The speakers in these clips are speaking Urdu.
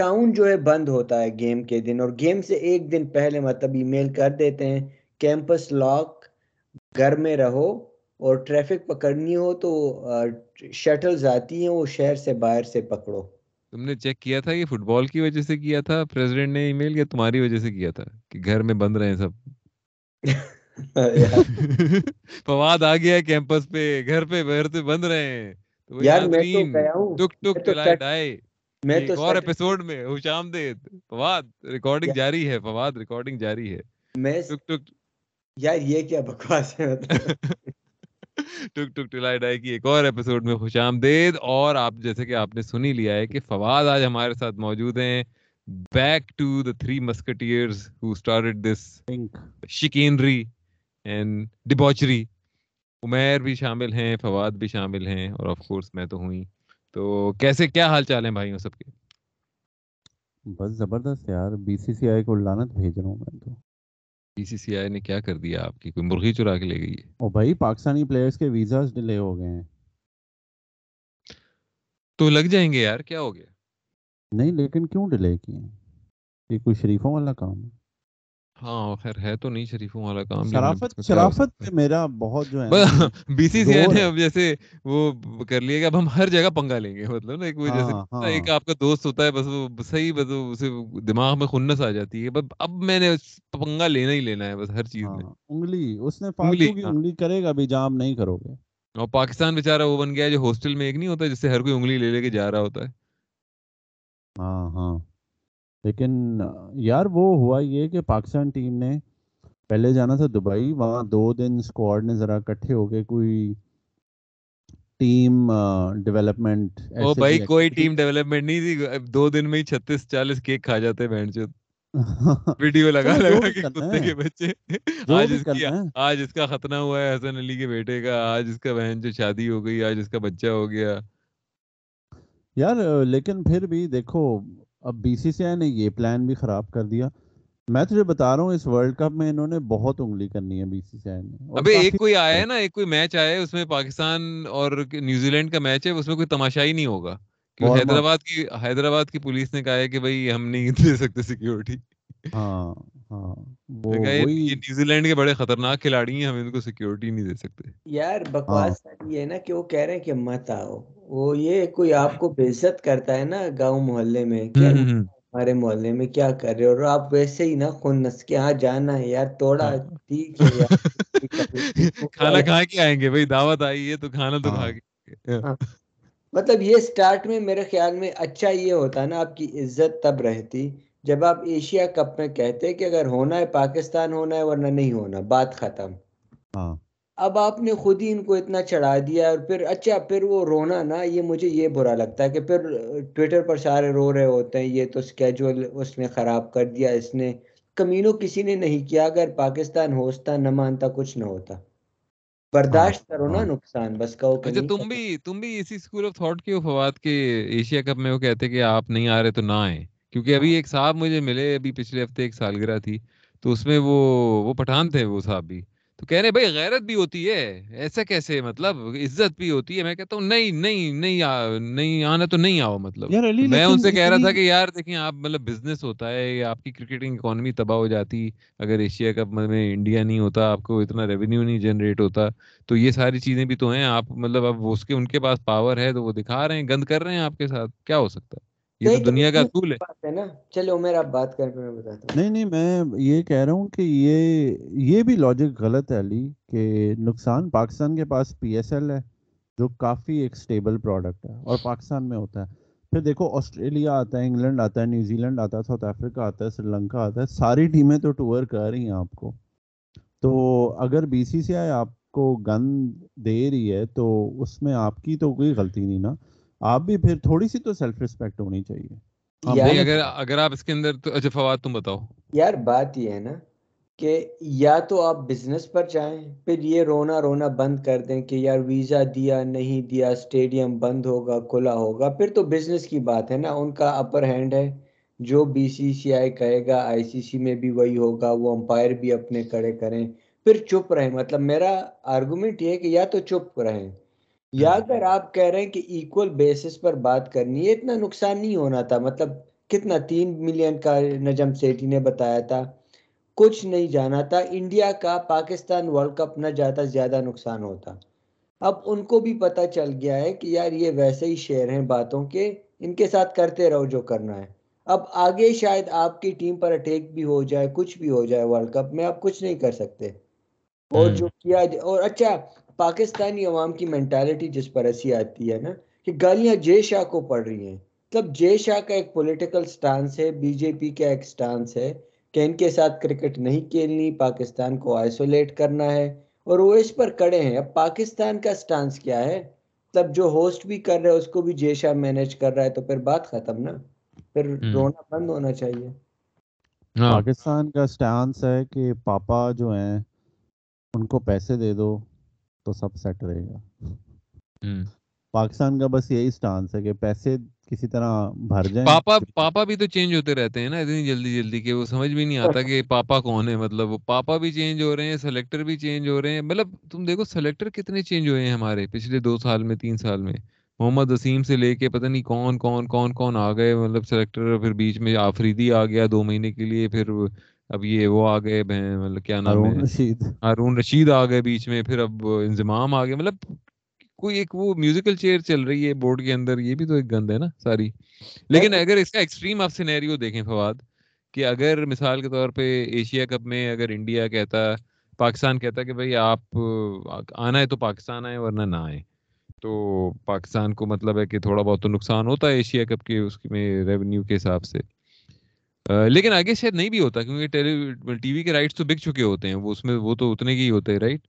ٹاؤن جو ہے بند ہوتا ہے گیم کے دن اور گیم سے ایک دن پہلے مطلب ای میل کر دیتے ہیں کیمپس لاک گھر میں رہو اور ٹریفک پکڑنی ہو تو شٹلز آتی ہیں وہ شہر سے باہر سے پکڑو۔ تم نے چیک کیا تھا یہ فٹ بال کی وجہ سے کیا تھا؟ پریزیڈنٹ نے ای میل یا تمہاری وجہ سے کیا تھا کہ گھر میں بند رہے سب؟ فواد آ گیا کیمپس پہ گھر پہ باہر سے بند رہے ہیں یار میں تو گیا ہوں ٹک ٹک ٹلائے ڈائے۔ میں تو اور ایپیسوڈ میں خوش آمدید فواد ریکارڈنگ جاری ہے فواد ریکارڈنگ جاری ہے۔ میں ٹک ٹک۔ یار یہ کیا بکواس ہے؟ ٹک ٹک ٹلائے ڈائی کی ایک اور ایپیسوڈ میں خوش آمدید اور آپ جیسے کہ آپ نے سنی لیا ہے کہ فواد آج ہمارے ساتھ موجود ہیں۔ Back to the three musketeers who started this chicanery and debauchery Umair بھی شامل ہیں فواد بھی شامل ہیں اور آف کورس میں تو ہوں تو کیسے کیا حال چال ہیں بھائیوں سب کے؟ بس زبردست یار بی سی سی آئی کو لانت بھیج رہا ہوں میں تو۔ بی سی سی آئی نے کیا کر دیا آپ کی؟ کوئی مرغی چرا کے لے گئی ہے؟ او بھائی پاکستانی پلیئرز کے ویزاز ڈیلے ہو گئے ہیں۔ تو لگ جائیں گے یار کیا ہو گیا؟ نہیں لیکن کیوں ڈیلے کیے یہ کوئی شریفوں والا کام ہے۔ ہاں خیر ہے تو نہیں شریفوں والا کام شرافت شرافت میرا بہت جو ہے بی سی سی نے اب جیسے وہ کر لیا کہ اب ہم ہر جگہ پنگا لیں گے مطلب نا ایک جیسے ہاں، ہاں۔ ایک آپ کا دوست ہوتا ہے بس وہ صحیح بس اسے دماغ میں خنس آ جاتی ہے اب میں نے پنگا لینا ہی لینا ہے بس ہر چیز میں۔ ہاں، انگلی اس نے فالتو کی انگلی کرے گا بھی جام نہیں کرو گے۔ اور پاکستان بیچارہ وہ بن گیا جو ہاسٹل میں ایک نہیں ہوتا جس سے ہر کوئی انگلی لے لے کے جا رہا ہوتا ہے۔ ہاں ہاں۔ لیکن یار وہ ہوا یہ کہ پاکستان ٹیم نے پہلے جانا تھا دبئی وہاں دو دن اسکواڈ نے ذرا کٹھے ہو کے کوئی ٹیم ڈیولپمنٹ او بھائی کوئی ٹیم ڈیولپمنٹ نہیں تھی دو دن میں ہی چھتیس چالیس کیک کھا جاتے بہن چود ویڈیو لگا لگا کے کتے کے بچے۔ آج اس کی آج اس کا ختنہ ہوا ہے حسن علی کے بیٹے کا آج اس کا بہن جو شادی ہو گئی آج اس کا بچہ ہو گیا۔ یار لیکن پھر بھی دیکھو اب بی سی سی آئی نے یہ پلان بھی خراب کر دیا۔ میں تجھے بتا رہا ہوں اس ورلڈ کپ میں انہوں نے بہت انگلی کرنی ہے بی سی سی آئی نے۔ ابھی ایک کوئی آیا ہے نا ایک کوئی میچ آیا ہے اس میں پاکستان اور نیوزی لینڈ کا میچ ہے اس میں کوئی تماشا ہی نہیں ہوگا۔ حیدرآباد کی حیدرآباد کی پولیس نے کہا ہے کہ بھائی ہم نہیں دے سکتے سیکیورٹی ہاں ہاں نیوزی لینڈ کے بڑے خطرناک کھلاڑی ہیں ہم ان کو سیکیورٹی نہیں دے سکتے۔ یار بکواس یہ نا کہ وہ کہہ رہے ہیں کہ مت آؤ۔ وہ یہ کوئی آپ کو بےزت کرتا ہے نا گاؤں محلے میں ہمارے محلے میں کیا کر رہے اور آپ ویسے ہی نا خون نس کے یہاں جانا ہے یار توڑا ہاں۔ ٹھیک ہے کھانا کھا کے آئیں گے بھائی دعوت آئی ہے تو کھانا تو کھا کے ہاں۔ مطلب یہ سٹارٹ میں میرے خیال میں اچھا یہ ہوتا نا آپ کی عزت تب رہتی جب آپ ایشیا کپ میں کہتے کہ اگر ہونا ہے پاکستان ہونا ہے ورنہ نہیں ہونا بات ختم۔ ہاں۔ اب آپ نے خود ہی ان کو اتنا چڑھا دیا اور پھر اچھا پھر وہ رونا نا یہ مجھے یہ برا لگتا ہے کہ پھر ٹویٹر پر سارے رو رہے ہوتے ہیں یہ تو اسکیجول اس نے خراب کر دیا اس نے کمینوں کسی نے نہیں کیا اگر پاکستان ہوستا نہ مانتا کچھ نہ ہوتا برداشت کرو نا ہاں۔ نقصان بس کہو اچھا تم بھی تم بھی اسی اسکول آف تھاٹ کے فواد کے ایشیا کپ میں وہ کہتے کہ آپ نہیں آ رہے تو نہ آئے کیونکہ ابھی ہاں۔ ایک صاحب مجھے ملے ابھی پچھلے ہفتے ایک سالگرہ تھی تو اس میں وہ وہ پٹھان تھے وہ صاحب بھی تو کہہ رہے بھائی غیرت بھی ہوتی ہے ایسا کیسے مطلب عزت بھی ہوتی ہے؟ میں کہتا ہوں نہیں نہیں نہیں نہیں آنا تو نہیں آؤ مطلب. میں ان سے کہہ رہا تھا کہ یار دیکھیں آپ مطلب بزنس ہوتا ہے یا آپ کی کرکٹنگ اکانومی تباہ ہو جاتی اگر ایشیا کپ میں انڈیا نہیں ہوتا آپ کو اتنا ریونیو نہیں جنریٹ ہوتا تو یہ ساری چیزیں بھی تو ہیں آپ مطلب اب اس کے ان کے پاس پاور ہے تو وہ دکھا رہے ہیں گند کر رہے ہیں آپ کے ساتھ کیا ہو سکتا؟ ہے یہ تو دنیا کا اصول ہے۔ نا۔ چلو میرا بات کر کے میں بتاتا ہوں۔ نہیں نہیں میں یہ کہہ رہا ہوں کہ یہ یہ بھی لاجک غلط ہے علی کہ نقصان پاکستان کے پاس پی ایس ایل ہے جو کافی ایک سٹیبل پروڈکٹ ہے اور پاکستان میں ہوتا ہے۔ پھر دیکھو آسٹریلیا آتا ہے انگلینڈ آتا ہے نیوزی لینڈ آتا ہے ساؤتھ افریقہ آتا ہے سری لنکا آتا ہے ساری ٹیمیں تو ٹور کر رہی ہیں آپ کو۔ تو اگر بی سی سی آئی آپ کو گن دے رہی ہے تو اس میں آپ کی تو کوئی غلطی نہیں نا۔ آپ بھی پھر تھوڑی سی تو سیلف ریسپیکٹ ہونی چاہیے۔ اگر اگر آپ اس کے اندر تو اچھا فواد تم بتاؤ۔ یار بات یہ ہے نا کہ یا تو آپ بزنس پر جائیں پھر یہ رونا رونا بند کر دیں کہ یار ویزا دیا نہیں دیا اسٹیڈیم بند ہوگا کھلا ہوگا۔ پھر تو بزنس کی بات ہے نا ان کا اپر ہینڈ ہے۔ جو بی سی سی آئی کہے گا آئی سی سی میں بھی وہی ہوگا وہ امپائر بھی اپنے کڑے کریں۔ پھر چپ رہیں۔ مطلب میرا آرگومنٹ یہ ہے کہ یا تو چپ رہیں۔ یا اگر آپ کہہ رہے ہیں کہ ایکول بیسس پر بات کرنی ہے اتنا نقصان نہیں ہونا تھا۔ مطلب کتنا؟ تین ملین کا نجم سیٹی نے بتایا تھا۔ کچھ نہیں جانا تھا۔ انڈیا کا پاکستان ورلڈ کپ نہ جاتا زیادہ نقصان ہوتا۔ اب ان کو بھی پتا چل گیا ہے کہ یار یہ ویسے ہی شعر ہیں باتوں کے۔ ان کے ساتھ کرتے رہو جو کرنا ہے۔ اب آگے شاید آپ کی ٹیم پر اٹیک بھی ہو جائے کچھ بھی ہو جائے ورلڈ کپ میں آپ کچھ نہیں کر سکتے۔ اور جو کیا اور اچھا پاکستانی عوام کی مینٹالٹی جس پر ایسی آتی ہے نا کہ گالیاں جے شاہ کو پڑ رہی ہیں۔ مطلب جے شاہ کا ایک پولیٹیکل سٹانس ہے بی جے پی کا ایک سٹانس ہے کہ ان کے ساتھ کرکٹ نہیں کھیلنی پاکستان کو آئسولیٹ کرنا ہے اور وہ اس پر کڑے ہیں۔ اب پاکستان کا سٹانس کیا ہے؟ تب جو ہوسٹ بھی کر رہا ہے اس کو بھی جے شاہ مینج کر رہا ہے تو پھر بات ختم نا۔ پھر رونا بند ہونا چاہیے۔ ہاں۔ پاکستان کا سٹانس ہے کہ پاپا جو ہیں ان کو پیسے دے دو۔ تو سب سیٹ رہے گا۔ پاکستان کا بس یہی سٹانس ہے کہ پیسے کسی طرح بھر جائیں۔ پاپا پاپا بھی تو چینج ہوتے رہتے ہیں نا اتنی جلدی جلدی کہ وہ سمجھ بھی نہیں آتا کہ پاپا کون ہے۔ مطلب وہ پاپا بھی چینج ہو رہے ہیں سلیکٹر بھی چینج ہو رہے ہیں۔ مطلب تم دیکھو سلیکٹر کتنے چینج ہوئے ہیں ہمارے پچھلے دو سال میں تین سال میں۔ محمد وسیم سے لے کے پتہ نہیں کون کون کون کون آ گئے۔ مطلب سلیکٹر پھر بیچ میں آفریدی آ گیا دو مہینے کے لیے پھر اب یہ وہ آ گئے مطلب کیا نام ہے؟ ہارون رشید آ گئے بیچ میں پھر اب انضمام آ گئے۔ مطلب کوئی ایک وہ میوزیکل چیئر چل رہی ہے بورڈ کے اندر یہ بھی تو ایک گند ہے نا ساری۔ لیکن اگر اس کا ایکسٹریم آپ سینیریو دیکھیں فواد کہ اگر مثال کے طور پہ ایشیا کپ میں اگر انڈیا کہتا پاکستان کہتا کہ بھائی آپ آنا ہے تو پاکستان آئے ورنہ نہ آئے تو پاکستان کو مطلب ہے کہ تھوڑا بہت تو نقصان ہوتا ہے ایشیا کپ کے اس میں ریونیو کے حساب سے۔ لیکن آگے شاید نہیں بھی ہوتا کیونکہ ٹی وی کے رائٹس تو بک چکے ہوتے ہیں، وہ اس میں وہ تو اتنے کے ہی ہوتے ہیں رائٹ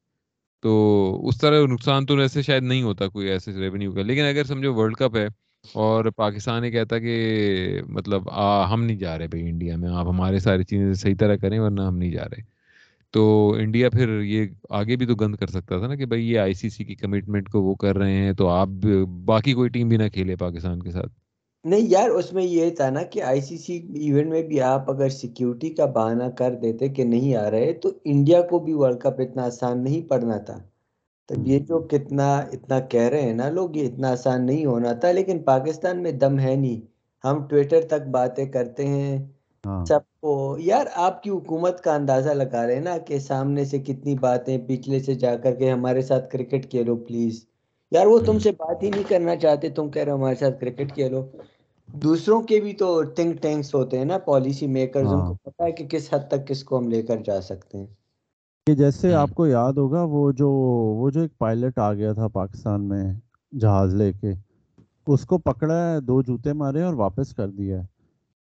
تو اس طرح نقصان تو ایسے شاید نہیں ہوتا کوئی ایسے ریونیو کا، لیکن اگر سمجھو ورلڈ کپ ہے اور پاکستان یہ کہتا کہ مطلب ہم نہیں جا رہے بھائی انڈیا میں، آپ ہمارے ساری چیزیں صحیح طرح کریں ورنہ ہم نہیں جا رہے۔ تو انڈیا پھر یہ آگے بھی تو گند کر سکتا تھا نا کہ بھائی یہ آئی سی سی کی کمٹمنٹ کو وہ کر رہے ہیں، تو آپ باقی کوئی ٹیم بھی نہ کھیلے پاکستان کے ساتھ۔ نہیں یار اس میں یہ تھا نا کہ آئی سی سی ایونٹ میں بھی آپ اگر سیکیورٹی کا بہانہ کر دیتے کہ نہیں آ رہے تو انڈیا کو بھی ورلڈ کپ اتنا آسان نہیں پڑنا تھا۔ تو یہ جو کتنا اتنا کہہ رہے ہیں نا لوگ یہ اتنا آسان نہیں ہونا تھا۔ لیکن پاکستان میں دم ہے نہیں۔ ہم ٹویٹر تک باتیں کرتے ہیں۔ ہاں۔ سب کو۔ یار آپ کی حکومت کا اندازہ لگا رہے ہیں نا کہ سامنے سے کتنی باتیں پچھلے سے جا کر کے ہمارے ساتھ کرکٹ کھیلو پلیز۔ یار وہ تم سے بات ہی نہیں کرنا چاہتے۔ تم کہہ رہے ہو ہمارے ساتھ کرکٹ کھیلو۔ دوسروں کے بھی تو تھنک ٹینکس ہوتے ہیں نا پالیسی میکرز ان کو ہاں۔ پتا ہے کہ کس حد تک کس کو ہم لے کر جا سکتے ہیں۔ کہ جیسے آپ کو یاد ہوگا وہ جو وہ جو ایک پائلٹ آ گیا تھا پاکستان میں جہاز لے کے اس کو پکڑا ہے دو جوتے مارے اور واپس کر دیا۔ ہے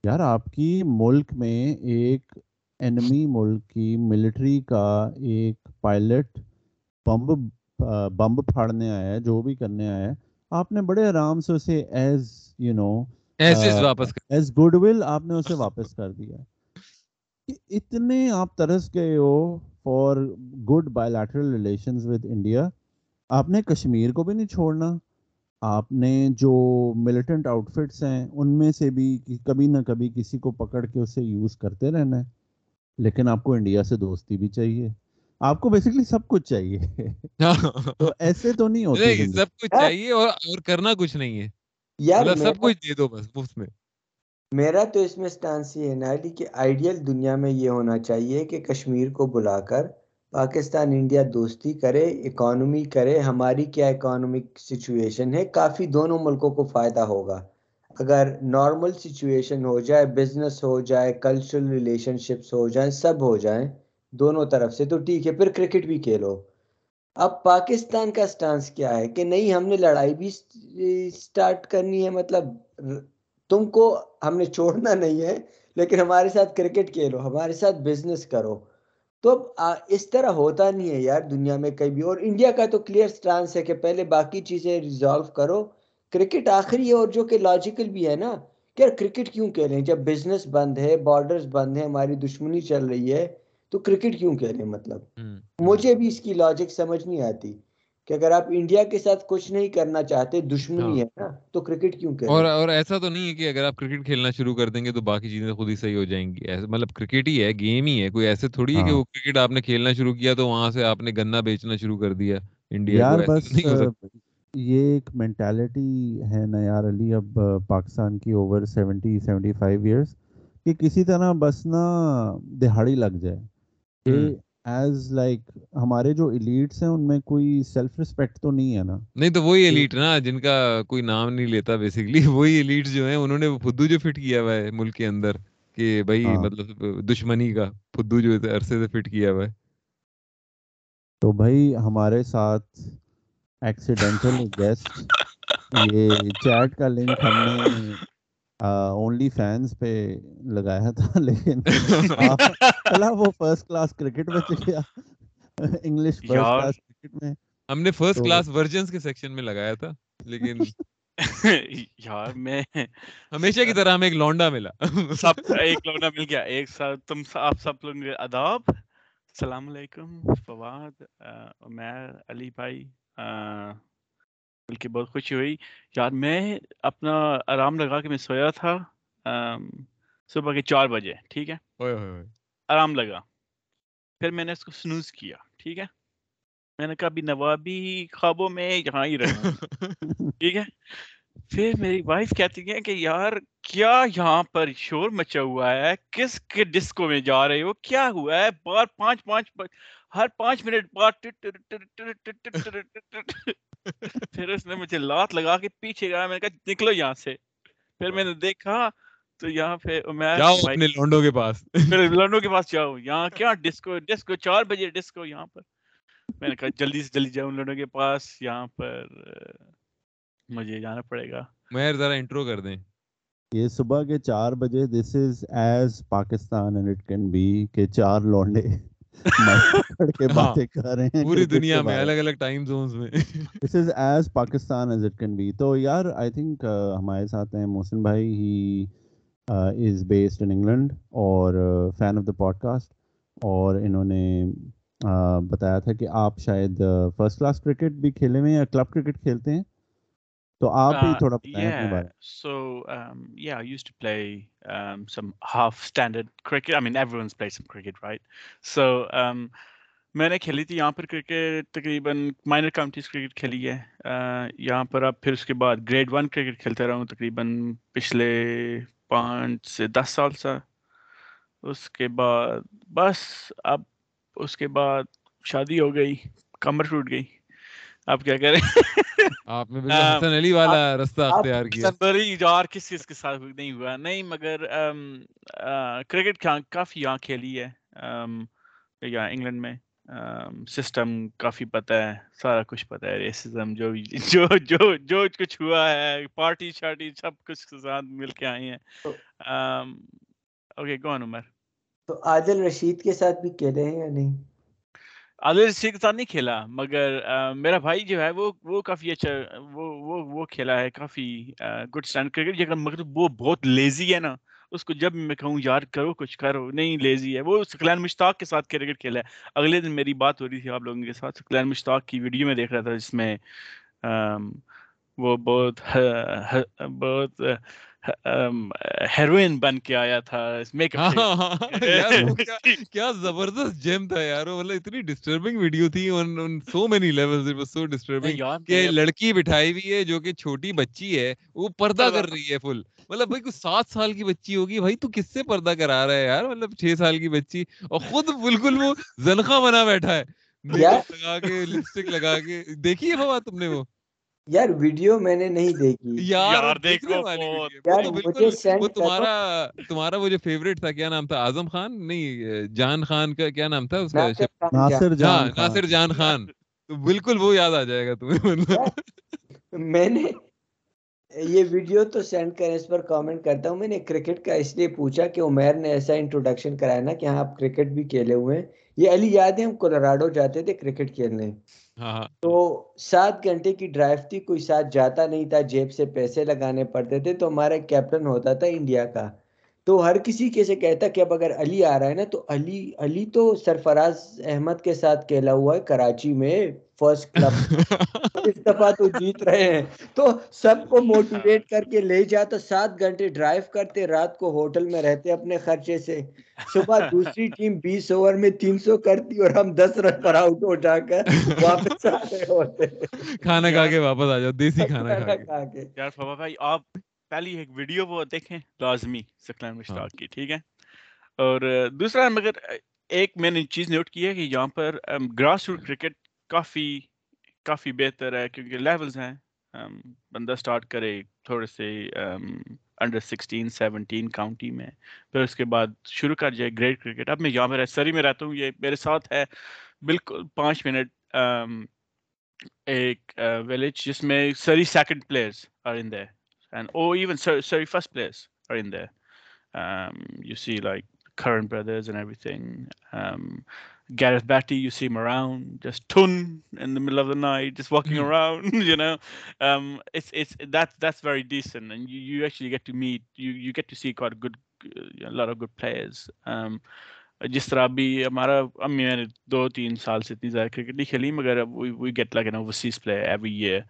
یار آپ کی ملک میں ایک اینمی ملک کی ملٹری کا ایک پائلٹ بمب بمب پھاڑنے آیا ہے جو بھی کرنے آیا ہے آپ نے بڑے آرام سے اسے as you know as good will آپ نے اسے واپس کر دیا۔ اتنے آپ ترس گئے ہو for good bilateral relations with India آپ نے کشمیر کو بھی نہیں چھوڑنا۔ آپ نے جو ملیٹنٹ آؤٹ فٹس ہیں ان میں سے بھی کبھی نہ کبھی کسی کو پکڑ کے اسے یوز کرتے رہنا ہے۔ لیکن آپ کو انڈیا سے دوستی بھی چاہیے۔ آپ کو بیسکلی سب کچھ چاہیے۔ تو ایسے تو نہیں ہوتے سب کچھ چاہیے اور کرنا کچھ نہیں ہے۔ یار سب کچھ دے دو بس مفت میں۔ میرا تو اس میں سٹانس یہ ہے نا کہ آئیڈیل دنیا میں یہ ہونا چاہیے کہ کشمیر کو بلا کر پاکستان انڈیا دوستی کرے اکانومی کرے۔ ہماری کیا اکانومک سچویشن ہے؟ کافی دونوں ملکوں کو فائدہ ہوگا۔ اگر نارمل سچویشن ہو جائے بزنس ہو جائے کلچرل ریلیشن شپس ہو جائیں سب ہو جائیں دونوں طرف سے تو ٹھیک ہے۔ پھر کرکٹ بھی کھیلو۔ اب پاکستان کا سٹانس کیا ہے کہ نہیں، ہم نے لڑائی بھی سٹارٹ کرنی ہے مطلب تم کو ہم نے چھوڑنا نہیں ہے، لیکن ہمارے ساتھ کرکٹ کھیلو، ہمارے ساتھ بزنس کرو۔ تو اس طرح ہوتا نہیں ہے یار دنیا میں کہیں بھی اور انڈیا کا تو کلیئر سٹانس ہے کہ پہلے باقی چیزیں ریزالو کرو۔ کرکٹ آخری ہے، اور جو کہ لاجیکل بھی ہے نا کہ یار کرکٹ کیوں کہہ جب بزنس بند ہے بارڈرز بند ہے ہماری دشمنی چل رہی ہے۔ تو کرکٹ کیوں کہہ رہے ہیں؟ مطلب مجھے بھی اس کی لاجک سمجھ نہیں آتی کہ اگر آپ انڈیا کے ساتھ کچھ نہیں کرنا چاہتے دشمنی ہاں۔ ہے نا تو کرکٹ کیوں اور اور ایسا تو نہیں ہے کہ اگر آپ کرکٹ کھیلنا شروع کر دیں گے تو باقی چیزیں خود ہی صحیح ہو جائیں گی۔ مطلب کرکٹ ہی ہے گیم ہی ہے۔ کوئی ایسے تھوڑی ہے کہ ہاں۔ وہ کرکٹ آپ نے کھیلنا شروع کیا تو وہاں سے آپ نے گنا بیچنا شروع کر دیا انڈیا کو یہ ایک مینٹالٹی ہے نا یار علی اب پاکستان کی over seventy seventy five years کہ کسی طرح بس نا دہاڑی لگ جائے۔ ایز لائک ہمارے جو ایلیٹس ہیں ان میں کوئی سیلف رسپیکٹ تو نہیں ہے نا؟ نہیں تو وہی ایلیٹ نا جن کا کوئی نام نہیں لیتا بیسیکلی وہی ایلیٹ جو ہیں انہوں نے فدو جو فٹ کیا ہوا ہے ملک کے اندر کہ بھائی ہاں۔ مطلب دشمنی کا فدو جو عرصے سے فٹ کیا ہوا ہے۔ تو بھائی ہمارے ساتھ ایکسیڈنٹل گیسٹ یہ چیٹ کا لنک ہم نے اونلی فینس پہ لگایا تھا لیکن وہ فرسٹ کلاس کرکٹ میں گیا انگلش فرسٹ کلاس کرکٹ میں۔ ہم نے فرسٹ کلاس ورژنز کے سیکشن میں لگایا تھا لیکن یار میں ہمیشہ کی طرح ہمیں ایک لونڈا ملا۔ سب ایک لونڈا مل گیا ایک ساتھ تم آپ سب لوگ آداب السلام علیکم فواد عمیر علی بھائی بلکہ بہت خوشی ہوئی یار میں اپنا آرام لگا کے میں سویا تھا صبح کے چار بجے ٹھیک ہے آرام لگا پھر میں نے اس کو سنوز کیا ٹھیک ہے میں نے کہا بھی نوابی خوابوں میں یہاں ہی رہا ٹھیک ہے پھر میری وائف کہتی ہے کہ یار کیا یہاں پر شور مچا ہوا ہے کس کے ڈسکو میں جا رہے ہو کیا ہوا ہے بار پانچ پانچ ہر پانچ منٹ بعد پھر اس نے مجھے لات لگا کے پیچھے گیا میں نے کہا نکلو یہاں سے۔ پھر میں نے دیکھا تو یہاں پہ اپنے لونڈو کے پاس۔ پھر لونڈو کے پاس جاؤ۔ یہاں کیا ڈسکو ڈسکو چار بجے ڈسکو یہاں پر۔ میں نے کہا جلدی سے جلدی جاؤں لونڈو کے پاس یہاں پر مجھے جانا پڑے گا۔ مہر ذرا انٹرو کر دیں۔ یہ صبح کے چار بجے this is as Pakistan and it can be کہ چار لونڈے۔ ہاں، پوری دنیا میں الگ الگ ٹائم زونز میں۔ This is as Pakistan as it can be تو یار آئی تھنک ہمارے ساتھ ہیں محسن بھائی۔ He is based in England اور fan of the podcast اور انہوں نے بتایا تھا کہ آپ شاید فرسٹ کلاس کرکٹ بھی کھیلے ہوئے ہیں یا کلب کرکٹ کھیلتے ہیں۔ تو آپ بھی تھوڑا بتائیں اپنے بارے۔ So ya used to play some half standard cricket I mean every once play some cricket right so میں نے کھیلی تھی یہاں پر کرکٹ تقریباً مائنر کاؤنٹیز کرکٹ کھیلی ہے یہاں پر اب پھر اس کے بعد گریڈ ون کرکٹ کھیلتا رہا ہوں تقریباً پچھلے پانچ سے دس سال سے اس کے بعد بس اب اس کے بعد شادی ہو گئی کمر ٹوٹ گئی آپ کیا کریں؟ آپ نے حسن علی والا رستہ اختیار کیا۔ بری یار کس چیز کے ساتھ نہیں ہوا۔ نہیں مگر کرکٹ کافی یہاں کھیلی ہے۔ یہاں انگلینڈ میں۔ سسٹم کافی پتہ ہے سارا کچھ پتہ ہے۔ ریسزم جو جو جو جو کچھ ہوا ہے پارٹی شارٹی سب کچھ کے ساتھ مل کے آئے ہیں۔ اوکے کون عمر۔ تو عادل رشید کے ساتھ بھی کھیلے ہیں یا نہیں؟ عادل رشید کے ساتھ نہیں کھیلا، مگر میرا بھائی جو ہے، وہ وہ کافی اچھا وہ وہ وہ کھیلا ہے، کافی گڈ اسٹینڈ کرکٹ۔ مگر وہ بہت لیزی ہے نا، اس کو جب میں کہوں، یار کرو کچھ، کرو نہیں لیزی ہے۔ وہ سکلین مشتاق کے ساتھ کرکٹ کھیلا ہے۔ اگلے دن میری بات ہو رہی تھی آپ لوگوں کے ساتھ، سکلین مشتاق کی ویڈیو میں دیکھ رہا تھا، جس میں وہ بہت بہت ہیروئن بن کے آیا تھا میک اپ ہاں، ہاں، ہاں، کیا زبردست جیم تھا یار مطلب اتنی ڈسٹربنگ ویڈیو تھی on so many levels it was so disturbing کہ لڑکی بٹھائی ہوئی ہے جو کہ چھوٹی بچی ہے وہ پردہ کر رہی ہے فل مطلب بھائی کوئی سات سال کی بچی ہوگی بھائی تو کس سے پردہ کرا رہا ہے یار؟ مطلب چھ سال کی بچی اور خود بالکل وہ زنخا بنا بیٹھا ہے۔ لگا کے لپسٹک لگا کے دیکھی ہے بابا تم نے وہ؟ یار ویڈیو میں نے نہیں دیکھی۔ یار دیکھو وہ تمہارا تمہارا وہ جو فیوریٹ تھا کیا نام تھا؟ اعظم خان؟ نہیں جان خان کا کیا نام تھا اس کا ناصر جان ناصر جان خان۔ تو بالکل وہ یاد آ جائے گا تمہیں میں نے یہ ویڈیو تو سینڈ کریں اس پر کامنٹ کرتا ہوں۔ میں نے کرکٹ کا اس لیے پوچھا کہ عمیر نے ایسا انٹروڈکشن کرایا نا کہ ہاں آپ کرکٹ بھی کھیلے ہوئے ہیں۔ یہ علی یاد ہے ہم کولوراڈو جاتے تھے کرکٹ کھیلنے؟ ہاں، ہاں۔ تو سات گھنٹے کی ڈرائیو تھی کوئی ساتھ جاتا نہیں تھا جیب سے پیسے لگانے پڑتے تھے تو ہمارا کیپٹن ہوتا تھا انڈیا کا۔ تو ہر کسی کے سے کہتا کہ اب اگر علی آ رہا ہے نا تو علی علی تو سرفراز احمد کے ساتھ کھیلا ہوا ہے کراچی میں فرسٹ کلب اس دفعہ تو جیت رہے ہیں۔ تو سب کو موٹیویٹ کر کے لے جا تو سات گھنٹے ڈرائیو کرتے رات کو ہوٹل میں رہتے اپنے خرچے سے۔ صبح دوسری ٹیم بیس اوور میں تین سو کرتی اور ہم دس رن پر آؤٹ ہو جا کر واپس آ گئے ہوتے۔ کھانا کھا کے واپس آ جاؤ دیسی کھانا کھا کے۔ یار فوا بھائی آپ پہلی ایک ویڈیو وہ دیکھیں لازمی سکلین مشتاق کی ٹھیک ہے؟ اور دوسرا مگر ایک میں نے چیز نوٹ کی ہے کہ یہاں پر گراس روٹ کرکٹ کافی کافی بہتر ہے کیونکہ لیولز ہیں۔ بندہ سٹارٹ کرے تھوڑے سے انڈر سکسٹین سیونٹین کاؤنٹی میں پھر اس کے بعد شروع کر جائے گریٹ کرکٹ اب میں یہاں پر سری میں رہتا ہوں یہ میرے ساتھ ہے۔ بالکل پانچ منٹ ایک ولیج جس میں three second players are in there and oh even three first players are in there you see like current brothers and everything. Um, Gareth Batty, you see him around, just tun in the middle of the night, just walking around. You know, um, it's it's that's that's very decent, and you, you actually get to meet you you get to see quite a good a lot of good players. Um, جس طرح ابھی ہمارا امی میں نے دو تین سال سے اتنی زیادہ کرکٹ نہیں کھیلی مگر we get like an overseas play every year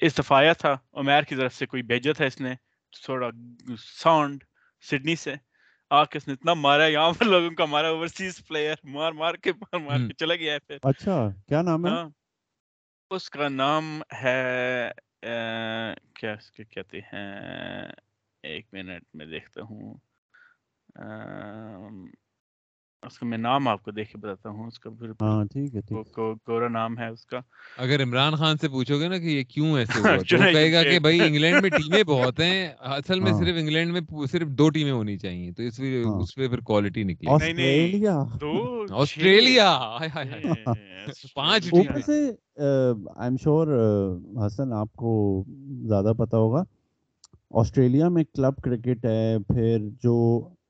اس دفعہ آیا تھا عمیر کی طرف سے کوئی بھیجا تھا اس نے تھوڑا ساؤنڈ سڈنی سے آ نے اتنا مارا یہاں پر لوگوں کا مارا اوورسیز پلیئر مار مار کے مار مار کے چلا گیا ہے پھر۔ اچھا کیا نام ہے؟ ہاں۔ اس کا نام ہے کیا اس کے کہتے ہیں؟ ایک منٹ میں دیکھتا ہوں۔ اس کا میں نام آپ کو دیکھ کے بتاتا ہوں اس کا پھر ہاں ٹھیک ہے گورا نام ہے اس کا۔ اگر عمران خان سے پوچھو گے نا کہ یہ کیوں ایسے ہوا تو کہے گا کہ بھائی انگلینڈ میں ٹیمیں بہت ہیں اصل میں صرف انگلینڈ میں صرف دو ٹیمیں ہونی چاہیے تو اس لیے اس پہ پھر کوالٹی نکلی۔ آسٹریلیا۔ آسٹریلیا! پانچ اوپر سے آئی ایم شور حسن آپ کو زیادہ پتا ہوگا آسٹریلیا میں کلب کرکٹ ہے پھر جو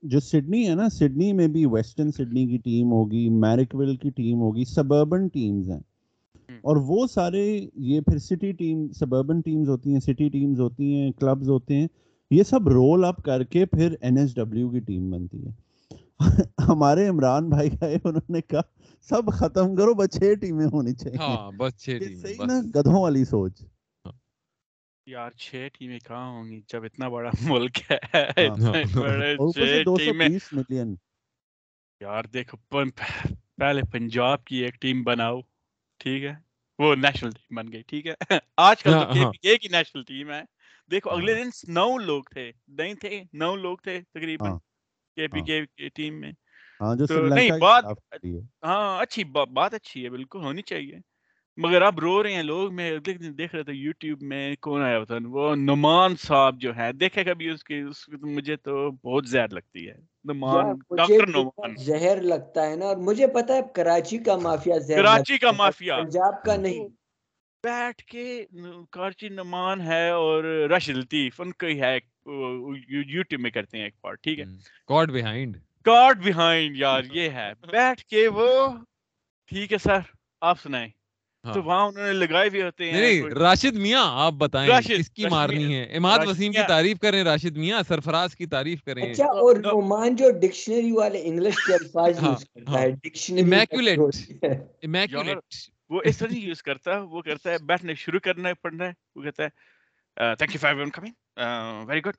جو سڈنی ہے نا سڈنی میں بھی ویسٹرن سڈنی کی ٹیم ہوگی میرکویل کی ٹیم ہوگی سبربن ٹیمز ہیں۔ اور وہ سارے یہ پھر سٹی ٹیم سبربن ٹیمز ہوتی ہیں سٹی ٹیمز ہوتی ہیں کلبز ہوتے ہیں یہ سب رول اپ کر کے پھر این ایس ڈبلیو کی ٹیم بنتی ہے۔ ہمارے عمران بھائی آئے انہوں نے کہا سب ختم کرو بس چھ ٹیمیں ہونی چاہیے۔ ہاں ٹیم نا گدھوں والی سوچ۔ یار چھ ٹیمیں کہاں ہوں گی جب اتنا بڑا ملک ہے یار دیکھو پہلے پنجاب کی ایک ٹیم بناؤ ٹھیک ہے وہ نیشنل ٹیم بن گئی ٹھیک ہے آج کل تو کی نیشنل ٹیم ہے دیکھو اگلے دن نو لوگ تھے نہیں تھے نو لوگ تھے تقریباً کے پی کے ٹیم میں نہیں بات ہاں اچھی بات اچھی ہے بالکل ہونی چاہیے مگر اب رو رہے ہیں لوگ میں دیکھ رہا تھا یوٹیوب میں کون آیا ہوتا وہ نمان صاحب جو ہے دیکھے کبھی اس کی مجھے تو بہت زہر لگتی ہے۔ نمان ڈاکٹر نمان زہر لگتا ہے نا اور مجھے پتا ہے کراچی کا مافیا زہر کراچی کا مافیا۔ پنجاب کا نہیں۔ بیٹھ کے کراچی نمان ہے اور رشید لطیف ان کا ہی ہے یوٹیوب میں کرتے ہیں ایک پارٹ ٹھیک ہے۔ کارڈ بیہائنڈ کارڈ بیہائنڈ یار یہ ہے۔ بیٹھ کے وہ ٹھیک ہے سر آپ سنائیں۔ تو ہاں۔ وہاں انہوں نے لگائے بھی ہوتے ہیں نہیں راشد میاں آپ بتائیں کس کی مارنی ہے؟ اماد وسیم کی تعریف کریں راشد میاں سرفراز کی تعریف کریں۔ اچھا اور نعمان جو ڈکشنری والے انگلش کے الفاظ ہاں، یوز کرتا ہے ڈکشنری امیکولیٹ امیکولیٹ وہ اس طرح یوز کرتا ہے وہ کرتا ہے بیٹھنے شروع کرنا ہے پڑھنا ہے وہ کہتا ہے thank you for every one coming very good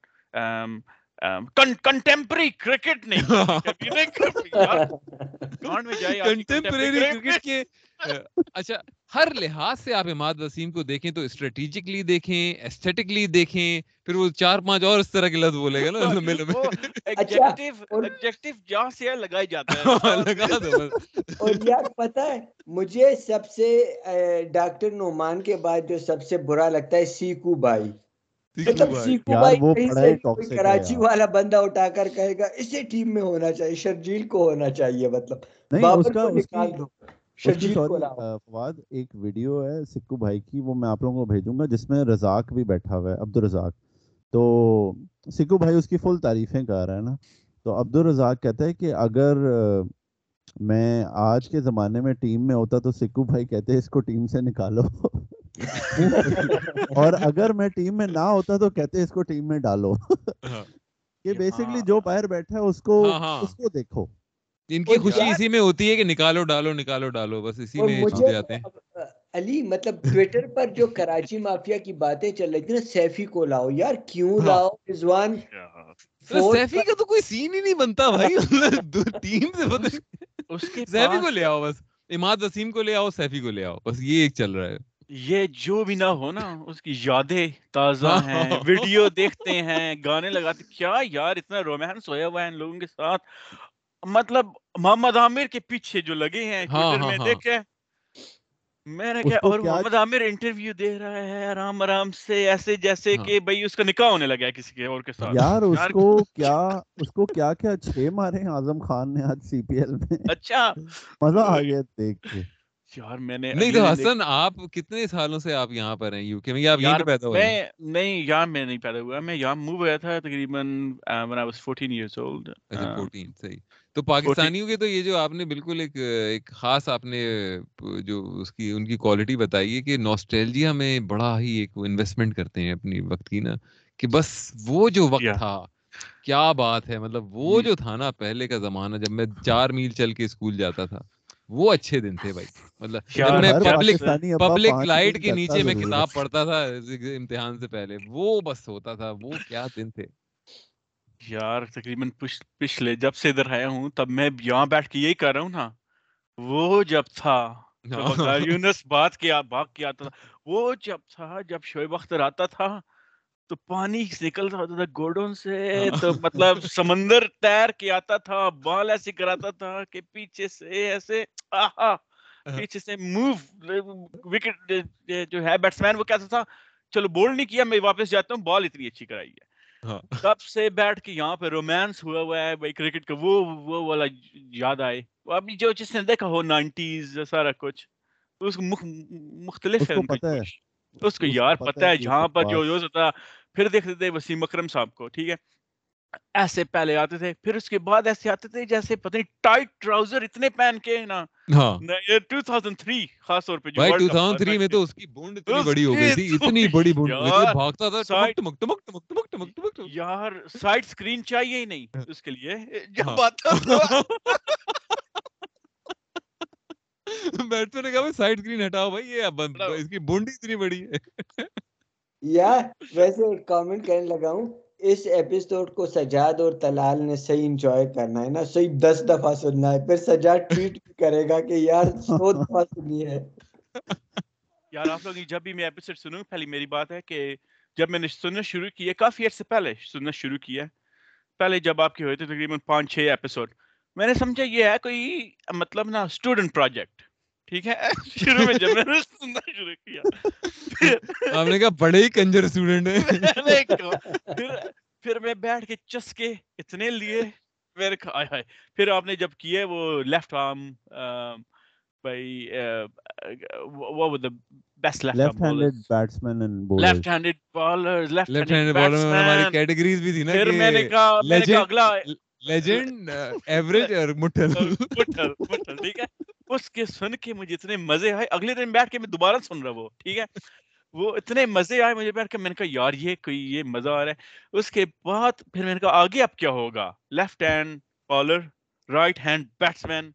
contemporary cricket نہیں۔ کنٹمپریری کرکٹ کے اچھا ہر لحاظ سے آپ اماد وسیم کو دیکھیں تو اسٹریٹجکلی دیکھیں ایسٹیٹکلی دیکھیں پھر وہ چار پانچ اور اس طرح کے لفظ بولے گا نا لمبے لمبے ایڈجیکٹیو جہاں سے لگا جاتا ہے۔ لگا دو اور یار پتہ ہے مجھے سب سے ڈاکٹر نعمان کے بعد جو سب سے برا لگتا ہے سیکو بھائی۔ مطلب سیکو بھائی کراچی والا بندہ اٹھا کر کہے گا اسی ٹیم میں ہونا چاہیے شرجیل کو ہونا چاہیے مطلب۔ کو فواد ایک ویڈیو ہے سکو بھائی کی وہ میں آپ لوگوں کو بھیجوں گا جس میں رزاق بھی بیٹھا ہوا ہے عبد الرزاق تو سکو بھائی اس کی فل تعریفیں کر رہا ہے نا۔ تو عبد الرزاق کہتا ہے کہ اگر میں آج کے زمانے میں ٹیم میں ہوتا تو سکو بھائی کہتے ہیں اس کو ٹیم سے نکالو۔ اور اگر میں ٹیم میں نہ ہوتا تو کہتے اس کو ٹیم میں ڈالو۔ کہ بیسکلی جو باہر بیٹھا ہے اس کو اس کو دیکھو۔ ان کی خوشی اسی میں ہوتی ہے کہ نکالو ڈالو نکالو ڈالو بس اسی میں چھوٹ جاتے ہیں۔ علی مطلب ٹویٹر پر جو کراچی مافیا کی باتیں چل رہی تھی نا سیفی کو لاؤ یار کیوں ہاں۔ لاؤ؟ رضوان فورتھ سیفی کا تو کوئی سین ہی نہیں بنتا بھائی۔ دو ٹیم سے پتہ اس کے سیفی کو لے آؤ بس۔ اماد وسیم کو لے آؤ سیفی کو لے آؤ بس یہ ایک چل رہا ہے۔ یہ جو بھی نہ ہو نا اس کی یادیں تازہ ہاں۔ ہیں ویڈیو دیکھتے ہیں گانے لگاتے کیا یار اتنا رومانس ہویا ہوا ہے ان لوگوں کے ساتھ؟ مطلب محمد عامر کے پیچھے جو لگے ہیں ہاں، ٹویٹر ہاں، میں ہاں۔ دیکھے میں نے کہا اور محمد عامر انٹرویو دے رہا ہے آرام آرام سے ایسے جیسے۔ کہ بھائی اس کا نکاح ہونے لگا ہے کسی کے اور کے ساتھ۔ یار اس کو کیا اس کو کیا کیا چھ مارے ہیں اعظم خان نے آج سی پی ایل میں؟ اچھا۔ مزہ آ گیا دیکھ کے۔ یار میں نے نہیں تو حسن آپ کتنے سالوں سے آپ یہاں پر ہیں؟ یو کے میں آپ یہیں یار پہ پیدا ہوئے ہیں؟ نہیں یہاں میں نہیں پیدا ہوا۔ میں یہاں موو ہوا تھا تقریباً when I was 14 years old اچھا uh, فورٹین صحیح۔ تو پاکستانیوں کے تو یہ جو آپ نے بالکل ایک ایک خاص آپ نے جو اس کی ان کی کوالٹی بتائی ہے کہ نوسٹیلجیا میں بڑا ہی ایک انویسٹمنٹ کرتے ہیں اپنی وقت کی نا کہ بس وہ جو وقت. تھا کیا بات ہے مطلب وہ ہم۔ جو تھا نا پہلے کا زمانہ جب میں چار میل چل کے اسکول جاتا تھا وہ اچھے دن تھے بھائی مطلب جب میں پبلک پبلک لائٹ کے نیچے میں۔ کتاب پڑھتا تھا امتحان سے پہلے وہ بس ہوتا تھا وہ کیا دن تھے یار تقریباً پچھ- پچھلے جب سے ادھر آیا ہوں تب میں یہاں بیٹھ کے یہی کر رہا ہوں نا۔ وہ جب تھا یونس بات کیا بھاگ آتا تھا وہ جب تھا جب شعیب اختر آتا تھا تو پانی نکلتا ہوتا تھا گوڈوں سے۔ تو مطلب سمندر تیر کے آتا تھا بال ایسے کراتا تھا کہ پیچھے سے ایسے آہا پیچھے سے موو وکٹ جو ہے بیٹسمین وہ کہتا تھا چلو بول نہیں کیا میں واپس جاتا ہوں بال اتنی اچھی کرائی ہے۔ ہاں۔ تب سے بیٹھ کے یہاں پہ رومانس ہوا ہوا ہے بھائی کرکٹ کا وہ وہ والا یاد آئے۔ وہ ابھی جو جس نے دیکھا ہو نائنٹیز سارا کچھ اس کو مخ- مختلف ہے اس کو یار پتہ ہے جہاں پر جو ہوتا پھر دیکھتے تھے وسیم اکرم صاحب کو ٹھیک ہے؟ ایسے پہلے آتے تھے پھر اس کے بعد ایسے آتے تھے جیسے پتہ نہیں ٹائٹ ٹراؤزر اتنے پہن کے نا۔ ہاں۔ یہ 2003 خاص طور پہ جو بھائی World Cup 2003 میں تو اس کی بونڈ اتنی بڑی ہو گئی تھی اتنی بڑی بونڈ یار، بھاگتا تھا ٹمک ٹمک ٹمک ٹمک ٹمک ٹمک یار سائڈ سکرین چاہیے ہی نہیں۔ اس کے لیے جب ہاں۔ آتا نے کہا بھائی سائڈ سکرین ہٹاؤ بھائی یہ ہٹاؤ۔ اس کی بونڈ اتنی بڑی ہے۔ یار ویسے ایک کامنٹ کرنے لگا ہوں اس ایپیسوڈ کو سجاد اور تلال نے صحیح انجوائے کرنا ہے نا صحیح دس دفعہ سننا ہے پھر سجاد ٹویٹ بھی کرے گا کہ یار سو دفعہ سنی ہے۔ یار آپ لوگ جب بھی میں ایپیسوڈ سنوں پہلی میری بات ہے کہ جب میں نے سننا شروع کیا کافی عرصے پہلے سننا شروع کیا پہلے جب آپ کے ہوئے تھے تقریباً پانچ چھ ایپیسوڈ میں نے سمجھا یہ ہے کوئی مطلب نا اسٹوڈنٹ پروجیکٹ ٹھیک ہے؟ شروع میں نے سننا شروع کیا۔ آپ نے کہا بڑے ہی کنجر اسٹوڈنٹ ہیں۔ پھر پھر میں بیٹھ کے چسکے اتنے لیے میرے پھر آپ نے جب کیے وہ لیفٹ آرم بھائی best left arm left handed batsmen and left handed bowlers left handed hand bowler میں ہماری کیٹیگریز بھی تھی نا پھر میں نے کہا میں نے کہا اگلا لیجنڈ ایوریج اور مٹھل مٹھل مٹھل ٹھیک ہے اس کے سن کے مجھے اتنے مزے آئے اگلے دن بیٹھ کے میں دوبارہ سن رہا وہ ٹھیک ہے وہ اتنے مزے آئے مجھے بیٹھ کے میں نے کہا یار یہ کوئی یہ مزہ آ رہا ہے اس کے بعد پھر میں نے کہا آگے اب کیا ہوگا left hand bowler right hand batsman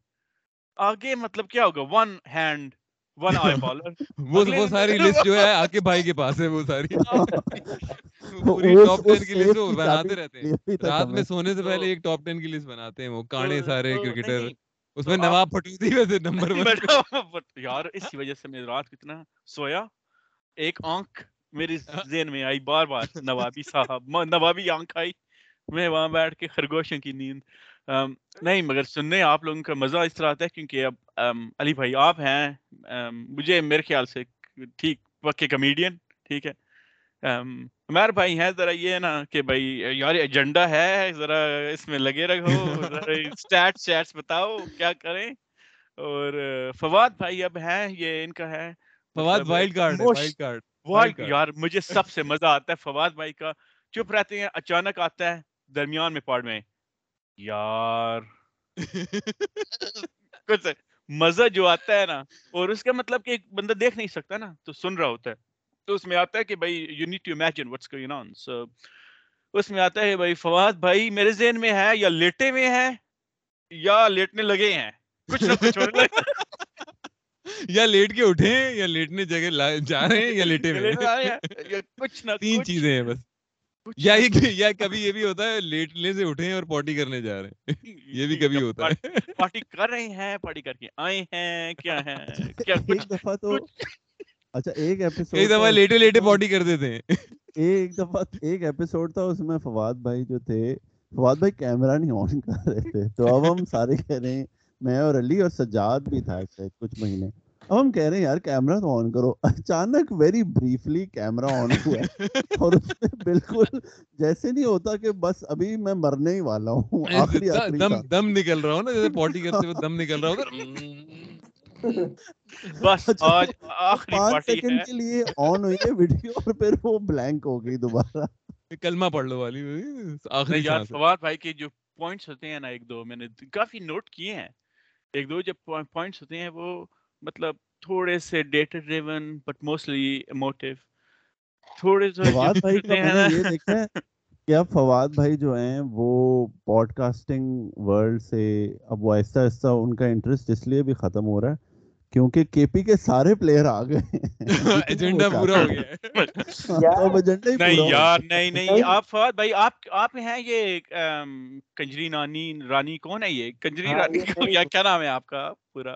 آگے مطلب کیا ہوگا one hand one eye bowler وہ ساری لسٹ جو ہے آکے بھائی کے پاس ہے وہ ساری. پوری اس- ٹاپ اس ٹین کی لسٹ وہ بناتے رہتے ہیں. رات میں سونے سے پہلے ایک ٹاپ ٹین کی لسٹ بناتے ہیں وہ کانے سارے کرکٹر اس میں نواب پٹودی ویسے نمبر یار اسی وجہ سے میں رات کو اتنا سویا ایک آنکھ میری ذہن میں آئی بار بار نوابی صاحب نوابی آنکھ آئی میں وہاں بیٹھ کے خرگوشوں کی نیند نہیں مگر سننے آپ لوگوں کا مزہ اس طرح آتا ہے کیونکہ اب علی بھائی آپ ہیں مجھے میرے خیال سے ٹھیک پکے کمیڈین ٹھیک ہے۔ عمیر بھائی ہیں ذرا یہ نا کہ بھائی یار ایجنڈا ہے ذرا اس میں لگے رہو اسٹیٹ سٹیٹس بتاؤ کیا کریں؟ اور فواد بھائی اب ہیں یہ ان کا ہے Fawad wild card wild card wild. یار مجھے سب سے مزہ آتا ہے فواد بھائی کا چپ رہتے ہیں اچانک آتا ہے درمیان میں پاڑ میں۔ یار کچھ مزہ جو آتا ہے نا اور اس کا مطلب کہ ایک بندہ دیکھ نہیں سکتا نا تو سن رہا ہوتا ہے۔ تو اس میں آتا ہے کہ بھائی you need to imagine what's going on so اس میں آتا ہے بھائی فواد بھائی میرے ذہن میں ہے یا لیٹے ہوئے ہیں یا لیٹنے لگے ہیں۔ کچھ نہ کچھ یا لیٹ کے اٹھے یا لیٹنے جگہ جا رہے ہیں یا لیٹے ہوئے کچھ نہ تین چیزیں ہیں بس۔ یا یا کبھی یہ بھی ہوتا ہے لیٹنے سے اٹھے اور پارٹی کرنے جا رہے ہیں۔ یہ بھی کبھی ہوتا ہے۔ پارٹی کر رہے ہیں پارٹی کر کے آئے ہیں کیا ہے کیا ایک دفعہ تو اچھا ایک ایپیسوڈ ایک دفعہ لیٹے لیٹے پارٹی کر دیتے ہیں ایک دفعہ ایک ایپیسوڈ تھا اس میں فواد بھائی جو تھے فواد بھائی کیمرہ نہیں آن کر رہے تھے۔ تو اب ہم سارے کہہ رہے ہیں میں اور علی اور سجاد بھی تھا کچھ مہینے۔ اب ہم کہہ رہے ہیں یار کیمرہ تو آن کرو۔ اچانک ویری بریفلی کیمرہ آن ہوا ہے اور اس میں بالکل جیسے نہیں ہوتا کہ بس ابھی میں مرنے ہی والا ہوں آخری دم دم نکل رہا ہوں نا جیسے پارٹی کرتے ہوئے دم نکل رہا ہوگا بس اچھا، آج آخری پانچ سیکنڈ کے لیے آن ہوئی ہے ویڈیو اور پھر وہ بلینک ہو گئی دوبارہ۔ کلمہ پڑھ لو والی۔ آخری یار فواد بھائی کے جو پوائنٹس ہوتے ہیں نا ایک دو میں نے کافی نوٹ کیے ہیں۔ ایک دو جب پوائنٹس ہوتے ہیں وہ مطلب تھوڑے سے data driven but mostly emotive تھوڑے سے فواد بھائی کا میں نے یہ دیکھا ہے کہ اب فواد بھائی جو ہیں وہ پوڈ کاسٹنگ ورلڈ سے اب وہ آہستہ آہستہ ان کا انٹرسٹ اس لیے بھی ختم ہو رہا ہے کیونکہ کے پی کے سارے پلیئر آ گئے ایجنڈا پورا ہو گیا اب ایجنڈا ہی نہیں یار نہیں نہیں آپ فواد بھائی آپ آپ ہیں یہ کنجری نانی رانی کون ہے یہ؟ کنجری رانی یا کیا نام ہے آپ کا پورا؟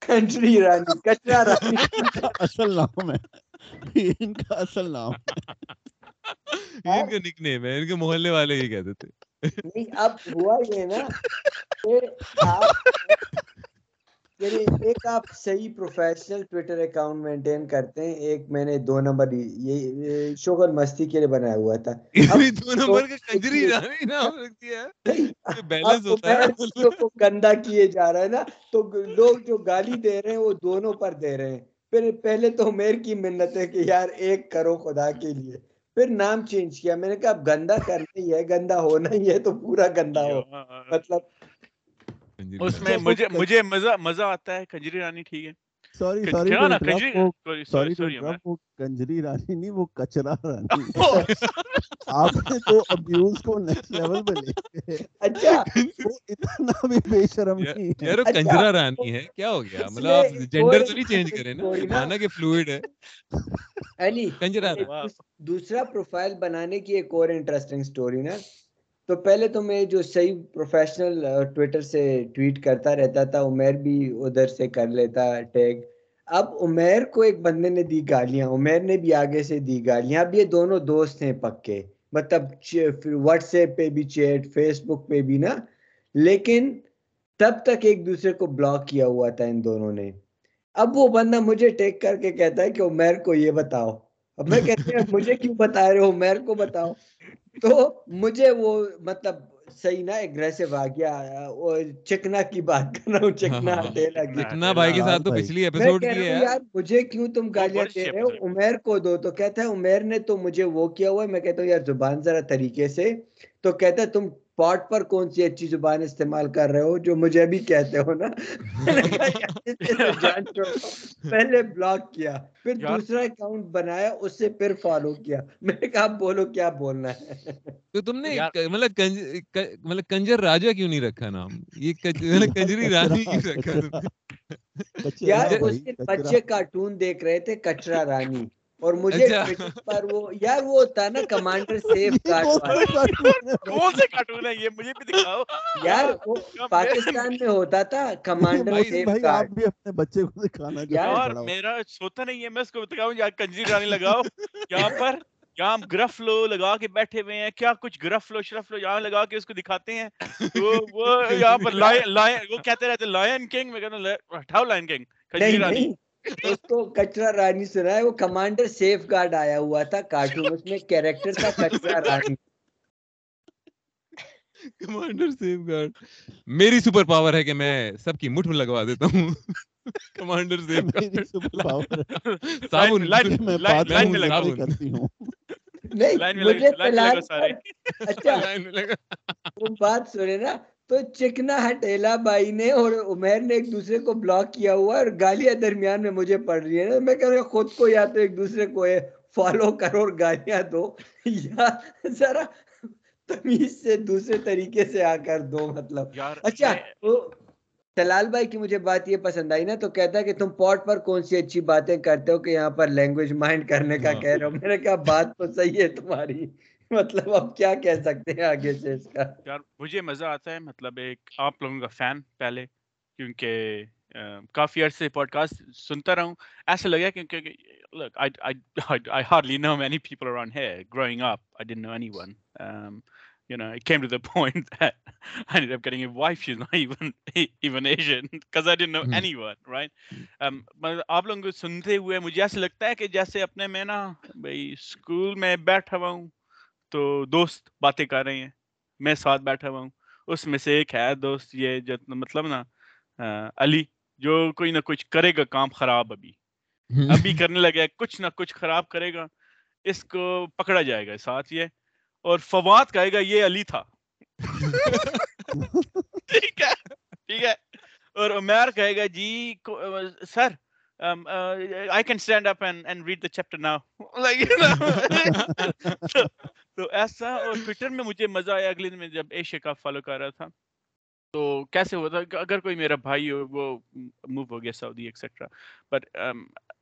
کنجری رانی کچرا رانی۔ اصل نام ہے۔ ان کا اصل نام یہ ان کا نک نیم ہے ان کے محلے والے ہی کہتے تھے۔ نہیں اب ہوا یہ نا کہ یعنی ایک آپ صحیح پروفیشنل ٹویٹر اکاؤنٹ مینٹین کرتے ہیں ایک میں نے دو نمبر یہ شوگر مستی کے لیے بنایا ہوا تھا۔ دو نمبر کنجری ہے۔ بیلنس ہوتا ہے۔ گندا کیے جا رہا ہے نا تو لوگ جو گالی دے رہے ہیں وہ دونوں پر دے رہے ہیں۔ پھر پہلے تو میر کی منت ہے کہ یار ایک کرو خدا کے لیے۔ پھر نام چینج کیا۔ میں نے کہا اب گندا کرنا ہی ہے گندا ہونا ہی ہے تو پورا گندا ہو۔ مطلب اس میں مجھے مجھے مزہ مزہ آتا ہے کنجری رانی ٹھیک ہے۔ سوری سوری سوری سوری وہ کنجری رانی نہیں وہ کچرا رانی۔ آپ نے تو ابیوز کو نیکسٹ لیول پہ لے اچھا۔ وہ اتنا بھی بے شرم نہیں ہے۔ یار کنجرا رانی ہے کیا ہو گیا؟ مطلب آپ جینڈر تو نہیں چینج کریں نا مانا کہ فلوئڈ ہے۔ علی کنجرا دوسرا پروفائل بنانے کی ایک اور انٹرسٹنگ سٹوری نا۔ تو پہلے تو میں جو صحیح پروفیشنل ٹویٹر سے ٹویٹ کرتا رہتا تھا، عمیر بھی ادھر سے کر لیتا ٹیگ اب عمیر کو ایک بندے نے دی گالیاں، عمیر نے بھی آگے سے دی گالیاں۔ اب یہ دونوں دوست ہیں پکے مطلب واٹس ایپ پہ بھی چیٹ فیس بک پہ بھی نا۔ لیکن تب تک ایک دوسرے کو بلاک کیا ہوا تھا ان دونوں نے۔ اب وہ بندہ مجھے ٹیک کر کے کہتا ہے کہ عمیر کو یہ بتاؤ۔ اب میں کہتے ہیں مجھے کیوں بتا رہے ہو؟ عمیر کو بتاؤ۔ تو مجھے وہ مطلب صحیح نا اگریسو آ گیا چکنا کی بات کر رہا ہوں چکنا ہٹیلا چکنا بھائی کے ساتھ تو پچھلی ایپیسوڈ کی ہے۔ یار مجھے کیوں تم گالیاں دے رہے ہو؟ عمیر کو دو۔ تو کہتا ہے عمیر نے تو مجھے وہ کیا ہوا ہے؟ میں کہتا ہوں یار زبان ذرا طریقے سے۔ تو کہتا ہے تم پاٹ پر کون سی اچھی زبان استعمال کر رہے ہو جو مجھے بھی کہتے ہو نا؟ پہلے بلاک کیا پھر دوسرا اکاؤنٹ بنایا اس سے پھر فالو کیا۔ میں نے کہا بولو کیا بولنا ہے۔ تو تم نے مطلب مطلب کنجر راجا کیوں نہیں رکھا نام؟ یہ کنجری رانی کیوں رکھا یار اس کے بچے کارٹون دیکھ رہے تھے کچرا رانی۔ اور مجھے اچھا۔ پر وہ یار وہ ہوتا ہے نا کمانڈر سیف کون سے کارٹون ہے یہ مجھے بھی دکھاؤ۔ یار وہ پاکستان میں ہوتا تھا کمانڈر سیف بھائی آپ بھی اپنے بچے کو دکھانا یار میرا سوتا نہیں ہے میں اس کو دکھاؤں یا کنجی رانی لگاؤ۔ یہاں پر یہاں ہم گرف لو لگا کے بیٹھے ہوئے ہیں۔ کیا کچھ گرف لو شرف لو یہاں لگا کے اس کو دکھاتے ہیں؟ وہ یہاں پر لائن وہ کہتے رہتے لائن کنگ۔ میں کہتا ہوں ہٹاؤ لائن کنگ۔ کنجی رانی اس کو کچرا رانی سنا ہے وہ کمانڈر سیف گارڈ آیا ہوا تھا کارٹون اس میں کیریکٹر تھا کچرا رانی۔ Commander safeguard. میری سپر پاور ہے کہ میں سب کی مٹھ میں لگوا دیتا ہوں۔ Commander safe guard. Super power. صابن۔ لائن میں لائن میں لگا۔ کرتی ہوں۔ نہیں مجھے اچھا۔ تم بات سنے نا۔ تو چکنا ہٹیلا بائی نے اور عمیر نے ایک دوسرے کو بلاک کیا ہوا اور گالیاں درمیان میں مجھے پڑ رہی ہے میں کہہ رہا خود کو یا تو ایک دوسرے کو فالو کرو اور گالیاں دو یا ذرا تمیز سے دوسرے طریقے سے آ کر دو مطلب۔ اچھا تلال بھائی کی مجھے بات یہ پسند آئی نا تو کہتا ہے کہ تم پوٹ پر کون سی اچھی باتیں کرتے ہو کہ یہاں پر لینگویج مائنڈ کرنے کا۔ کہہ رہے ہو؟ میں نے کہا بات تو صحیح ہے تمہاری۔ مطلب اب کیا کہہ سکتے ہیں آگے سے اس کا یار مجھے مزہ آتا ہے مطلب ایک آپ لوگوں کا فین پہلے کیونکہ کافی عرصے پوڈ کاسٹ سنتا رہا ہوں ایسا لگا کیونکہ look, I, I, I, I hardly know many people around here. Growing up, I didn't know anyone. Um, you know, it came to the point that I ended up getting a wife. She's not even even Asian because I didn't know Hmm. anyone, right? Um, آپ لوگوں کو سنتے ہوئے مجھے ایسا لگتا ہے کہ جیسے اپنے میں نا بھائی اسکول میں بیٹھا ہوا ہوں تو دوست باتیں کر رہے ہیں۔ میں ساتھ بیٹھا ہوا ہوں۔ اس میں سے ایک ہے دوست یہ جو مطلب نا علی جو کوئی نہ کچھ کرے گا کام خراب ابھی۔ ابھی کرنے لگا ہے کچھ نہ کچھ خراب کرے گا اس کو پکڑا جائے گا ساتھ یہ۔ اور فواد کہے گا یہ علی تھا۔ ٹھیک ہے ٹھیک ہے۔ اور عمیر کہے گا جی sir I can stand up and read the chapter now تو ایسا اور ٹویٹر میں مجھے مزہ آیا اگلے دن میں جب ایشیا کا فالو کر رہا تھا۔ تو کیسے ہوتا کہ اگر کوئی میرا بھائی ہو وہ موو ہو گیا سعودی ایکسیٹرا بٹ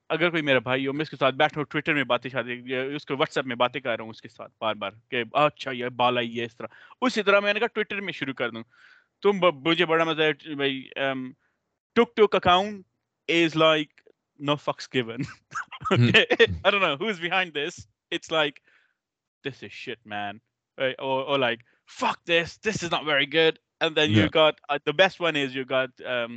اگر کوئی میرا بھائی ہو میں اس کے ساتھ بیٹھا ہوں ٹویٹر میں باتیں شادی اس کو واٹس ایپ میں باتیں کر رہا ہوں اس کے ساتھ بار بار کہ اچھا یہ بال آئی ہے اس طرح۔ اسی طرح میں نے کہا ٹویٹر میں شروع کر دوں۔ تم مجھے بڑا مزہ ہے بھائی TikTok account is like no fix given I don't know who's behind this. It's like this is shit, man. Right? Or, or like fuck this. This is not very good. And then you Yeah. got uh, the best one is you got um,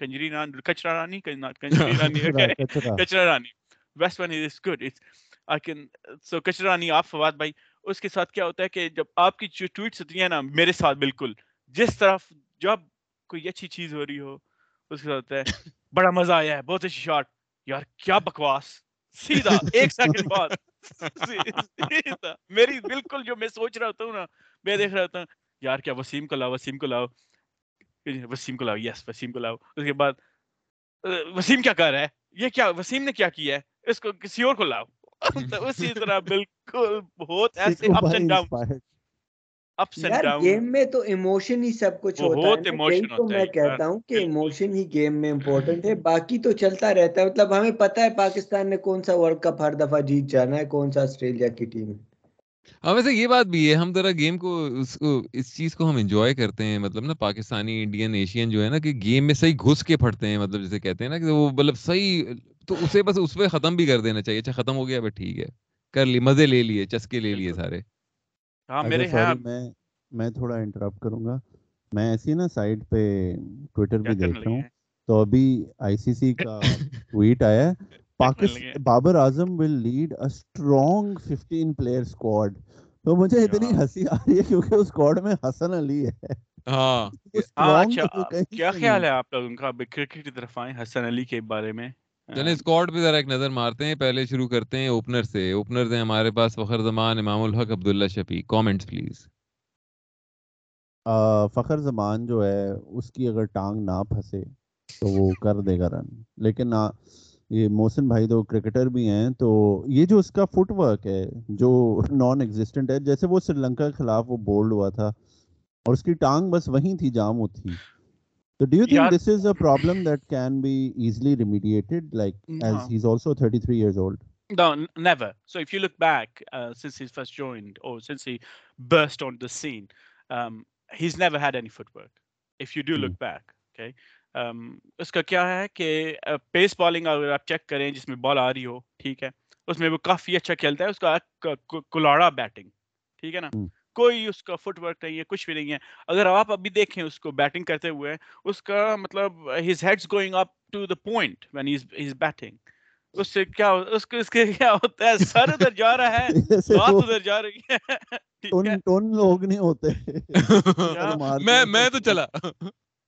Kanjiri Rani, Kachra Rani, Kan- not Kanjiri Rani. کچرا Okay, کچرا Kachra Rani. Best one is good. It's I can so Kachra Rani آپ فواد بھائی اس کے ساتھ کیا ہوتا ہے کہ جب آپ کی جو ٹویٹس ہوتی ہیں نا میرے ساتھ بالکل جس طرف جب کوئی اچھی چیز ہو رہی ہو اس کے ساتھ ہوتا ہے بڑا مزہ آیا ہے بہت اچھی شاٹ یار کیا بکواس سیدھا ایک سیکنڈ بعد میری بالکل جو میں سوچ رہا ہوتا ہوں نا میں دیکھ رہا ہوتا ہوں یار کیا وسیم کو لاؤ وسیم کو لاؤ۔ وسیم کو لاؤ یس وسیم کو لاؤ۔ اس کے بعد وسیم کیا کر رہا ہے؟ یہ کیا وسیم نے کیا کیا ہے؟ اس کو کسی اور کو لاؤ۔ اسی طرح بالکل بہت ایسے ups and down. Ups and یار ڈاؤن گیم میں تو ایموشن ہی سب کچھ ہوتا ہے تو میں کہتا ہوں کہ۔ ایموشن ہی گیم میں امپورٹنٹ ہے۔ باقی تو چلتا رہتا ہے۔ مطلب ہمیں پتا ہے پاکستان نے کون سا ورلڈ کپ ہر دفعہ جیت جانا ہے کون سا آسٹریلیا کی ٹیم ہے۔ ہاں ویسے یہ بات بھی ہے ہم ذرا گیم کو اس کو اس چیز کو ہم انجوائے کرتے ہیں۔ مطلب نا پاکستانی انڈین ایشین جو ہے نا کہ گیم میں صحیح گھس کے پھٹتے ہیں۔ مطلب جیسے کہتے ہیں نا کہ وہ مطلب صحیح تو اسے بس اس پہ ختم بھی کر دینا چاہیے۔ اچھا ختم ہو گیا بس ٹھیک ہے۔ کر لی مزے لے لیے چسکے لے لیے۔ سارے۔ ہاں اچھا میرے ہیں سوری میں میں تھوڑا انٹرپٹ کروں گا۔ میں ایسی نا سائٹ پہ ٹویٹر پہ دیکھ رہا ہوں۔ تو ابھی آئی سی سی کا ٹویٹ آیا ہے۔ لگے Pakistan Babar Azam will lead a strong 15 player squad تو مجھے اتنی ہاں۔ ہنسی آ رہی ہے کیونکہ اس اسکواڈ میں حسن علی ہے۔ ہاں۔ ہاں اچھا کیا خیال۔ ہے آپ لوگوں کا؟ کرکٹ کی طرف آئیں حسن علی کے بارے میں؟ چلیں اسکواڈ پہ ذرا ایک نظر مارتے ہیں پہلے شروع کرتے ہیں اوپنر سے۔ اوپنر ہیں ہمارے پاس فخر زمان امام الحق عبداللہ شفیع۔ کامنٹس پلیز فخر زمان جو ہے اس کی اگر ٹانگ نہ پھنسے تو وہ کر دے گا رن۔ لیکن یہ محسن بھائی تو کرکٹر بھی ہیں تو یہ جو اس کا فٹ ورک ہے جو نان ایگزسٹنٹ ہے جیسے وہ سری لنکا کے خلاف وہ بولڈ ہوا تھا اور اس کی ٹانگ بس وہیں تھی جام وہ تو ڈو یو یار- think this is a problem that can be easily remediated like as ہاں۔ He is also 33 years old No, n- never. So if you look back uh, since he's first joined or since he burst on the scene, um, he's never had any footwork. If you do look back, okay. Um, اس کا کیا ہے کہ پیس بالنگ اگر آپ چیک کریں جس میں بال آ رہی ہو ٹھیک ہے اس میں وہ کافی اچھا کھیلتا ہے اس کا کلاڑا بیٹنگ ٹھیک ہے نا۔ کوئی اس کا فٹ ورک نہیں ہے کچھ بھی نہیں ہے۔ اگر آپ ابھی دیکھیں اس کو بیٹنگ کرتے ہوئے اس کا مطلب his head's going up to the point when his batting اس سے کیا اس کے اس کے کیا ہوتا ہے؟ سر ادھر جا رہا ہے لات ادھر جا رہی ہے۔ ٹون ٹون لوگ نہیں ہوتے۔ میں میں تو چلا۔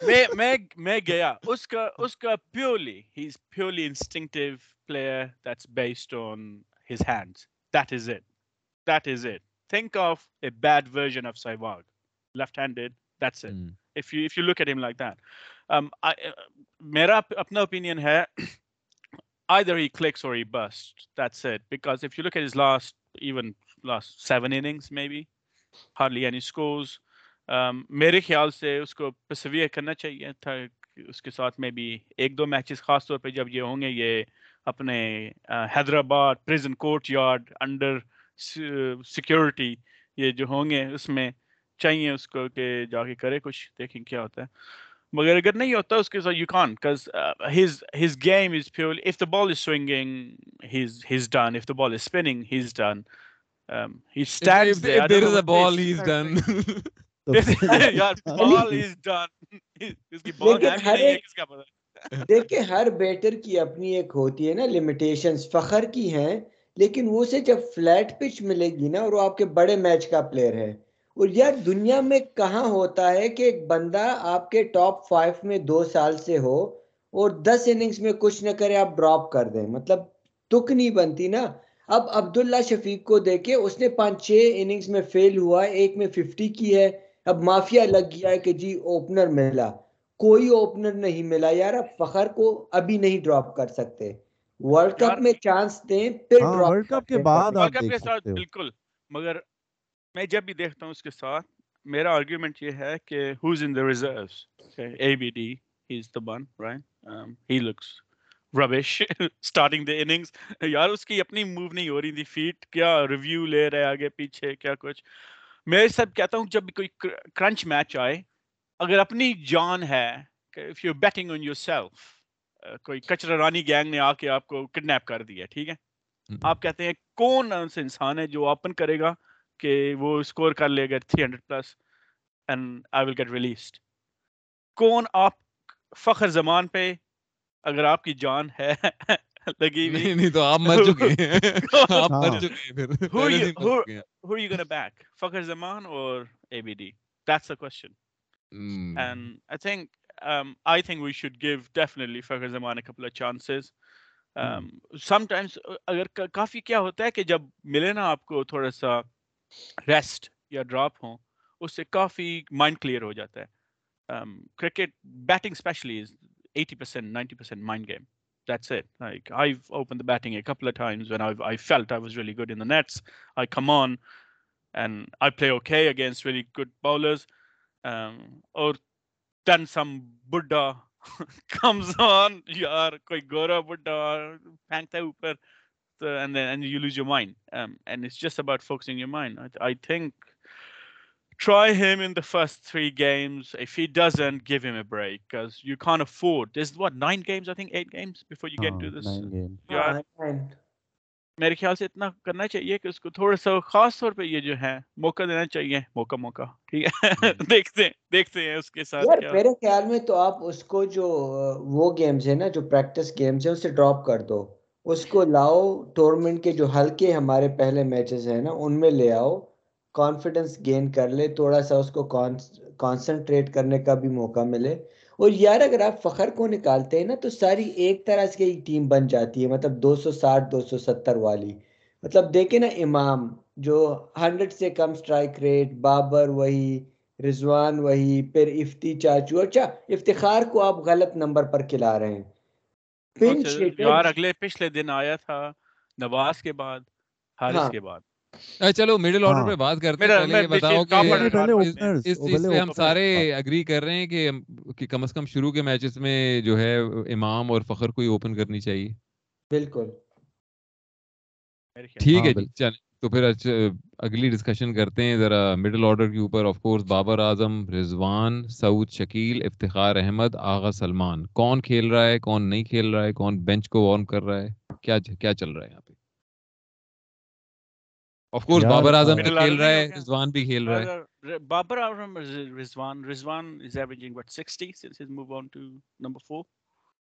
میں میں میں گیا۔ اس کا اس کا purely he is purely instinctive player that's based on his hands that is it that is it think of a bad version of Sehwag left handed that's it if you if you look at him like that. Um I, uh, میرا اپنا opinion ہے either he clicks or he busts. That's it. Because if you look at his last even last seven innings maybe hardly any scores. میرے خیال سے اس کو پسویئر کرنا چاہیے تھا اس کے ساتھ میں بھی ایک دو میچز خاص طور پہ جب یہ ہوں گے یہ اپنے Hyderabad prison courtyard under security یہ جو ہوں گے اس میں چاہیے اس کو کہ جا کے کرے کچھ دیکھیں کیا ہوتا ہے۔ مگر اگر نہیں ہوتا اس کے ساتھ you can cause his his game is pure if the ball is swinging he's he's done if the ball is spinning he's done he stands If there. Is a ball, he's done. یار بال از ڈن اس کی بال ہے کس کا پتہ دیکھیں ہر بیٹر کی اپنی ایک ہوتی ہے نا لمیٹیشنز فخر کی ہیں۔ لیکن وہ سے جب فلیٹ پچ ملے گی نا اور وہ آپ کے بڑے میچ کا پلیئر ہے، اور یار دنیا میں کہاں ہوتا ہے کہ ایک بندہ آپ کے ٹاپ فائیو میں دو سال سے ہو اور دس اننگز میں کچھ نہ کرے آپ ڈراپ کر دیں مطلب تک نہیں بنتی نا۔ اب عبداللہ شفیق کو دیکھے، اس نے پانچ چھ اننگز میں فیل ہوا، ایک میں ففٹی کی ہے۔ اب مافیا لگ گیا ہے کہ جی اوپنر ملا۔ کوئی اوپنر نہیں ملا، یار اب فخر کو ابھی نہیں ڈراپ کر سکتے۔ ورلڈ کپ میں چانس دیں پھر ہاں ورلڈ کپ کے بعد ورلڈ کپ کے ساتھ ہو۔ بالکل مگر میں جب بھی دیکھتا ہوں اس کے ساتھ میرا آرگیومنٹ یہ ہے کہ who's in the A B D he is the one right he looks rubbish starting the innings یار اس کی اپنی موو نہیں ہو رہی تھی فیٹ کیا ریویو لے رہے آگے پیچھے کیا کچھ۔ میں سب کہتا ہوں جب بھی کوئی کرنچ میچ آئے اگر اپنی جان ہے کہ if you batting on yourself کوئی کچرا رانی گینگ نے آ کے آپ کو کڈنیپ کر دیا ٹھیک ہے؟ آپ کہتے ہیں کون ایسا انسان ہے جو اوپن کرے گا کہ وہ اسکور کر لے گا three hundred plus and I will get released کون آپ فخر زمان پہ اگر آپ کی جان ہے لگی نہیں نہیں تو آپ مر چکے ہیں۔ آپ مر ہاں۔ چکے ہیں پھر۔ Who you- سے are you gonna back فخر زمان or ABD that's the question. and I think um, I think we should give definitely Fakhar Zaman a couple of chances. Um, sometimes uh, اگر کا- کافی کیا ہوتا ہے کہ جب ملے نا آپ کو تھوڑا سا ریسٹ یا ڈراپ ہوں اس سے کافی مائنڈ کلیئر ہو جاتا ہے cricket batting especially is eighty percent ninety percent mind game That's it. Like I've opened the batting a couple of times when I've, I felt I was really good in the nets. I come on and I play okay against really good bowlers. Um, or then some Buddha comes on, yaar, koi gora Buddha, phankta hai upar, so, and then and you lose your mind. Um, and it's just about focusing your mind. I, I think try him in the first three games. If he doesn't, give him a break because you can't afford. There's what nine games, I think eight games before you get ہاں into this. نائن گیم یار ہاں، میرے خیال سے اتنا کرنا چاہیے کہ اس کو تھوڑا سا خاص طور پہ یہ جو ہے موقع دینا چاہیے موقع موقع ٹھیک ہے؟ دیکھتے ہیں دیکھتے ہیں اس کے ساتھ میرے خیال میں تو آپ اس کو جو وہ گیمز ہیں نا جو پریکٹس گیمز ہیں اسے ڈراپ کر دو۔ اس کو لاؤ ٹورنامنٹ کے جو ہلکے ہمارے پہلے میچز ہیں نا ان میں لے آؤ۔ کانفیڈنس گین کر لے تھوڑا سا اس کو کانسنٹریٹ کرنے کا بھی موقع ملے۔ اور یار اگر آپ فخر کو نکالتے ہیں نا تو ساری ایک طرح سے کی ٹیم بن جاتی ہے مطلب دو سو ساٹھ دو سو ستر والی۔ مطلب دیکھیں نا امام جو ہنڈریڈ سے کم سٹرائک ریٹ بابر وہی رضوان وہی پھر افتی چاچو۔ اچھا افتخار کو آپ غلط نمبر پر کھلا رہے ہیں۔ یار اگلے پچھلے دن آیا تھا نواز کے بعد حارث ہاں۔ کے بعد۔ چلو مڈل آرڈر ہاں۔ پہ بات کرتے ہیں بتاؤ کہ اس- چیز ہم سارے اگری کر رہے ہیں کہ کم از کم شروع کے میچز میں جو ہے امام اور فخر کو ہی اوپن کرنی چاہیے۔ بالکل۔ میرے خیال ٹھیک ہاں، ہے جی بالکل۔ چلیں۔ تو پھر اچھا اگلی ڈسکشن کرتے ہیں ذرا مڈل آرڈر کے اوپر آف کورس بابر اعظم رضوان سعود شکیل افتخار احمد آغا سلمان۔ کون کھیل رہا ہے کون نہیں کھیل رہا ہے کون بینچ کو وارم کر رہا ہے کیا کیا چل رہا ہے یہاں پہ؟ آف کورس بابر اعظم بھی کھیل رہا ہے؟ رضوان بھی کھیل رہا ہے Aram Rizwan. Rizwan is averaging what 60 since he's moved on to number four.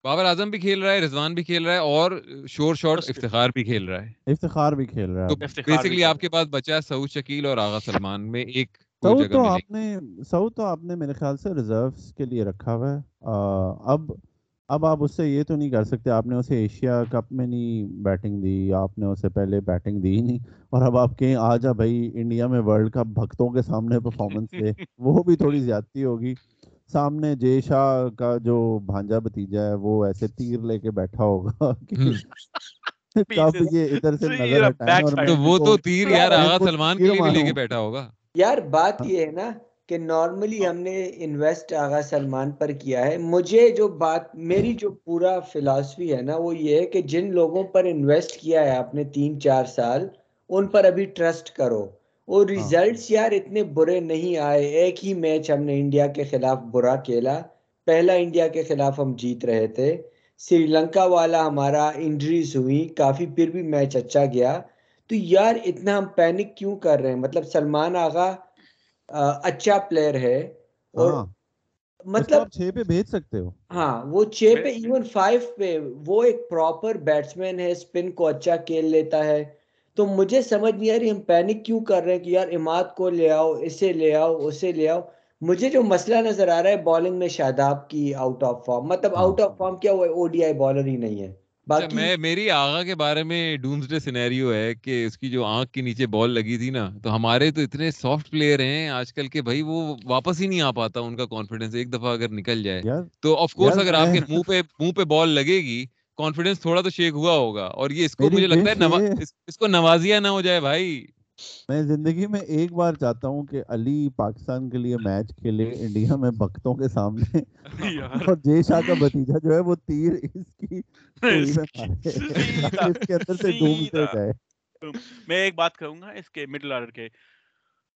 Babar Azam بھی کھیل رہا ہے رضوان بھی کھیل رہا ہے اور شور شاٹ کے- افتخار بھی کھیل رہا ہے افتخار بھی کھیل رہا ہے آپ کے پاس بچا ہے سعود شکیل اور آغا سلمان میں ایک سعود تو آپ نے سعود تو آپ نے میرے خیال سے ریزروس کے لیے رکھا ہوا ہے اب اب آپ اس سے یہ تو نہیں کر سکتے آپ نے اسے ایشیا کپ میں نہیں بیٹنگ دی آپ نے اسے پہلے بیٹنگ دی ہی نہیں اور اب آپ کہیں آ جا بھائی انڈیا میں ورلڈ کپ بھکتوں کے سامنے پرفارمنس دے وہ بھی تھوڑی زیادتی ہوگی سامنے جے شاہ کا جو بھانجا بھتیجا ہے وہ ایسے تیر لے کے بیٹھا ہوگا۔ کب یہ ادھر سے نظر ہٹائیں وہ تو تیر یار آغا سلمان کے لیے بھی لے کے۔ بیٹھا ہوگا یار بات یہ ہے نا کہ نارملی ہم نے انویسٹ آغا سلمان پر کیا ہے۔ مجھے جو بات میری جو پورا فلاسفی ہے نا وہ یہ ہے کہ جن لوگوں پر انویسٹ کیا ہے آپ نے تین چار سال ان پر ابھی ٹرسٹ کرو۔ اور ریزلٹس یار اتنے برے نہیں آئے۔ ایک ہی میچ ہم نے انڈیا کے خلاف برا کھیلا۔ پہلا انڈیا کے خلاف ہم جیت رہے تھے۔ سری لنکا والا ہمارا انجریز ہوئی۔ کافی پھر بھی میچ اچھا گیا۔ تو یار اتنا ہم پینک کیوں کر رہے ہیں؟ مطلب سلمان آغا اچھا پلیئر ہے اور ہاں۔ مطلب چھ پہ بھیج سکتے ہو۔ ہاں وہ چھ پہ ایون فائیو پہ وہ ایک پراپر بیٹسمین ہے اسپن کو اچھا کھیل لیتا ہے۔ تو مجھے سمجھ نہیں آ رہی ہم پینک کیوں کر رہے ہیں کہ یار اماد کو لے آؤ اسے لے آؤ اسے لے آؤ۔ مجھے جو مسئلہ نظر آ رہا ہے بالنگ میں شاداب کی آؤٹ آف فارم مطلب آؤٹ آف فارم کیا وہ او ڈی آئی بالر ہی نہیں ہے۔ باقی میں میری آغا کے بارے میں ڈومز ڈے سینیریو ہے کہ اس کی جو آنکھ کے نیچے بال لگی تھی نا تو ہمارے تو اتنے سافٹ پلیئر ہیں آج کل کے بھائی وہ واپس ہی نہیں آ پاتا ان کا کانفیڈنس ایک دفعہ اگر نکل جائے۔ تو آف کورس اگر آپ کے منہ پہ منہ پہ بال لگے گی کانفیڈنس تھوڑا تو شیک ہوا ہوگا اور یہ اس کو مجھے لگتا ہے اس کو نوازیا نہ ہو جائے بھائی۔ میں زندگی میں ایک بار چاہتا ہوں کہ علی پاکستان کے لیے میچ کھیلے انڈیا میں بختوں کے سامنے اور جے شاہ کا بھتیجا جو ہے وہ تیر اس کی اس کے اندر سے ڈوم سے سیدھا۔ جائے میں ایک بات کہوں گا اس کے مڈل آرڈر کے۔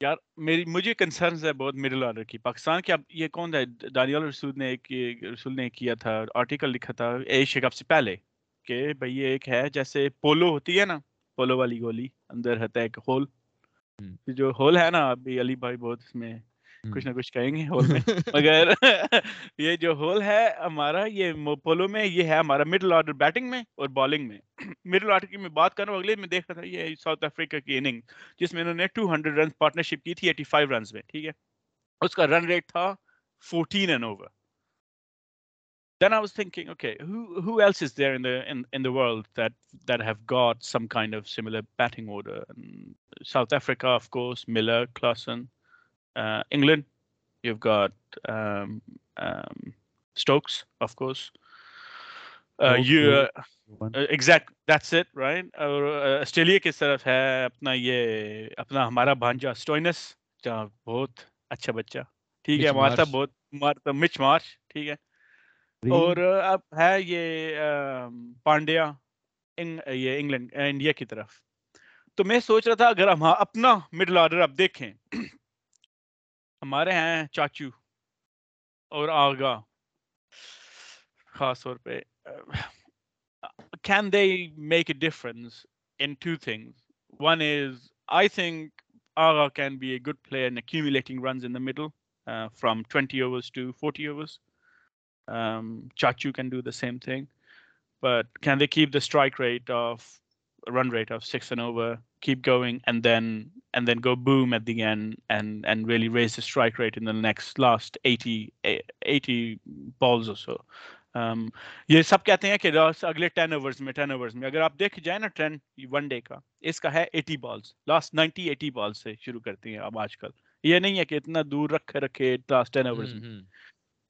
یار میری مجھے کنسرنز ہے بہت مڈل آرڈر کی۔ پاکستان کے اب یہ کون ہے؟ دانیال رسول نے ایک رسول نے کیا تھا آرٹیکل لکھا تھا ایشیا کپ سے پہلے کہ بھئی یہ ایک ہے جیسے پولو ہوتی ہے نا۔ پولو والی گولی اندر ایک ہول جو ہول ہے نا ابھی علی بھائی بہت اس میں۔ کچھ نہ کچھ کہیں گے ہول میں۔ مگر یہ جو ہول ہے ہمارا یہ پولو میں یہ ہے ہمارا مڈل آرڈر بیٹنگ میں اور بالنگ میں۔ مڈل آرڈر کی میں بات کر رہا ہوں اگلے میں دیکھ رہا تھا یہ ساؤتھ افریقہ کی اننگ جس میں انہوں نے 200 رنز پارٹنرشپ کی تھی 85 رنز میں ٹھیک ہے؟ اس کا رن ریٹ تھا 14 and over then I was thinking, okay, who who else is there in the in, in the world that that have got some kind of similar batting order? And South Africa, of course, Miller, Clausen, uh, England, you've got um, um, Stokes, of course. Uh, Stokes, you Stokes, uh, Human. uh, exact that's it right اور آسٹریلیا کی طرف ہے اپنا یہ اپنا ہمارا بھانجا اسٹوئنس جہاں بہت اچھا بچہ ٹھیک ہے مچ مارتا مارش۔ بہت مارتا مچ مارش ٹھیک ہے Green, اور اب ہے یہ پانڈیا یہ انگلینڈ انڈیا کی طرف۔ تو میں سوچ رہا تھا اگر ہم اپنا مڈل آرڈر اب دیکھیں۔ ہمارے ہیں چاچو اور آگا۔ خاص طور پہ can they make a difference in two things one is I think Agha can be a good player in runs in the middle uh, from 20 overs to 40 overs. Um, Chachu can do the same thing, but can they keep the strike rate of run rate of six and over, keep going, and then and then go boom at the end and and really raise the strike rate in the next last 80, eh, 80 balls or so. Um, یہ سب کہتے ہیں کہ اگلے ٹین اوورس میں ٹین اوورس میں اگر آپ دیکھ جائیں نا ٹرینڈ ون ڈے کا اس کا ہے eighty balls last ninety eighty balls سے شروع کرتی ہیں اب آج کل یہ نہیں ہے کہ اتنا دور رکھے رکھے لاسٹ ٹین اوورس میں۔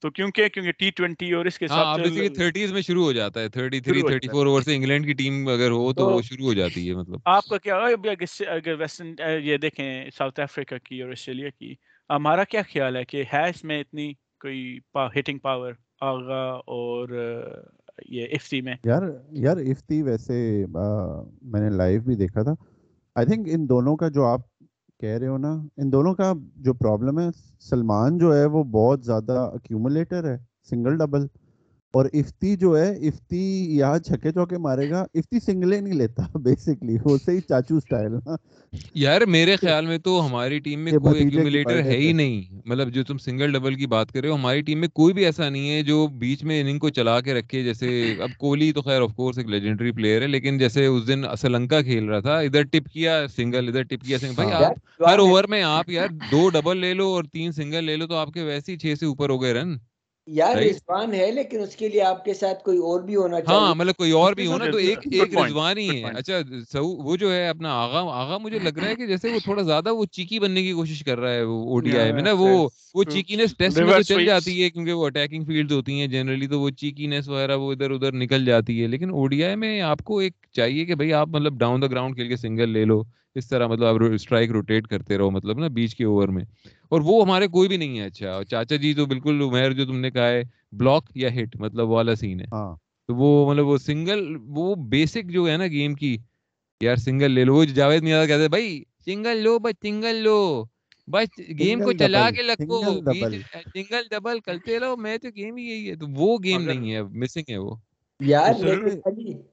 تو کیونکہ کیونکہ ٹی ٹوینٹی اور اس کے ہاں سے تھرٹیز میں شروع ہو جاتا ہے thirty three thirty four over سے انگلینڈ کی ٹیم اگر ہو تو وہ شروع ہو جاتی ہے مطلب۔ آپ کا کیا ابھی اگر سے- اگر ویسٹرن یہ دیکھیں ساؤتھ افریقہ کی اور آسٹریلیا کی ہمارا کیا خیال ہے کہ ہے اس میں اتنی کوئی ہٹنگ پاور آغا اور یہ افتی میں؟ یار یار افتی ویسے میں نے لائیو بھی دیکھا تھا۔ آئی تھنک ان دونوں کا جو آپ کہہ رہے ہو نا، ان دونوں کا جو پرابلم ہے، سلمان جو ہے وہ بہت زیادہ اکیومولیٹر ہے سنگل ڈبل اور افتی جو ہے افتی یہاں چھکے چوکے مارے گا افتی سنگلے نہیں لیتا بیسکلی وہ صحیح چاچو سٹائل یار میرے خیال میں تو ہماری ٹیم میں کوئی birthday ہے ہی۔ نہیں مطلب جو تم سنگل ڈبل کی بات کر رہے ہو ہماری ٹیم میں کوئی بھی ایسا نہیں ہے جو بیچ میں اننگ کو چلا کے رکھے جیسے اب کوہلی تو خیر آف کورس ایک لیجنڈری پلیئر ہے لیکن جیسے اس دن سلنکا کھیل رہا تھا ادھر ٹپ کیا سنگل ادھر ٹپ کیا سنگل بھائی ہاں۔ آپ ہر اوور میں آپ یار دو ڈبل لے لو اور تین سنگل لے لو تو آپ کے ویسے ہی چھ سے اوپر ہو گئے رن یار. رضوان ہے لیکن اس کے لیے آپ کے ساتھ کوئی اور بھی ہونا ہاں چاہیے مطلب کوئی اور بھی ہونا تو ایک ایک رضوان ہی ہے. اچھا سو- وہ جو ہے اپنا آغا آغا مجھے لگ رہا ہے کہ جیسے وہ تھوڑا زیادہ وہ چیکی بننے کی کوشش کر رہا ہے وہ او ڈی آئی میں نا وہ وہ چیکینس ٹیسٹ میں چل. جاتی ہے کیونکہ وہ اٹیکنگ فیلڈز ہوتی ہیں جنرلی تو وہ چیکینس وغیرہ وہ ادھر ادھر نکل جاتی ہے لیکن او ڈی آئی میں آپ کو ایک چاہیے کہ بھائی آپ مطلب ڈاؤن دا گراؤنڈ کھیل کے سنگل لے لو اس طرح مطلب آپ اسٹرائک روٹیٹ کرتے رہو مطلب نا بیچ کے اوور میں۔ اور وہ ہمارے کوئی بھی نہیں ہے اچھا۔ اور چاچا جی تو بالکل عمیر جو تم نے کہا ہے بلاک یا ہٹ مطلب والا سین ہے۔ ہاں۔ تو وہ مطلب وہ سنگل وہ بیسک جو ہے نا گیم کی یار سنگل لے لو۔ وہ جاوید میاں کہتے بھائی سنگل لو بس سنگل لو۔ بس گیم کو چلا کے لگو. سنگل ڈبل کرتے رہو۔ میں تو گیم ہی یہی ہے۔ تو وہ گیم نہیں ہے مسنگ ہے وہ۔ یار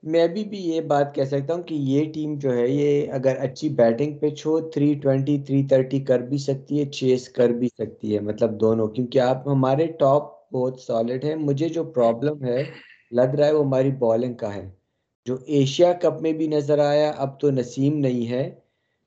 میں- بھی بھی یہ بات کہہ سکتا ہوں کہ یہ ٹیم جو ہے یہ اگر اچھی بیٹنگ پچ ہو 320 330 کر بھی سکتی ہے چیس کر بھی سکتی ہے مطلب دونوں کیونکہ آپ ہمارے ٹاپ بہت سالڈ ہیں۔ مجھے جو پرابلم ہے لگ رہا ہے وہ ہماری بالنگ کا ہے۔ جو ایشیا کپ میں بھی نظر آیا اب تو نسیم نہیں ہے۔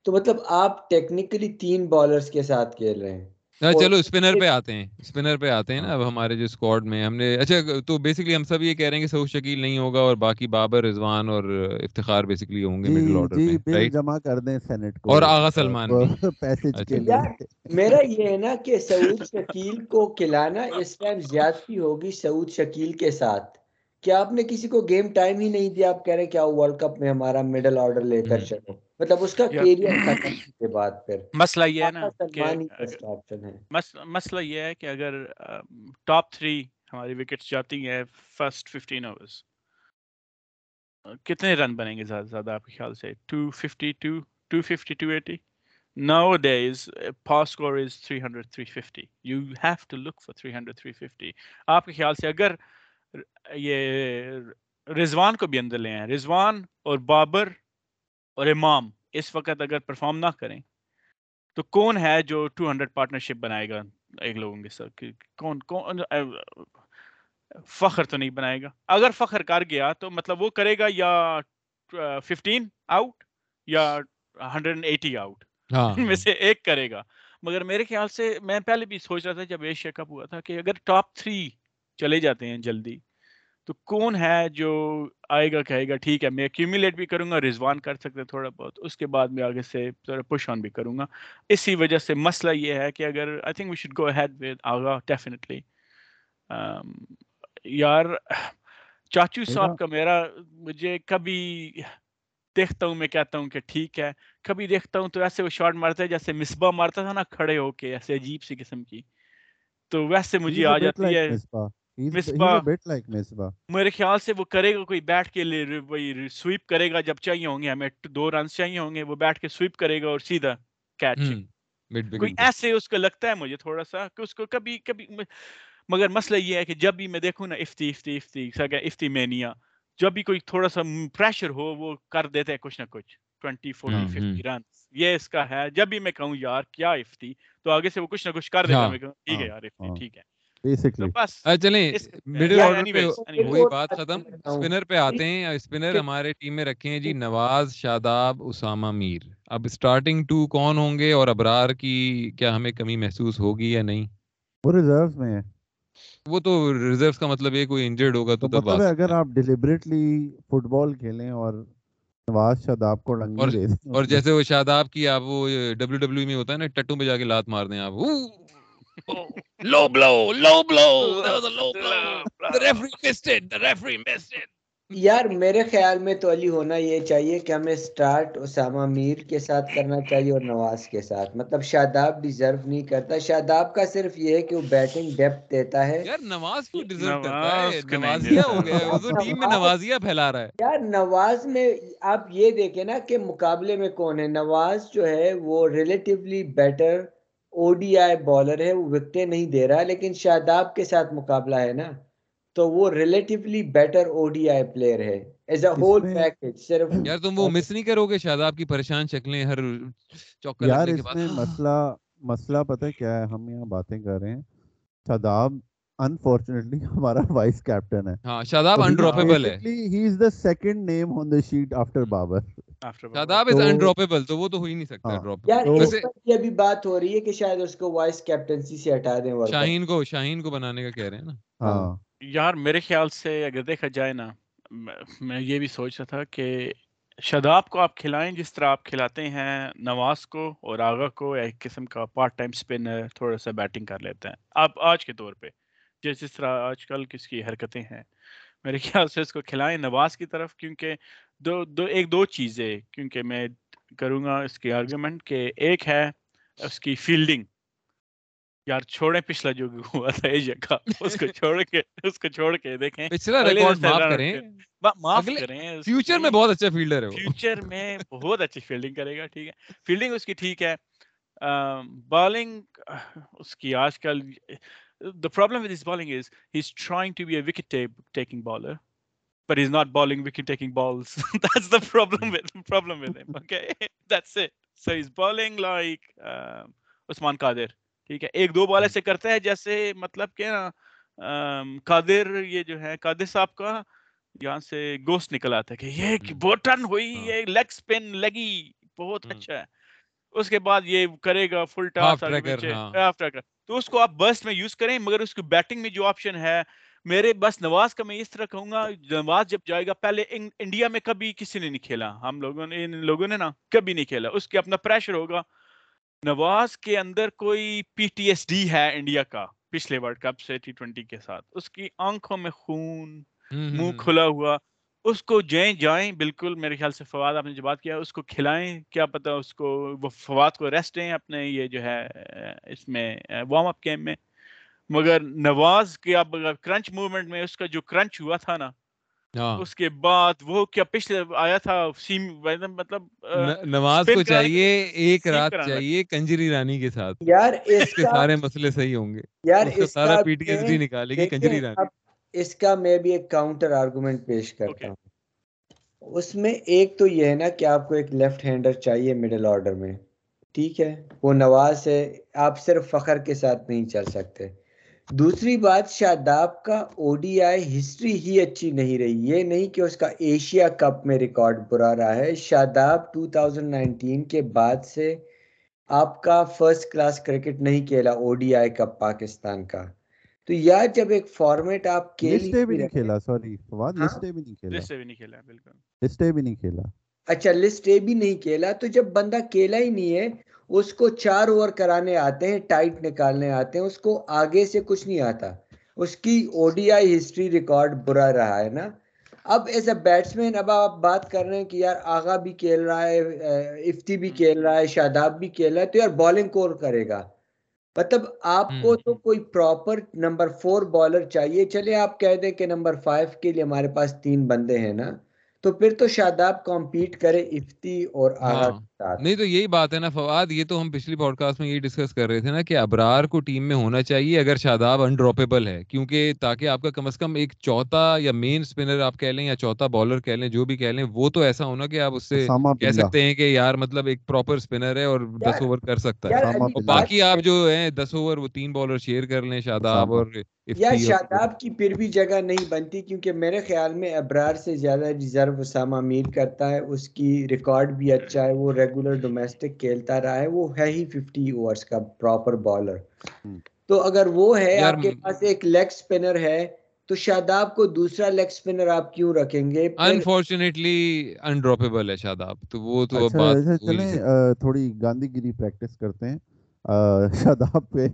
تو مطلب آپ ٹیکنیکلی تین بالرز کے ساتھ کھیل رہے ہیں۔ چلو اسپنر پہ آتے ہیں اسپنر پہ آتے ہیں نا۔ اب ہمارے جو اسکواڈ میں ہم نے اچھا تو بیسکلی ہم سب یہ کہہ رہے ہیں کہ سعود شکیل نہیں ہوگا اور باقی بابر رضوان اور افتخار بیسکلی ہوں گے مڈل جی آرڈر جی میں جمع کر دیں سینٹ کو اور آغا سلمان بھی پیسج اچھا۔ کے لیے یار میرا یہ ہے نا کہ سعود شکیل کو کھلانا اس ٹائم زیادتی ہوگی سعود شکیل کے ساتھ کیا آپ نے کسی کو گیم ٹائم ہی نہیں دیا آپ کہہ رہے ہیں کیا ورلڈ کپ میں ہمارا مڈل آرڈر لے کر۔ چلو مطلب اس کا کیریئر بعد پھر۔ مسئلہ یہ ہے نا مسئلہ یہ ہے کہ اگر ٹاپ تھری ہماری وکٹس جاتی ہیں فرسٹ ففٹین اوورس کتنے رن بنیں گے زیادہ زیادہ آپ کے خیال سے؟ Two fifty two two fifty two eighty nowadays par score is three hundred three fifty you have to look for three hundred three fifty آپ کے خیال سے اگر یہ رضوان کو بھی اندر لے آئیں رضوان اور بابر اور امام اس وقت اگر پرفارم نہ کریں تو کون ہے جو ٹو ہنڈریڈ پارٹنرشپ بنائے گا ایک لوگوں کے ساتھ؟ کون کون فخر تو نہیں بنائے گا؟ اگر فخر کر گیا تو مطلب وہ کرے گا یا ففٹین آؤٹ یا ہنڈریڈ ایٹی آؤٹ ہاں ان میں سے ایک کرے گا۔ مگر میرے خیال سے میں پہلے بھی سوچ رہا تھا جب ایشیا کپ ہوا تھا کہ اگر ٹاپ تھری چلے جاتے ہیں جلدی تو کون ہے جو آئے گا کہے گا ٹھیک ہے میں ایکومولیٹ بھی کروں گا رضوان کر سکتے ہیں تھوڑا بہت اس کے بعد میں آگے سے ذرا پش آن بھی کروں گا۔ اسی وجہ سے مسئلہ یہ ہے کہ اگر I think we should go ahead with Agha definitely یار چاچو صاحب کا میرا مجھے کبھی دیکھتا ہوں میں کہتا ہوں کہ ٹھیک ہے کبھی دیکھتا ہوں تو ایسے وہ شاٹ مارتا ہے جیسے مصباح مارتا تھا نا کھڑے ہو کے ایسے عجیب سی قسم کی۔ تو ویسے مجھے آ جاتی ہے۔ میرے خیال سے وہ کرے گا کوئی بیٹھ کے وہی سویپ کرے گا جب چاہیے ہوں گے ہمیں دو رنس چاہیے ہوں گے وہ بیٹھ کے سویپ کرے گا اور سیدھا کیچ کوئی ایسے اس کو لگتا ہے مجھے تھوڑا سا کہ اس کو کبھی کبھی مگر مسئلہ یہ ہے کہ جب بھی میں دیکھوں نا افتی افتی افتی سگا افتی مینیا جب بھی کوئی تھوڑا سا پریشر ہو وہ کر دیتے ہیں کچھ نہ کچھ ٹوینٹی فورٹی ففٹی رن یہ اس کا ہے۔ جب بھی میں کہوں یار کیا افتی تو آگے سے وہ کچھ نہ کچھ کر دیتا ہے ہاں، میں کہوں ٹھیک ہے ہاں، یار افتی ہاں۔ ٹھیک ہے۔ چلیں اس- مڈل Yeah, آرڈر پہ anyways, anyways. وہی بات ختم۔ بتاتا ہوں۔ اسپنر پہ آتے ہیں اسپنر ہمارے ٹیم میں رکھے ہیں جی نواز شاداب اسامہ میر۔ اب اسٹارٹنگ ٹو کون ہوں گے اور ابرار کی کیا ہمیں کمی محسوس ہوگی یا نہیں؟ وہ ریزروز میں ہے وہ تو ریزروس کا مطلب یہ کوئی انجرڈ ہوگا تو تب مطلب سکتا اگر آپ ڈیلیبریٹلی فٹ بال کھیلیں اور نواز شاداب کو ڈنگی اور- اور جیسے وہ شاداب کی آپ وہ ڈبلو ڈبلو میں ہوتا ہے نا ٹٹو پہ جا کے لات مار دیں آپ۔ لو بلو لو بلو یار میرے خیال میں تو علی ہونا یہ چاہیے کہ ہمیں سٹارٹ اسامہ میر کے ساتھ کرنا چاہیے اور نواز کے ساتھ مطلب شاداب ڈیزرو نہیں کرتا شاداب کا صرف یہ ہے کہ وہ بیٹنگ ڈیپتھ دیتا ہے یار نواز کو ڈیزرو کرتا ہے نوازیہ۔ ہو گیا ہے وہ تو ٹیم میں نواز- نوازیہ پھیلا رہا ہے یار نواز میں آپ یہ دیکھیں نا کہ مقابلے میں کون ہے نواز جو ہے وہ relatively better O D I bowler ہے وہ وکٹیں نہیں دے رہا لیکن شاداب کے ساتھ مقابلہ ہے نا۔ تو وہ relatively better O D I player ہے۔ ایز اے ہول پیکج صرف یار تم وہ مس نہیں کرو گے شاداب کی پریشان شکلیں ہر چوکا یار لگنے کے اس میں مسئلہ مسئلہ پتہ کیا ہے ہم یہاں باتیں کر رہے ہیں۔ شاداب انفارچونیٹلی ہمارا وائس کیپٹن ہے۔ ہاں شاداب انڈراپیبل ہے۔ He is the second name on the sheet after Babar. Shadab is تو- انڈراپیبل تو وہ تو ہو ہی نہیں سکتا ہاں۔ ڈراپ یار اس یہ ابھی بات ہو رہی ہے کہ شاید اس کو وائس کیپٹنسی سے ہٹا دیں شاہین کو شاہین کو بنانے کا کہہ رہے ہیں نا۔ ہاں۔ یار میرے خیال سے اگر دیکھا جائے نا میں- میں یہ بھی سوچ رہا تھا کہ شاداب کو آپ کھلائیں جس طرح آپ کھلاتے ہیں نواز کو اور آغا کو ایک قسم کا پارٹ ٹائم اسپنر تھوڑا سا بیٹنگ کر لیتے ہیں۔ آپ آج کے طور پہ جس جس طرح آج کل کس کی حرکتیں ہیں۔ میرے خیال سے اس کو کھلائیں نواز کی طرف کیونکہ دو دو ایک دو چیزیں کیونکہ میں کروں گا اس کی آرگومنٹ کہ ایک ہے اس کی فیلڈنگ یار چھوڑیں پچھلا جو ہوا تھا ایشیا کا اس کو چھوڑ کے اس کو چھوڑ کے دیکھیں۔ پچھلا ریکارڈ معاف کریں۔ معاف کریں۔ فیوچر میں بہت اچھا فیلڈر ہے فیوچر میں بہت اچھی فیلڈنگ کرے گا ٹھیک ہے۔ فیلڈنگ اس کی ٹھیک ہے۔ بالنگ اس کی آج کل the problem with his bowling is he's trying to be a wicket taking bowler but he's not bowling wicket taking balls. That's the problem with problem with him okay? That's it. So he's bowling like uh, Usman Qadir. ٹھیک ہے ایک دو بال ایسے کرتا ہے جیسے مطلب کہ قادر یہ جو ہے قادر صاحب کا یہاں سے گوشت نکل آتا ہے کہ یہ بوٹن ہوئی یہ لیگ سپن لگی بہت اچھا ہے اس کے بعد یہ کرے گا فل ٹاس تو اس کو آپ برسٹ میں یوز کریں مگر اس کی بیٹنگ میں جو آپشن ہے میرے بس نواز کا میں اس طرح کہوں گا نواز جب جائے گا پہلے انڈیا میں کبھی کسی نے نہیں کھیلا۔ ہم لوگوں نے ان لوگوں نے نا کبھی نہیں کھیلا۔ اس کے اپنا پریشر ہوگا۔ نواز کے اندر کوئی پی ٹی ایس ڈی ہے انڈیا کا پچھلے ورلڈ کپ سے ٹی ٹوینٹی کے ساتھ۔ اس کی آنکھوں میں خون منہ کھلا ہوا۔ اس کو جائیں جائیں بالکل میرے خیال سے فواد آپ نے جو بات کیا اس کو کھلائیں۔ کیا پتا اس کو وہ فواد کو ریسٹ دیں اپنے یہ جو ہے اس میں وارم اپ گیم میں۔ مگر نواز کے اب کرنچ موومنٹ میں اس کا جو کرنچ ہوا تھا نا ہاں۔ اس کے بعد وہ کیا پچھلے آیا تھا سیم مطلب نواز کو چاہیے ایک رات چاہیے کنجری رانی کے ساتھ۔ یار اس کے سارے مسئلے صحیح ہوں گے۔ یار اس کا سارا پی ٹی ایس ڈی نکالے گی کنجری رانی۔ اس کا میں بھی ایک کاؤنٹر آرگومنٹ پیش کرتا ہوں۔ اس میں ایک تو یہ ہے نا کہ آپ کو ایک لیفٹ ہینڈر چاہیے مڈل آرڈر میں۔ ٹھیک ہے؟ وہ نواز ہے آپ صرف فخر کے ساتھ نہیں چل سکتے۔ دوسری بات شاداب کا او ڈی آئی ہسٹری ہی اچھی نہیں رہی۔ یہ نہیں کہ اس کا ایشیا کپ میں ریکارڈ برا رہا ہے۔ شاداب 2019 کے بعد سے آپ کا فرسٹ کلاس کرکٹ نہیں کھیلا O D I cup Pakistan کا۔ تو یا جب ایک فارمیٹ آپ کھیلا سوری اچھا لسٹ اے بھی نہیں کھیلا۔ تو جب بندہ کھیلا ہی نہیں ہے اس کو چار اوور کرانے آتے ہیں ٹائٹ نکالنے آتے ہیں اس کو آگے سے کچھ نہیں آتا۔ اس کی O D I history record برا رہا ہے نا۔ اب ایز اے بیٹس مین اب آپ بات کر رہے ہیں کہ یار آغا بھی کھیل رہا ہے افتی بھی کھیل رہا ہے شاداب بھی کھیل رہا ہے تو یار بالنگ کور کرے گا؟ مطلب آپ کو تو کوئی پراپر نمبر فور بالر چاہیے۔ چلے آپ کہہ دیں کہ نمبر فائیو کے لیے ہمارے پاس تین بندے ہیں نا۔ تو پھر تو شاداب کمپیٹ کرے افتی اور ہاں۔ نہیں تو یہی بات ہے نا فواد یہ تو ہم پچھلی پوڈ کاسٹ میں یہی ڈسکس کر رہے تھے نا کہ ابرار کو ٹیم میں ہونا چاہیے اگر شاداب انڈراپیبل ہے کیونکہ تاکہ آپ کا کم از کم ایک چوتھا یا مین اسپنر آپ کہہ لیں یا چوتھا بالر کہہ لیں جو بھی کہہ لیں وہ تو ایسا ہونا کہ آپ اس سے کہہ سکتے ہیں کہ یار مطلب ایک پراپر اسپنر ہے اور دس اوور کر سکتا ہے۔ باقی آپ جو ہیں دس اوور وہ تین بالر شیئر کر لیں شاداب اور یا شاداب کی پھر بھی جگہ نہیں بنتی کیونکہ میرے خیال میں ابرار سے زیادہ ریزرو اسامہ میر کرتا ہے اس کی ریکارڈ بھی اچھا ہے وہ ریگولر ڈومیسٹک کھیلتا رہا ہے وہ ہے ہی ففٹی اوورز کا پراپر بالر تو اگر وہ ہے آپ کے پاس ایک لیگ سپنر ہے تو شاداب کو دوسرا لیگ سپنر آپ کیوں رکھیں گے؟ انفارچونیٹلی انڈراپیبل ہے شاداب۔ تو وہ تو اچھا، بات چلیں تھوڑی گاندھی گیری پریکٹس کرتے ہیں۔ شاداب پہ۔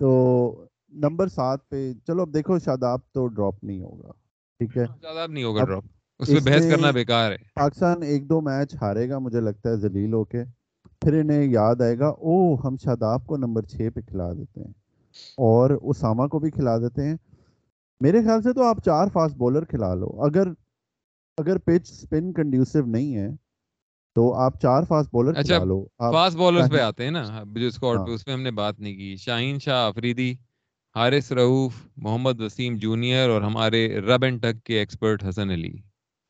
تو نمبر سات پہ چلو اب دیکھو شاداب تو ڈراپ نہیں ہوگا ٹھیک ہے؟ شاداب نہیں ہوگا ڈراپ اس میں بحث کرنا بیکار ہے۔ پاکستان ایک دو میچ ہارے گا مجھے لگتا ہے ذلیل ہو کے پھر انہیں یاد آئے گا او ہم شاداب کو نمبر چھ پہ کھلا دیتے ہیں اور اسامہ کو بھی کھلا دیتے ہیں۔ میرے خیال سے تو آپ چار فاسٹ بولر کھلا لو۔ اگر اگر پچ سپن کنڈیوسو نہیں ہے تو آپ چار فاسٹ بولر اچھا لو۔ فاسٹ بولرز پہ آتے ہیں نا جو اسکواڈ پہ اس میں ہم نے بات نہیں کی۔ شاہین شاہ افریدی۔ حارث رعوف محمد وسیم جونیئر اور ہمارے رب اینڈ ٹک کے ایکسپرٹ حسن علی۔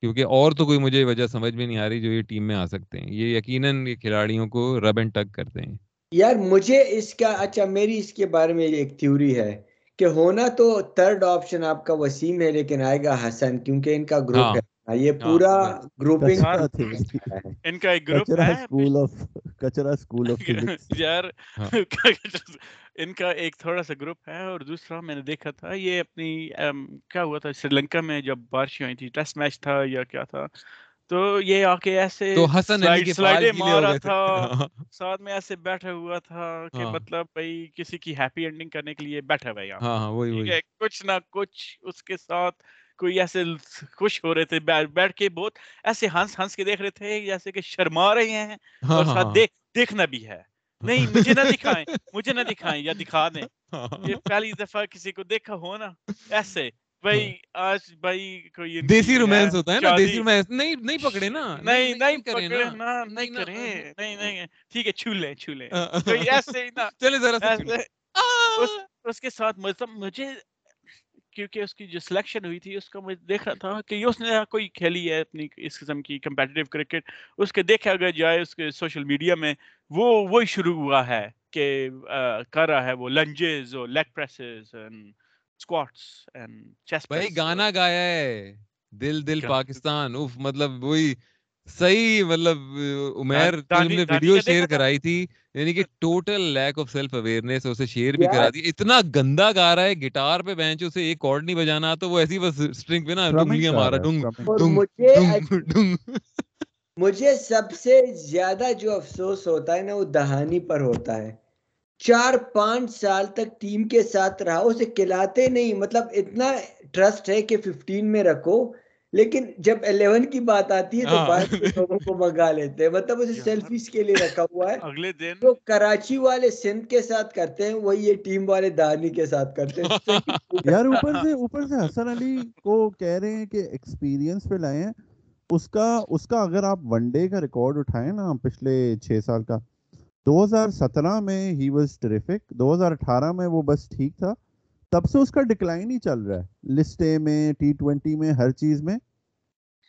کیونکہ اور تو کوئی مجھے وجہ سمجھ میں نہیں آ رہی جو یہ ٹیم میں آ سکتے ہیں۔ یہ یقیناً یہ کھلاڑیوں کو رب اینڈ ٹک کرتے ہیں۔ یار مجھے اس کا اچھا میری اس کے بارے میں ایک تھیوری ہے کہ ہونا تو تھرڈ آپشن آپ کا وسیم ہے لیکن آئے گا حسن کیونکہ ان کا گروپ ہاں۔ ہے۔ یہ ہاں، پورا گروپنگ ان کا ایک گروپ ہے اسکول آف کچرا اسکول آف یار ان کا ایک تھوڑا سا گروپ ہے اور دوسرا میں نے دیکھا تھا یہ اپنی کیا ہوا تھا سری لنکا میں جب بارش ہوئی تھی ٹیسٹ میچ تھا یا کیا تھا۔ تو یہ آ کے ایسے سلائڈیں مارا تھا۔ ساتھ میں ایسے بیٹھا ہوا تھا کہ ہاں۔ مطلب بھائی کسی کی ہیپی اینڈنگ کرنے کے لیے بیٹھا ہوا یہاں۔ کچھ نہ کچھ اس کے ساتھ کوئی ایسے خوش ہو رہے تھے بیٹھ کے بہت ایسے ہنس ہنس کے دیکھ رہے تھے جیسے کہ شرما رہے ہیں ہاں اور ہاں ساتھ ہاں۔ دیکھ دیکھنا بھی ہے۔ نہیں مجھے نہ دکھائیں مجھے نہ دکھائیں یا دکھا دیں۔ یہ پہلی دفعہ کسی کو دیکھا ہو نا ایسے۔ بھائی آج بھائی کوئی دیسی رومانس ہوتا ہے نا دیسی رومانس۔ نہیں نہیں پکڑے نا نہیں نہیں پکڑے نا۔ نہیں کریں۔ نہیں۔ نہیں ٹھیک ہے چھو لیں چھو لیں۔ کوئی ایسے ہی نا چلے ذرا اس کے ساتھ مطلب مجھے کیونکہ اس کی جو سلیکشن ہوئی تھی اس کا میں دیکھ رہا تھا کہ یہ اس نے کوئی کھیلی ہے اپنی اس قسم کی کمپیٹیو کرکٹ اس کے دیکھا اگر جائے اس کے سوشل میڈیا میں وہ وہی شروع ہوا ہے کہ کر رہا ہے وہ لنجز اور leg presses and squats and chest بھائی گانا گایا ہے۔ دل دل پاکستان۔ اف مطلب وہی صحیح مطلب عمیر فلم نے ویڈیو شیئر؟ کرائی تھی یعنی کہ total lack of self awareness اسے شیئر بھی کرا دی۔ اتنا گندا گا رہا ہے گٹار پہ بینچ اسے ایک کارڈ نہیں بجانا تو وہ ایسی بس اسٹرنگ پہ نا ڈنگلیاں مارا ڈنگ ڈنگ مجھے سب سے زیادہ جو افسوس ہوتا ہے نا وہ دہانی پر ہوتا ہے۔ چار پانچ سال تک ٹیم کے ساتھ رہا اسے کھلاتے نہیں مطلب اتنا ٹرسٹ ہے کہ ففٹین میں رکھو۔ لیکن جب الیون کی بات آتی ہے تو ہاں۔ کے لوگوں کو منگا لیتے ہیں۔ مطلب اسے یار۔ سیلفیز کے لیے رکھا ہوا ہے۔ اگلے دن۔ جو کراچی والے سندھ کے ساتھ کرتے ہیں وہی یہ ٹیم والے دہانی کے ساتھ کرتے ہیں۔ یار اوپر سے اوپر سے حسن علی کو کہہ رہے ہیں کہ ایکسپیرینس پہ لائے ہیں۔ اس کا اس کا اگر آپ ون ڈے کا ریکارڈ اٹھائیں نا پچھلے چھ سال کا دو ہزار سترہ میں ہی واز ٹریفک دو ہزار اٹھارہ میں وہ بس ٹھیک تھا۔ تب سے اس کا ڈکلائن ہی چل رہا ہے لسٹے میں ٹی ٹوینٹی میں ہر چیز میں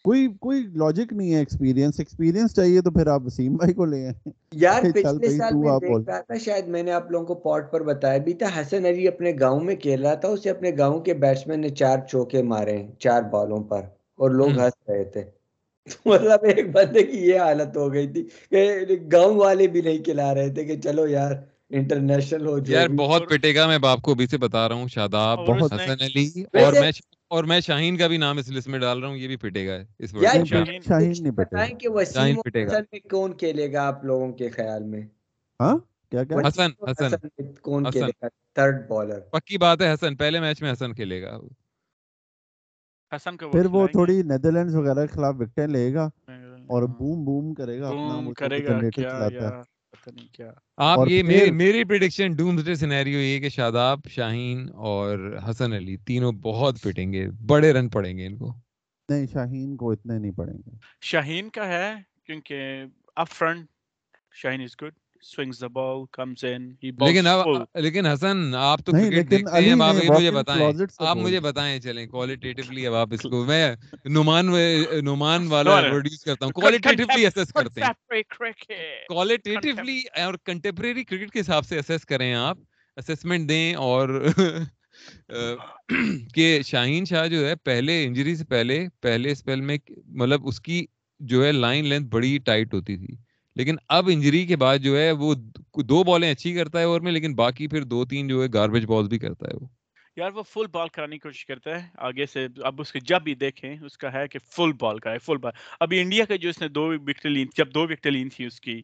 کوئی کوئی لاجک نہیں ہے ایکسپیرینس ایکسپیرینس چاہیے تو پھر آپ وسیم بھائی کو لے آئیں یار پچھلے سال میں۔ دیکھ رہا تھا شاید میں نے آپ لوگوں کو پوٹ پر بتایا بھی تھا حسن علی اپنے گاؤں میں کھیل رہا تھا اسے اپنے گاؤں کے بیٹسمین نے چار چوکے مارے ہیں چار بالوں پر اور لوگ۔ ہنس رہے تھے مطلب ایک بندے کی یہ حالت ہو گئی تھی کہ گاؤں والے بھی نہیں کھلا رہے تھے کہ چلو یار انٹرنیشنل ہو جو یار بہت پٹے گا میں باپ کو ابھی سے بتا رہا ہوں شاداب نے- حسن علی اور میں اور میں شاہین کا بھی نام اس لسٹ میں ڈال رہا ہوں یہ بھی پٹے گا اس یار شاہین- نہیں پٹے بتائیں کہ وسیم پٹے گا میں کون کھیلے گا آپ لوگوں کے خیال میں؟ ہاں؟ کیا کیا؟ حسن حسن۔ کون۔ کھیلے گا؟ تھرڈ بالر پکی بات ہے حسن پہلے میچ میں حسن کھیلے گا۔ حسن کو پھر وہ۔ تھوڑی نیدرلینڈز وغیرہ کے خلاف وکٹیں لے گا اور ہاں۔ بوم بوم کرے گا اپنا کرے گا کیا آپ یہ میری پریڈکشن ڈومز ڈے سینیریو یہ کہ شاداب شاہین اور حسن علی تینوں بہت پٹیں گے بڑے رن پڑیں گے ان کو۔ نہیں شاہین کو اتنے نہیں پڑیں گے۔ شاہین کا ہے کیونکہ up front Shaheen is good swings the ball comes in ہی لیکن اب لیکن حسن آپ تو کرکٹ دیکھتے ہیں آپ یہ مجھے بتائیں آپ مجھے۔ بتائیں چلیں کوالٹیٹیولی اب آپ اس کو میں نعمان نعمان والا. پروڈیوس کرتا ہوں۔ کوالٹیٹیولی اسیس کرتے ہیں۔ کوالٹیٹیولی اور کنٹمپریری کرکٹ کے حساب سے اسیس کریں آپ۔ اسیسمنٹ دیں اور کہ شاہین شاہ جو ہے پہلے انجری سے پہلے پہلے اسپیل میں مطلب اس کی جو ہے لائن لینتھ بڑی ٹائٹ ہوتی تھی۔ لیکن اب انجری کے بعد جو ہے وہ دو بالیں اچھی کرتا ہے اوور میں، لیکن باقی پھر دو تین جو ہے گاربیج بالز بھی کرتا ہے وہ۔ یار وہ فل بال کرانے کی کوشش کرتا ہے۔ آگے سے اب اس کے جب بھی دیکھیں اس کا ہے کہ فل بال کرائے فل بال ابھی انڈیا کے جو اس نے دو وکٹیں لی جب دو وکٹیں لی تھی اس کی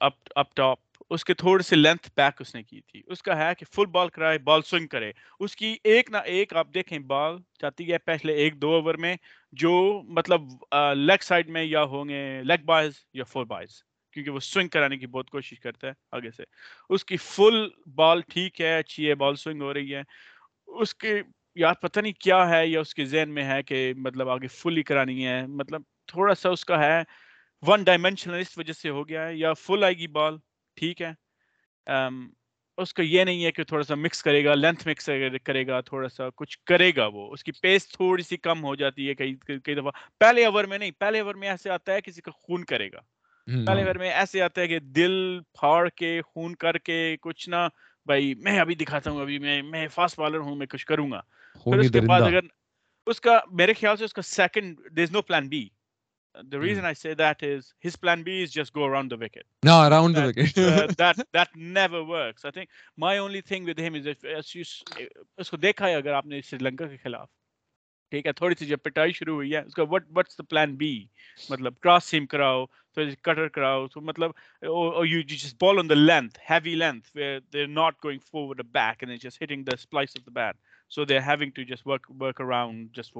اپ اپ ٹاپ اس کے تھوڑے سے لینتھ بیک اس نے کی تھی۔ اس کا ہے کہ فل بال کرائے بال سوئنگ کرے۔ اس کی ایک نہ ایک آپ دیکھیں بال جاتی ہے پہلے ایک دو اوور میں جو مطلب لیگ سائڈ میں یا ہوں گے لیگ بائز یا فل بائز کیونکہ وہ سوئنگ کرانے کی بہت کوشش کرتا ہے آگے سے۔ اس کی فل بال ٹھیک ہے، اچھی ہے بال سوئنگ ہو رہی ہے۔ اس کے یار پتہ نہیں کیا ہے یا اس کے ذہن میں ہے کہ مطلب آگے فلی کرانی ہے۔ مطلب تھوڑا سا اس کا ہے ون ڈائمینشنل اس وجہ سے ہو گیا ہے یا فل آئے گی بال ٹھیک ہے۔ اس کا یہ نہیں ہے کہ تھوڑا سا مکس کرے گا لینتھ مکس کرے گا تھوڑا سا کچھ کرے گا وہ۔ اس کی پیس تھوڑی سی کم ہو جاتی ہے کئی کئی دفعہ۔ پہلے اوور میں نہیں پہلے اوور میں ایسے آتا ہے کسی کا خون کرے گا۔ پہلے اوور میں ایسے آتا ہے کہ دل پھاڑ کے خون کر کے کچھ نہ بھائی میں ابھی دکھاتا ہوں ابھی میں میں فاسٹ بالر ہوں میں کچھ کروں گا۔ پھر اس کے بعد اگر اس کا میرے خیال سے اس کا second there is no plan B the reason I say that is his plan B is just go around the wicket. No, around the that, wicket. uh, that that never works. I think my only thing with him is if as you اس کو دیکھا ہے اگر آپ نے سری لنکا کے خلاف ٹھیک ہے تھوڑی سی جب پٹائی شروع ہوئی ہے اس کا what what's the plan B مطلب کراس سیم کراؤ تو کٹر کراؤ تو مطلب or you just ball on the length heavy length where they're not going forward or back and it's just hitting the splice of the bat so they're having to just work work around just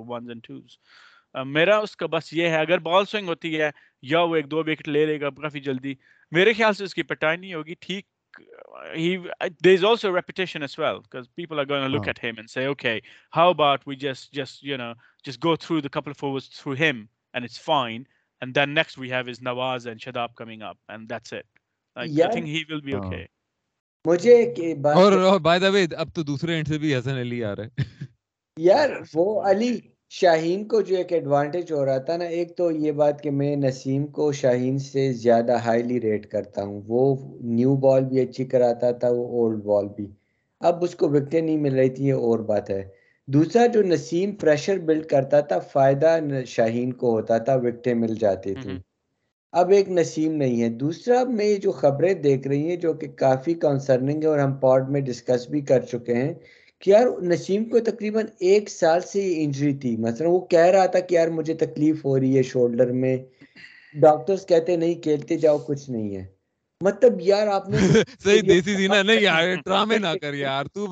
میرا اس کا بس یہ ہے اگر بال سوئگ ہوتی ہے یا وہ ایک دو لے گا شاہین کو جو ایک ایڈوانٹیج ہو رہا تھا نا ایک تو یہ بات کہ میں نسیم کو شاہین سے زیادہ ہائیلی ریٹ کرتا ہوں۔ وہ نیو بال بھی اچھی کراتا تھا وہ اولڈ بال بھی۔ اب اس کو وکٹیں نہیں مل رہی تھی یہ اور بات ہے۔ دوسرا جو نسیم پریشر بلڈ کرتا تھا فائدہ شاہین کو ہوتا تھا وکٹیں مل جاتی تھیں۔ اب ایک نسیم نہیں ہے۔ دوسرا میں یہ جو خبریں دیکھ رہی ہیں جو کہ کافی کنسرننگ ہے اور ہم پوڈ میں ڈسکس بھی کر چکے ہیں کہ یار نسیم کو تقریباً ایک سال سے یہ انجری تھی۔ مثلا وہ کہہ رہا تھا کہ یار مجھے تکلیف ہو رہی ہے شولڈر میں۔ ڈاکٹرز کہتے نہیں کھیلتے جاؤ کچھ نہیں ہے۔ مطلب یار آپ نے صحیح دیسی سی نا نہیں یار ڈرامے نہ کر یار۔ تو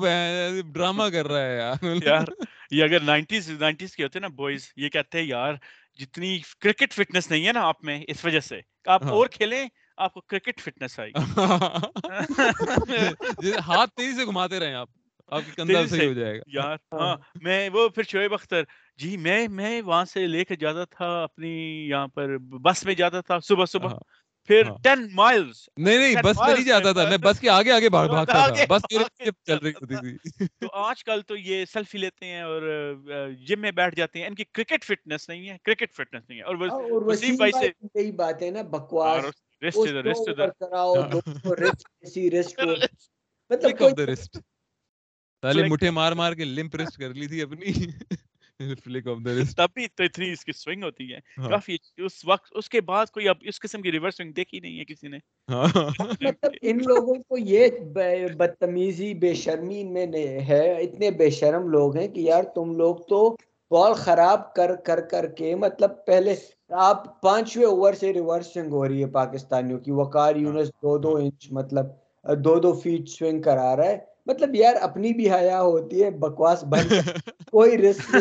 ڈرامہ کر رہا ہے یار۔ یار یہ اگر نائنٹیز نائنٹیز کے ہوتے نا بوائز یہ کہتے ہیں یار جتنی کرکٹ فٹنس نہیں ہے نا آپ میں اس وجہ سے۔ آپ ہاں۔ اور کھیلیں آپ کو کرکٹ فٹنس آئے گی۔ ہاتھ تیزی سے گھماتے رہے آپ۔ آپ تیزی صحیح ہو جائے گا یار ہاں۔ میں وہ پھر شعیب اختر جی میں میں وہاں سے لے کے جاتا تھا اپنی یہاں پر بس میں جاتا تھا صبح صبح پھر۔ ٹین مائلز نہیں نہیں بس میں نہیں جاتا تھا میں بس کے آگے آگے بھاگ بھاگتا تھا بس میرے چل رہی ہوتی تھی تو آج کل تو یہ سیلفی لیتے ہیں اور جم میں بیٹھ جاتے ہیں ان کی کرکٹ فٹنس نہیں ہے کرکٹ فٹنس نہیں ہے اور وسیم بھائی سے کی یہی بات ہے نا بکواس رسٹ رسٹ کراؤ رسٹ ایسی رسٹ مطلب کوئی Flick مٹھے مار مار کے لمپ رسٹ کر لی تھی اپنی۔ فلک آف دا رسٹ۔ تب بھی تو اتنی اس کی سوئنگ ہوتی ہے۔ ہاں۔ کافی اس وقت اس کے بعد کوئی اب اس قسم کی ریورس سوئنگ دیکھی نہیں ہے کسی نے۔ ہاں۔ مطلب ان لوگوں کو یہ بدتمیزی بے شرمی میں ہے۔ اتنے بے شرم لوگ ہیں کہ یار تم لوگ تو بال خراب کر کر کر کے مطلب پہلے آپ پانچویں اوور سے ریورس سوئنگ ہو رہی ہے پاکستانیوں کی۔ وقار یونس دو دو انچ مطلب دو دو فیٹ سوئنگ کرا رہا ہے۔ مطلب یار اپنی بھی حیا ہوتی ہے بکواس بند کوئی رسک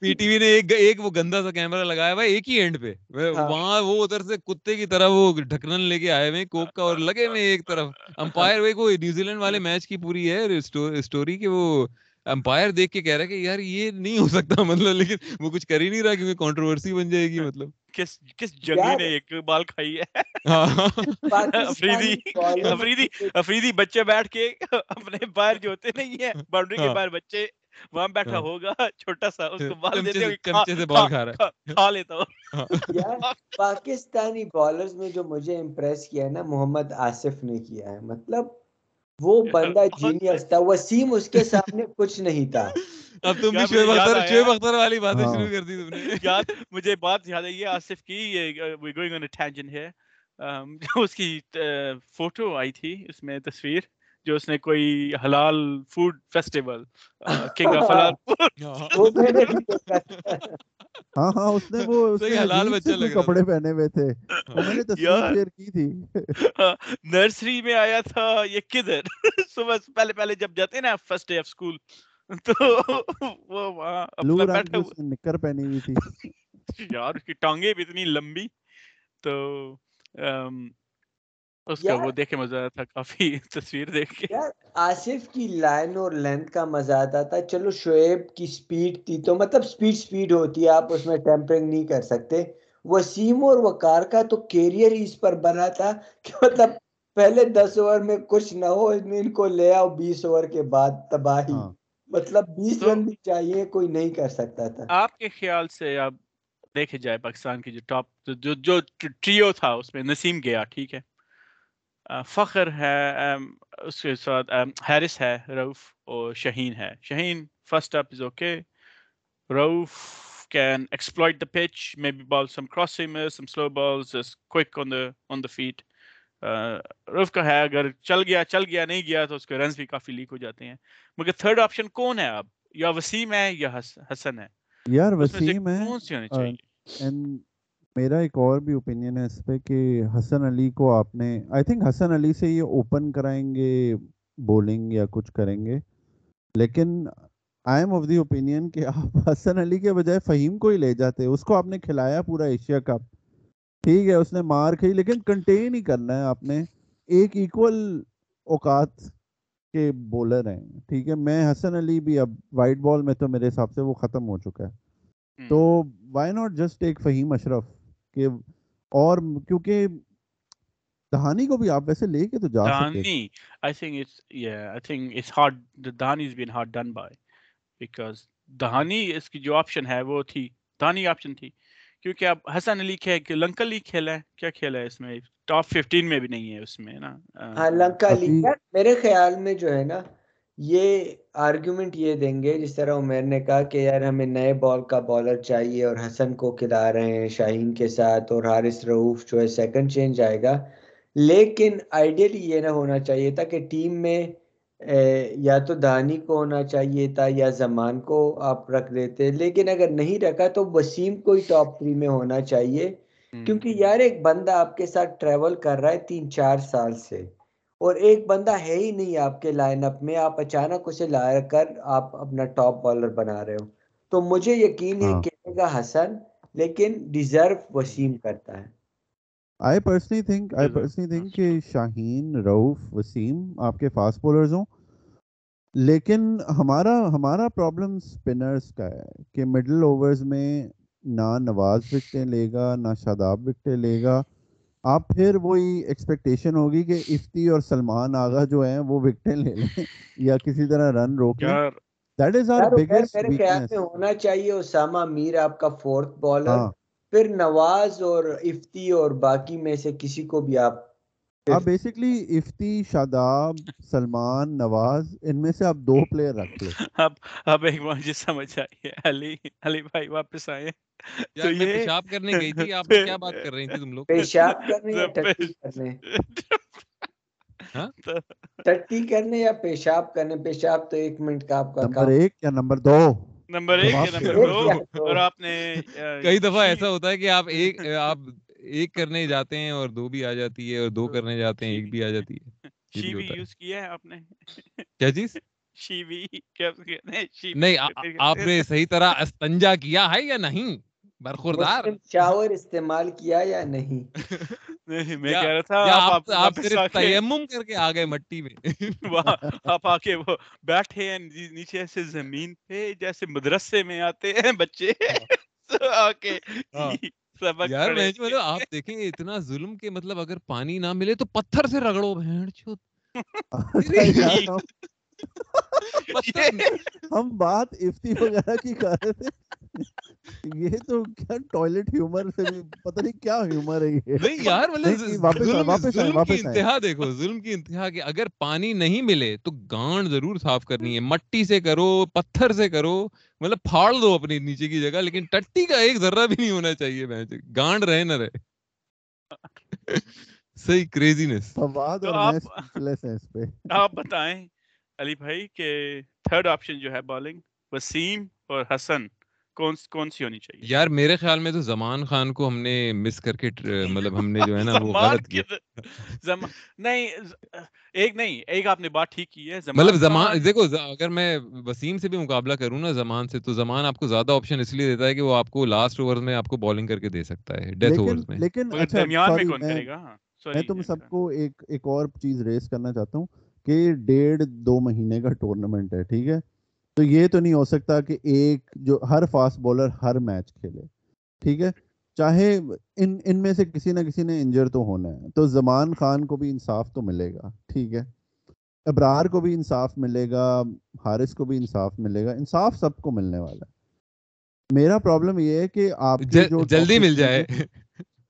پی ٹی وی نے ایک ایک وہ گندا سا کیمرہ لگایا ہوا ہے ایک ہی اینڈ پہ۔ ہاں۔ وہاں وہ ادھر سے کتے کی طرح وہ ڈھکنن لے کے آئے ہوئے کوک کا اور لگے ہوئے ایک طرف۔ امپائر وہ نیوزی لینڈ والے میچ کی پوری ہے اسٹوری کہ وہ امپائر دیکھ کے کہہ رہا ہے کہ یار یہ نہیں ہو سکتا مطلب لیکن وہ کچھ کر ہی نہیں رہا کیونکہ کنٹروورسی بن جائے گی مطلب۔ کس کس جنگلی نے ایک بال کھائی ہے؟ ہاں۔ افریدی افریدی افریدی بچے بیٹھ کے اپنے باہر جو ہوتے نہیں ہے باؤنڈری کے ہاں۔ باہر بچے وہاں بیٹھا ہاں۔ ہوگا چھوٹا سا اس کو بال دیتے ہوئے چمچے سے بال کھا رہا ہے۔ کھا لیتا ہو۔ یار پاکستانی بالرز میں جو مجھے امپریس کیا ہے نا محمد آصف نے کیا ہے۔ مطلب وہ بندہ جینیس تھا وسیم اس کے سامنے کچھ نہیں تھا۔ اب تم بھی شعیب یاد اختر شعیب اختر والی باتیں ہاں۔ شروع کر دی تم نے۔ یار مجھے بات یاد آئی ہے آصف کی وی گوئنگ آن ٹینجن ہے اس کی فوٹو آئی تھی اس میں تصویر جو اس نے کوئی حلال فوڈ فیسٹیول کنگ آف حلال ہاں ہاں اس نے وہ اس نے حلال بچہ لگ کپڑے پہنے ہوئے تھے۔ میں نے تصویر۔ شیئر کی تھی۔ نرسری میں آیا تھا یہ کدھر؟ صبح پہلے پہلے جب جاتے ہیں نا فرسٹ ڈے آف اسکول تو وہ وہاں اپنا بیٹھا نکر پہنی ہوئی تھی۔ یار اس کی ٹانگیں بھی اتنی لمبی تو اس کا وہ دیکھ کے مزہ آیا تھا کافی تصویر دیکھ کے۔ یار آصف کی لائن اور لینتھ کا مزہ آتا تھا۔ چلو شعیب کی سپیڈ تھی تو مطلب سپیڈ سپیڈ ہوتی ہے آپ اس میں ٹیمپرنگ نہیں کر سکتے۔ وسیم اور وقار کا تو کیریئر ہی اس پر بنا تھا کہ مطلب پہلے دس اوور میں کچھ نہ ہو ان کو لے آؤ بیس اوور کے بعد تباہی۔ ہاں۔ مطلب بیس رن بھی چاہیے کوئی نہیں کر سکتا تھا۔ آپ کے خیال سے اب دیکھے جائے پاکستان کی جو ٹاپ جو جو ٹریو تھا اس میں نسیم گیا ٹھیک ہے؟ فخر ہے اس کے ساتھ حارث ہے روف اور شہین ہے۔ Shaheen first up is okay Rauf can exploit the pitch. Maybe ball some cross seamers some slow balls just quick on the on the feet. Rauf کا ہے اگر چل گیا چل گیا نہیں گیا تو اس کے رنز بھی کافی لیک ہو جاتے ہیں۔ مگر تھرڈ آپشن کون ہے اب؟ یا وسیم ہے یا حس- حسن ہے؟ یار وسیم ہے کون سی ہونی چاہیے؟ میرا ایک اور بھی اوپینین ہے اس پہ کہ حسن علی کو آپ نے آئی تھنک حسن علی سے یہ اوپن کرائیں گے بولنگ یا کچھ کریں گے لیکن I am of the opinion کہ آپ حسن علی کے بجائے فہیم کو ہی لے جاتے اس کو آپ نے کھلایا پورا ایشیا کپ۔ ٹھیک ہے اس نے مار کھائی لیکن کنٹین ہی کرنا ہے۔ آپ نے ایک ایکول اوقات کے بولر ہیں۔ ٹھیک ہے میں حسن علی بھی اب وائٹ بال میں تو میرے حساب سے وہ ختم ہو چکا ہے۔ تو وائی ناٹ جسٹ ایک فہیم اشرف؟ کہ اور کیونکہ دہانی کو بھی آپ ویسے لے کے تو جا سکتے دہانی I think it's yeah I think it's hard the دہانی has been hard done by because دہانی اس کی جو آپشن ہے وہ تھی دہانی آپشن تھی۔ کیونکہ اب حسن علی کھیل لنکا علی کھیلا ہے کیا کھیلا ہے اس میں؟ ٹاپ ففٹین میں بھی نہیں ہے اس میں نا۔ ہاں لنکا علی میرے خیال میں جو ہے نا یہ آرگیومنٹ یہ دیں گے جس طرح عمیر نے کہا کہ یار ہمیں نئے بال کا بالر چاہیے اور حسن کو کھلا رہے ہیں شاہین کے ساتھ اور حارث رعوف جو ہے سیکنڈ چینج آئے گا۔ لیکن آئیڈیلی یہ نہ ہونا چاہیے تھا کہ ٹیم میں یا تو دانی کو ہونا چاہیے تھا یا زمان کو آپ رکھ دیتے۔ لیکن اگر نہیں رکھا تو وسیم کو ہی ٹاپ تھری میں ہونا چاہیے۔ کیونکہ یار ایک بندہ آپ کے ساتھ ٹریول کر رہا ہے تین چار سال سے۔ اور ایک بندہ ہے ہی نہیں آپ کے لائن اپ میں آپ اچانک اسے لا کر آپ اپنا ٹاپ بالر بنا رہے ہو۔ تو مجھے یقین ہے کہ گا حسن لیکن ڈیزرو وسیم کرتا ہے۔ I personally think I personally think کہ شاہین روف وسیم آپ کے فاسٹ بولرز ہوں۔ لیکن ہمارا ہمارا پرابلم اسپنرس کا ہے کہ مڈل اوورز میں نہ نواز وکٹیں لے گا نہ شاداب وکٹیں لے گا۔ آپ پھر وہی ایکسپیکٹیشن ہوگی کہ افتی اور سلمان آغا جو ہیں وہ وکٹیں لے لیں یا کسی طرح رن روک لیں. That is our biggest weakness ہونا چاہیے اسامہ میر آپ کا فورتھ بالر پھر نواز اور افتی اور باقی میں سے کسی کو بھی آپ آپ بیسکلی افتی شاداب سلمان نواز ان میں سے آپ دو پلیئر رکھ لیں اب اب ایک مجھے سمجھ آئی ہے۔ علی علی بھائی واپس آئے۔ تو یہ پیشاب کرنے گئی تھی آپ کیا بات کر رہی تھی تم لوگ؟ پیشاب کرنے یا ٹٹی کرنے؟ ہاں؟ ٹٹی کرنے یا پیشاب کرنے؟ پیشاب تو ایک منٹ کا آپ کا نمبر ایک یا نمبر دو؟ نمبر ایک یا نمبر دو۔ اور آپ نے کئی دفعہ ایسا ہوتا ہے کہ آپ ایک آپ ایک کرنے جاتے ہیں اور دو بھی آ جاتی ہے اور دو کرنے جاتے ہیں ایک بھی آ جاتی ہے۔ شیوی یوز کیا ہے آپ نے؟ کیا چیز؟ شیوی کیا نہیں آپ نے صحیح طرح استنجا کیا ہے یا نہیں؟ برخوردار شاور استعمال کیا یا نہیں نہیں میں کہہ رہا تھا آپ صرف تیمم کر کے آ گئے مٹی میں آپ آ کے وہ بیٹھے ہیں نیچے سے زمین پہ جیسے مدرسے میں آتے ہیں بچے آ کے یار میں مطلب آپ دیکھیں اتنا ظلم کے مطلب اگر پانی نہ ملے تو پتھر سے رگڑو بھینڑ چھوت ہم بات افتی وغیرہ کی کر رہے تھے۔ یہ تو کیا ٹوائلٹ ہیومر سے بھی پتہ نہیں کیا ہیومر ہے یہ۔ نہیں یار مطلب ظلم کی انتہا دیکھو ظلم کی انتہا کہ اگر پانی نہیں ملے تو گانڈ ضرور صاف کرنی ہے۔ مٹی سے کرو پتھر سے کرو مطلب پھاڑ دو اپنی نیچے کی جگہ لیکن ٹٹی کا ایک ذرہ بھی نہیں ہونا چاہیے گانڈ رہے نہ رہے۔ صحیح کریزینس آپ بتائیں علی بھائی کہ تھرڈ آپشن جو ہے بالنگ وسیم اور حسن کون کون سی ہونی چاہیے؟ یار میرے خیال میں تو زمان خان کو ہم نے مس کر کے مطلب ہم نے جو ہے نا وہ غلط کیا۔ نہیں ایک نہیں ایک آپ نے بات ٹھیک کی ہے مطلب زمان دیکھو اگر میں وسیم سے بھی مقابلہ کروں نا زمان سے تو زمان آپ کو زیادہ آپشن اس لیے دیتا ہے کہ وہ آپ کو لاسٹ اوور میں آپ کو بالنگ کر کے دے سکتا ہے ڈیتھ اوور میں۔ لیکن درمیان میں کون کرے گا؟ میں تم سب کو ایک ایک اور چیز ریس کرنا چاہتا ہوں۔ کہ ڈیڑھ دو مہینے کا ٹورنامنٹ ہے ٹھیک ہے؟ تو یہ تو نہیں ہو سکتا کہ ایک جو ہر فاسٹ بالر ہر میچ کھیلے ٹھیک ہے؟ چاہے ان ان میں سے کسی نہ کسی نے انجر تو ہونا ہے تو زمان خان کو بھی انصاف تو ملے گا ٹھیک ہے؟ ابرار کو بھی انصاف ملے گا حارث کو بھی انصاف ملے گا انصاف سب کو ملنے والا ہے۔ میرا پرابلم یہ ہے کہ آپ جو جلدی مل جائے۔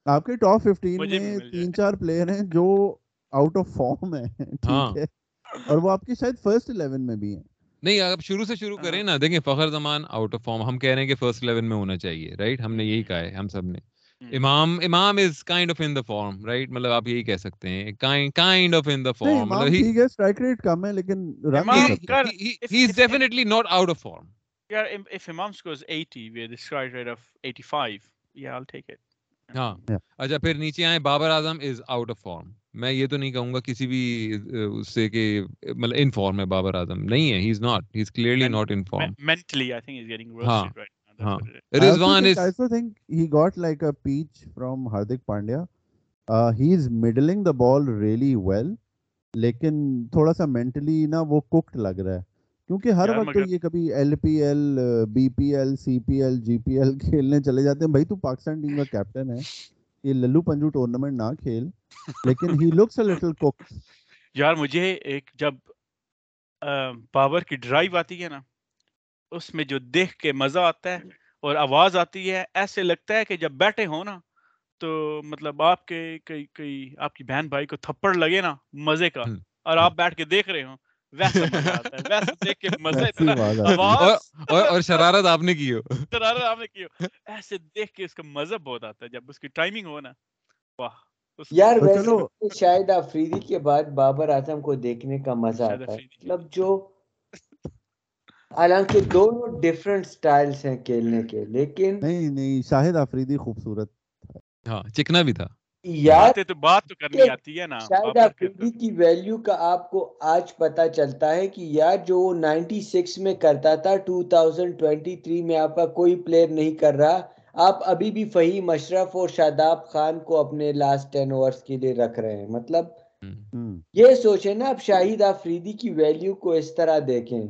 آپ کے ٹاپ ففٹین میں تین چار پلیئر ہیں جو آؤٹ آف فارم ہے ٹھیک ہاں۔ ہے؟ اور وہ آپ کی شاید فرسٹ الیون میں بھی ہیں۔ نہیں اب شروع سے شروع کریں نا دیکھیں فخر زمان آؤٹ آف فارم ہم کہہ رہے ہیں کہ فرسٹ الیون میں ہونا چاہیے رائٹ ہم نے یہی کہا ہے ہم سب نے۔ Imam Imam is kind of in the form right مطلب آپ یہی کہہ سکتے ہیں kind of in the form مطلب ٹھیک ہے سٹرائک ریٹ کم ہے لیکن he is definitely not out of form یار if Imam scores 80 with a strike rate of 85 yeah i'll take it. ہاں۔ اچھا پھر نیچے آئے Babar Azam is out of form میں یہ تو نہیں کہوں گا کسی بھی اس سے کہ مطلب ان فارم ہے بابر اعظم۔ نہیں ہے he is not he is clearly not in form mentally I think is getting ہاں روسٹڈ رائٹ ہاں۔ Rizwan is I also think he got like a peach from Hardik Pandya. Uh, he's middling the ball really well. لیکن تھوڑا سا مینٹلی نا وہ کوکڈ لگ رہا ہے کیونکہ ہر وقت یہ کبھی L P L B P L C P L G P L کھیلنے چلے جاتے ہیں بھائی تو پاکستان ٹیم کا کیپٹن ہے یہ للو پنجو ٹورنامنٹ نہ کھیل لیکن ہی لکس اے لٹل کوک یار مجھے ایک جب پاور کی ڈرائیو آتی ہے نا اس میں جو دیکھ کے مزہ آتا ہے اور آواز آتی ہے ایسے لگتا ہے کہ جب بیٹھے ہو نا تو مطلب آپ کے کئی کئی آپ کی بہن بھائی کو تھپڑ لگے نا مزے کا۔ اور آپ بیٹھ کے دیکھ رہے ہو ویسا مزہ آتا ہے ویسا دیکھ کے مزہ ویسی اتنا آواز آتی ہے۔ آواز اور اور شرارت آپ نے کی ہو۔ شرارت آپ نے کی ہو۔ ایسے دیکھ کے اس کا مزہ بہت آتا ہے۔ جب اس کی ٹائمنگ ہو نا واہ یار ویسے مجھے شاہد آفریدی کے بعد بابر اعظم کو دیکھنے کا مزہ آتا ہے۔ مطلب جو حالانکہ دونوں ڈفرنٹ سٹائلز ہیں کھیلنے کے لیکن نہیں نہیں شاہد آفریدی خوبصورت۔ ہاں چکنا بھی تھا۔ یار تو بات تو کرنی آتی ہے نا کے آفریدی کی ویلیو کا آپ کو آج پتا چلتا ہے کہ یار جو نائنٹی سکس میں کرتا تھا ٹو تھاؤزینڈ ٹوینٹی تھری میں آپ کا کوئی پلیئر نہیں کر رہا۔ آپ ابھی بھی فہیم اشرف اور شاداب خان کو اپنے لاسٹ ٹین اوورس کے لیے رکھ رہے ہیں۔ مطلب یہ سوچیں نا آپ شاہد آفریدی کی ویلیو کو اس طرح دیکھیں۔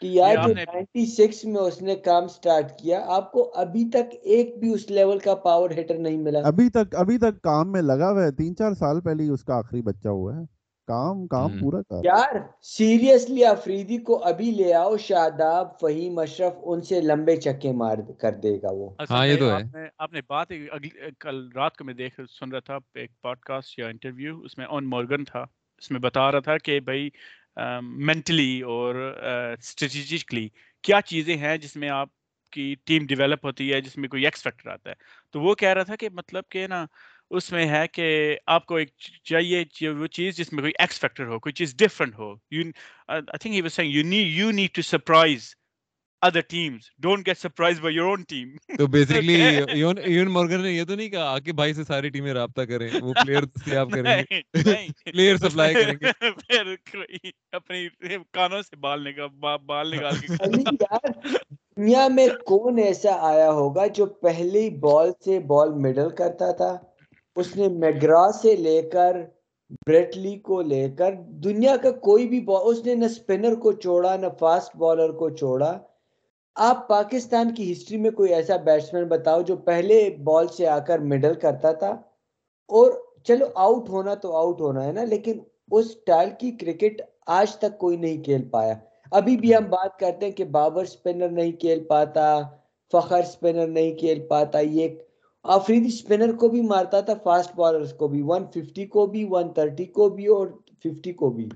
کہ یار جو نائنٹی سکس میں اس نے کام سٹارٹ کیا آپ کو ابھی تک ایک بھی اس لیول کا پاور ہیٹر نہیں ملا۔ ابھی تک ابھی تک کام میں لگا ہوا ہے۔ تین چار سال پہلے اس کا آخری بچہ ہوا ہے۔ کام کام۔ پورا کر۔ یار سیریسلی افریدی کو ابھی لے آؤ شاداب فہیم اشرف ان سے لمبے چکے مار کر دے گا وہ۔ ہاں، یہ تو ہے۔ آپ نے بات کل رات کو میں دیکھ سن رہا تھا ایک پوڈ کاسٹ یا انٹرویو اس میں اون مورگن تھا۔ اس میں بتا رہا تھا کہ بھائی مینٹلی اور اسٹریٹجکلی کیا چیزیں ہیں جس میں آپ کی ٹیم ڈیولپ ہوتی ہے، جس میں کوئی ایکس فیکٹر آتا ہے؟ تو وہ کہہ رہا تھا کہ مطلب کہ نا، اس میں ہے کہ آپ کو ایک چاہیے وہ چیز جس میں کوئی ایکس فیکٹر ہو، کوئی چیز different who I think he was saying you you need to surprise other teams don't get surprise by your own team تو بیسکلی ایون مورگن نے یہ تو نہیں کہا آکے بھائی سے ساری ٹیمیں رابطہ کریں وہ پلیئر سے آپ کریں گے۔ پلیئر سپلائی کریں گے۔ پھر اپنی کانوں سے بال نکال بال نکال کے دنیا میں کون ایسا آیا ہوگا جو پہلی بال سے بال مڈل کرتا تھا؟ اس نے میگرا سے لے کر بریٹلی کو لے کر دنیا کا کوئی بھی بال اس نے نہ اسپنر کو چھوڑا نہ فاسٹ بالر کو چھوڑا۔ آپ پاکستان کی ہسٹری میں کوئی ایسا بیٹسمین بتاؤ جو پہلے بال سے آ کر مڈل کرتا تھا اور چلو آؤٹ ہونا تو آؤٹ ہونا ہے نا، لیکن اس سٹائل کی کرکٹ آج تک کوئی نہیں کھیل پایا۔ ابھی بھی ہم بات کرتے ہیں کہ بابر سپنر نہیں کھیل پاتا، فخر سپنر نہیں کھیل پاتا، یہ آفریدی سپنر کو بھی مارتا تھا فاسٹ بالرز کو بھی 150 کو بھی 130 کو بھی اور 50 کو بھی۔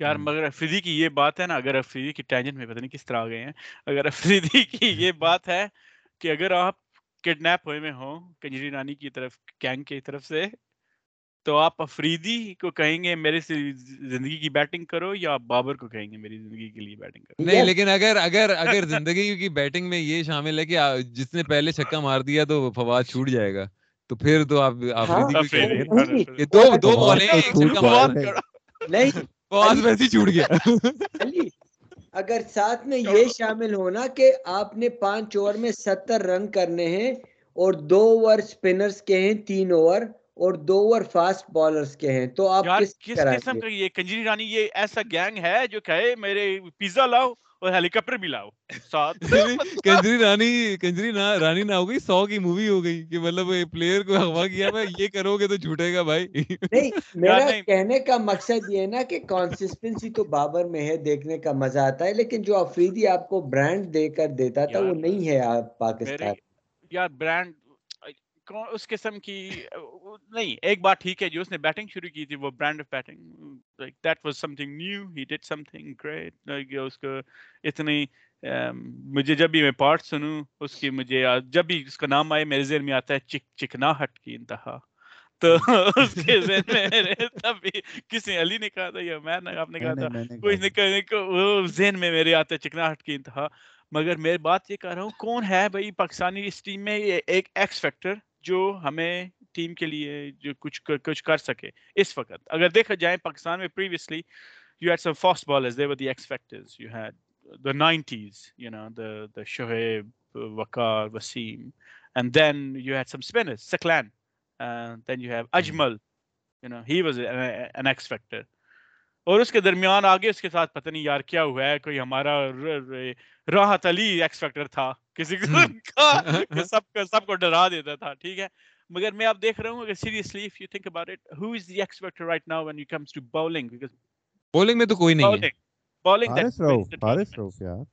یار مگر افریدی کی یہ بات ہے نا اگر افریدی کی ٹینجن میں پتہ نہیں کس طرح آ گئے ہیں اگر افریدی کی یہ بات ہے کہ اگر آپ کڈنیپ ہوئے میں ہوں کنجری رانی کی طرف گینگ کی طرف سے تو آپ افریدی کو کہیں گے میرے سے زندگی کی بیٹنگ کرو یا آپ بابر کو کہیں گے میری زندگی کے لیے بیٹنگ کرو؟ نہیں لیکن اگر اگر اگر زندگی کی بیٹنگ میں یہ شامل ہے کہ جس نے پہلے چھکا مار دیا تو فواد چھوٹ جائے گا تو پھر تو آپ آفریدی کو کہیں گے؟ افریدی دو دو بالیں تو ایک چھکا مار۔ نہیں۔ ویسے ہی چھوٹ گیا۔ اگر ساتھ میں یہ شامل ہونا کہ آپ نے پانچ اوور میں ستر رن کرنے ہیں اور دو اوور سپنرز کے ہیں تین اوور اور دو اوور فاسٹ بالرز کے ہیں تو آپ کس قسم کا یہ کنجری رانی یہ ایسا گینگ ہے جو کہے میرے پیزا لاؤ۔ اور ہیلی کاپٹر بھی لاؤ ساتھ کنجری رانی کنجری رانی نہ ہو گئی سو کی مووی ہو گئی کہ مطلب پلیئر کو اغوا کیا میں یہ کرو گے تو جھوٹے گا بھائی نہیں میرا۔ کہنے کا مقصد یہ ہے نا کہ کانسسٹنسی تو بابر میں ہے دیکھنے کا مزہ آتا ہے لیکن جو افریدی آپ کو برانڈ دے کر دیتا تھا وہ نہیں ہے آپ پاکستان یار برانڈ اس قسم کی نہیں ایک بات ٹھیک ہے جو اس نے بیٹنگ شروع کی تھی وہ brand of batting like that was something new he did something great اس کو اتنی مجھے جب بھی میں پارٹ سنوں اس کی مجھے جب بھی اس کا نام آئے میرے ذہن میں آتا ہے چک چکناہٹ کی انتہا۔ تو اس کے ذہن میں میرے تب بھی کسی علی نے کہا تھا یا میں نے آپ نے کہا تھا کوئی نے کہا ذہن میں میرے آتا ہے چکناہٹ کی انتہا۔ مگر میں بات یہ کر رہا ہوں کون ہے بھائی پاکستانی اس ٹیم میں؟ ایک ایکس فیکٹر جو ہمیں ٹیم کے لیے جو کچھ کچھ کر سکے۔ اس وقت اگر دیکھا جائے پاکستان میں previously you had some fast bowlers they were the X factors you had the nineties you know the work Shoaib Waqar Wasim and then you had some spin then you have Ajmal you know he was an X factor اور اس کے درمیان آگے اس کے ساتھ پتہ نہیں یار کیا ہوا ہے کوئی ہمارا راحت علی ایکس فیکٹر تھا کسی قسم کا سب کو سب کو ڈرا دیتا تھا ٹھیک ہے؟ مگر میں آپ دیکھ رہا ہوں اگر seriously if you think about it who is the X factor right now when you comes to bowling because bowling میں تو کوئی نہیں ہے۔ حارث روف حارث روف یار۔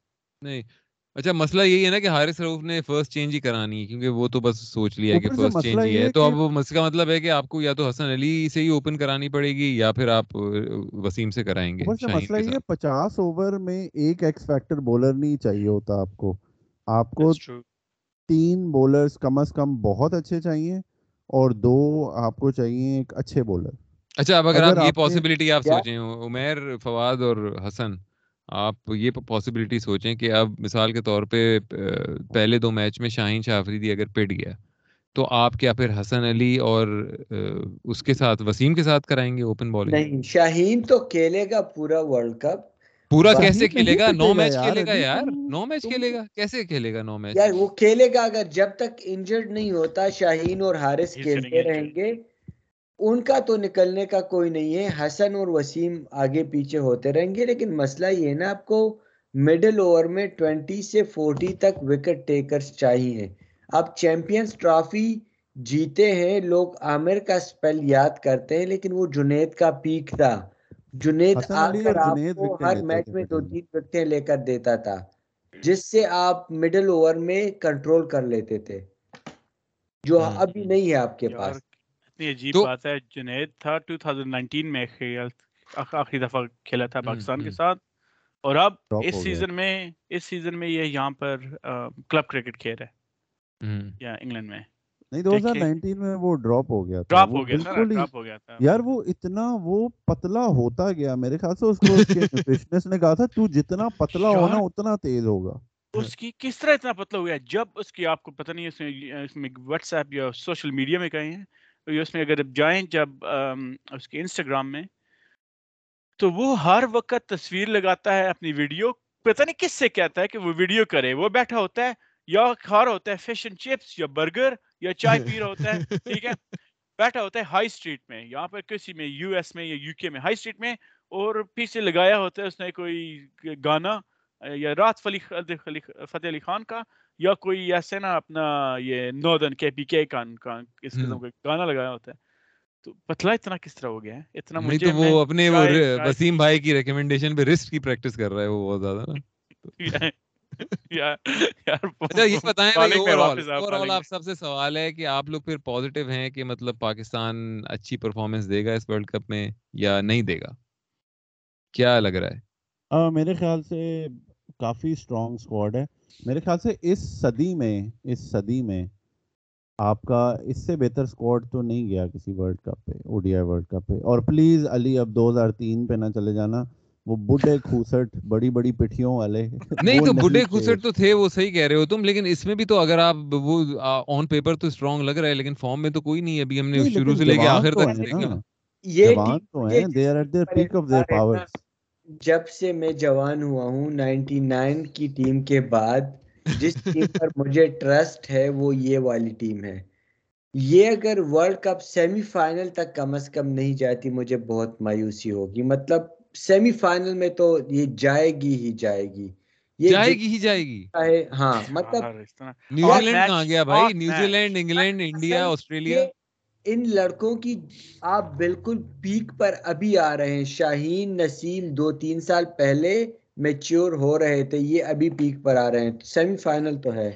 نہیں اچھا مسئلہ یہی ہے نا کہ حارث روف نے فرسٹ چینج ہی کرانی ہے کیونکہ وہ تو بس سوچ لیا کہ فرسٹ چینج ہی ہے۔ تو اب اس کا مطلب ہے کہ آپ کو یا تو حسن علی سے ہی اوپن کرانی پڑے گی یا پھر آپ وسیم سے کرائیں گے مسئلہ یہ پچاس اوور میں ایک ایکس فیکٹر بولر نہیں چاہیے ہوتا آپ کو۔ آپ کو تین بولرز کم از کم بہت اچھے چاہیے اور دو آپ کو چاہیے ایک اچھے بولر اچھا اب اگر آپ یہ پاسبلٹی آپ سوچیں عمیر فواد اور حسن آپ یہ پاسبلٹی سوچیں کہ اب مثال کے طور پہ پہلے دو میچ میں شاہین شاہ آفریدی اگر پٹ گیا تو آپ کیا پھر حسن علی اور اس کے ساتھ وسیم کے ساتھ کرائیں گے اوپن بالنگ نہیں شاہین تو کھیلے گا پورا ورلڈ کپ پورا کیسے کھیلے گا؟ نو میچ کھیلے گا یار نو میچ کھیلے گا کیسے کھیلے گا نو میچ؟ یار وہ کھیلے گا اگر جب تک انجرڈ نہیں ہوتا شاہین اور حارث کھیلتے رہیں گے۔ ان کا تو نکلنے کا کوئی نہیں ہے۔ حسن اور وسیم آگے پیچھے ہوتے رہیں گے لیکن مسئلہ یہ نا آپ کو مڈل اوور میں ٹوینٹی سے فورٹی تک وکٹ ٹیکرز چاہیے۔ آپ چیمپئنز ٹرافی جیتے ہیں لوگ عامر کا سپیل یاد کرتے ہیں لیکن وہ جنید کا پیک تھا۔ جنید آ کر آپ کو ہر میچ میں دو تین وکٹیں لے کر دیتا تھا جس سے آپ مڈل اوور میں کنٹرول کر لیتے تھے۔ جو ابھی نہیں ہے آپ کے پاس۔ اتنی عجیب بات ہے۔ جنید تھا 2019 میں آخری دفعہ کھیلا تھا پاکستان کے ساتھ۔ اور اب اس سیزن میں اس سیزن میں یہ یہاں پر کلب کرکٹ کھیل رہا ہے۔ یا انگلینڈ میں۔ نہیں 2019 میں وہ ڈراپ ہو گیا تھا۔ ڈراپ ہو گیا تھا ڈراپ ہو گیا تھا۔ یار وہ اتنا وہ پتلا ہوتا گیا۔ میرے خیال سے اس کو اس کے نیوٹریشنسٹ نے کہا تھا تو جتنا پتلا ہونا اتنا تیز ہوگا۔ اس کی کس طرح اتنا پتلا ہوا ہے؟ جب اس کی آپ کو پتہ نہیں اس میں واٹس ایپ یا سوشل میڈیا میں کہیں ہیں اس میں اگر جائیں جب اس کے انسٹاگرام میں تو وہ ہر وقت تصویر لگاتا ہے اپنی ویڈیو پتہ نہیں کس سے کہتا ہے کہ وہ ویڈیو کرے وہ بیٹھا ہوتا ہے یا کھا رہا ہوتا ہے فش اینڈ چپس یا برگر یا چائے پی رہا ہوتا ہے ٹھیک ہے؟ بیٹھا ہوتا ہے ہائی اسٹریٹ میں یہاں پر کسی میں یو ایس میں یا یو کے میں ہائی اسٹریٹ میں اور پیچھے لگایا ہوتا ہے اس نے کوئی گانا یا رات فتح علی خان کا یا کوئی ایسے نا اپنا یہ نوردن کے پی کے کان کا اس قسم کا گانا لگایا ہوتا ہے۔ تو پتلا اتنا کس طرح ہو گیا ہے؟ اتنا مجھے تو وہ اپنے وہ وسیم بھائی کی ریکمنڈیشن پہ رسٹ کی پریکٹس کر رہا ہے وہ بہت زیادہ نا۔ اچھا یہ بتائیں اوور آل آپ سب سے سوال ہے کہ آپ لوگ پھر پازیٹیو ہیں کہ مطلب پاکستان اچھی پرفارمنس دے گا اس ورلڈ کپ میں یا نہیں دے گا؟ کیا لگ رہا ہے؟ میرے خیال سے کافی اسٹرانگ اسکواڈ ہے۔ میرے خیال سے اس صدی میں اس صدی میں آپ کا اس سے بہتر اسکواڈ تو نہیں گیا کسی ورلڈ کپ پہ O D I world cup پہ۔ اور پلیز علی اب دو ہزار تین پہ نہ چلے جانا۔ وہ بڈھے کھوسٹ بڑی بڑی پٹھیوں والے۔ نہیں تو بڈھے کھوسٹ تو تھے وہ صحیح کہہ رہے ہو تم لیکن اس میں بھی تو اگر آپ وہ آن پیپر تو اسٹرانگ لگ رہا ہے لیکن فارم میں تو کوئی نہیں ابھی ہم نے شروع سے لے کے آخر تک دیکھا۔ یہ تو ہیں they are at the peak of their powers جب سے میں جوان ہوا ہوں نائنٹی نائن کی ٹیم کے بعد جس ٹیم پر مجھے ٹرسٹ ہے وہ یہ والی ٹیم ہے۔ یہ اگر ورلڈ کپ سیمی فائنل تک کم از کم نہیں جاتی مجھے بہت مایوسی ہوگی۔ مطلب سیمی فائنل میں تو یہ جائے گی ہی جائے گی۔ یہ جائے گی ہی جائے گی۔ ہاں مطلب نیوزی لینڈ کہاں گیا بھائی؟ New Zealand England India Australia. ان لڑکوں کی آپ بالکل پیک پر ابھی آ رہے ہیں۔ شاہین نسیم دو تین سال پہلے میچور ہو رہے تھے یہ ابھی پیک پر آ رہے ہیں۔ سیمی فائنل تو ہے۔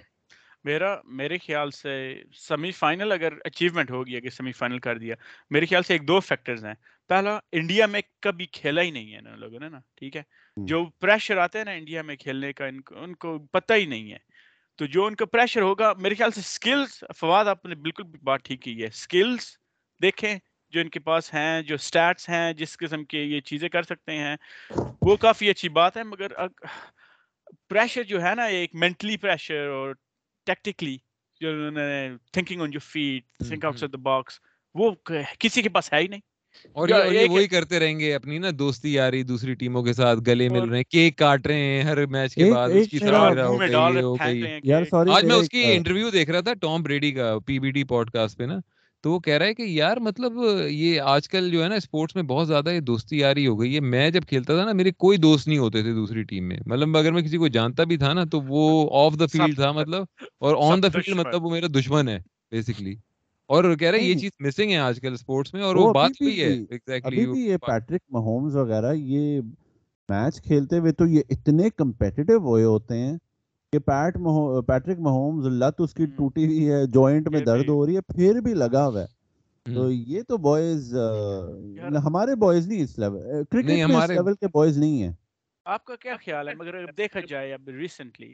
میرا میرے خیال سے سیمی فائنل اگر اچیومنٹ ہو گیا کہ سیمی فائنل کر دیا میرے خیال سے ایک دو فیکٹرز ہیں۔ پہلا انڈیا میں کبھی کھیلا ہی نہیں ہے ان لوگوں نے نا ٹھیک ہے؟ جو پریشر آتا ہے نا انڈیا میں کھیلنے کا ان کو پتہ ہی نہیں ہے۔ تو جو ان کا پریشر ہوگا میرے خیال سے سکلز فواد آپ نے بالکل بات ٹھیک کی ہے سکلز دیکھیں جو ان کے پاس ہیں جو سٹیٹس ہیں جس قسم کے یہ چیزیں کر سکتے ہیں وہ کافی اچھی بات ہے مگر پریشر جو ہے نا ایک مینٹلی پریشر اور ٹیکٹیکلی جو انہوں نے thinking on your feet think. Outside the box وہ کسی کے پاس ہے ہی نہیں اور یہ وہی کرتے رہیں گے اپنی نا دوستی یاری دوسری ٹیموں کے ساتھ گلے مل رہے ہیں کیک کاٹ رہے ہیں ہر میچ کے بعد اس کی آج میں اس کی انٹرویو دیکھ رہا تھا ٹام بریڈی کا P B D pod cost پہ نا تو وہ کہہ رہا ہے کہ یار مطلب یہ آج کل جو ہے نا اسپورٹس میں بہت زیادہ یہ دوستی یاری ہو گئی ہے۔ میں جب کھیلتا تھا نا میرے کوئی دوست نہیں ہوتے تھے دوسری ٹیم میں۔ مطلب اگر میں کسی کو جانتا بھی تھا نا تو وہ آف دا فیلڈ تھا مطلب اور آن دا فیلڈ۔ مطلب وہ میرا دشمن ہے بیسکلی اور کہہ رہے ہیں یہ۔ چیز مسنگ ہے آج کل اسپورٹس میں اور وہ ابھی بات بھی- ہے ابھی ایگزیکٹلی بھی یہ پیٹرک مہومز وغیرہ یہ میچ کھیلتے ہوئے تو یہ اتنے کمپیٹیٹو ہوئے ہوتے ہیں کہ پیٹ پیٹرک مہومز لت اس کی۔ ٹوٹی ہوئی ہے جوائنٹ میں درد ہو رہی ہے پھر بھی لگا ہوا ہے تو۔ یہ تو بوائز ہمارے بوائز نہیں اس لیول کرکٹ میں اس ہمارے- لیول کے بوائز نہیں ہیں آپ کا کیا خیال ہے مگر دیکھا جائے اب ریسنٹلی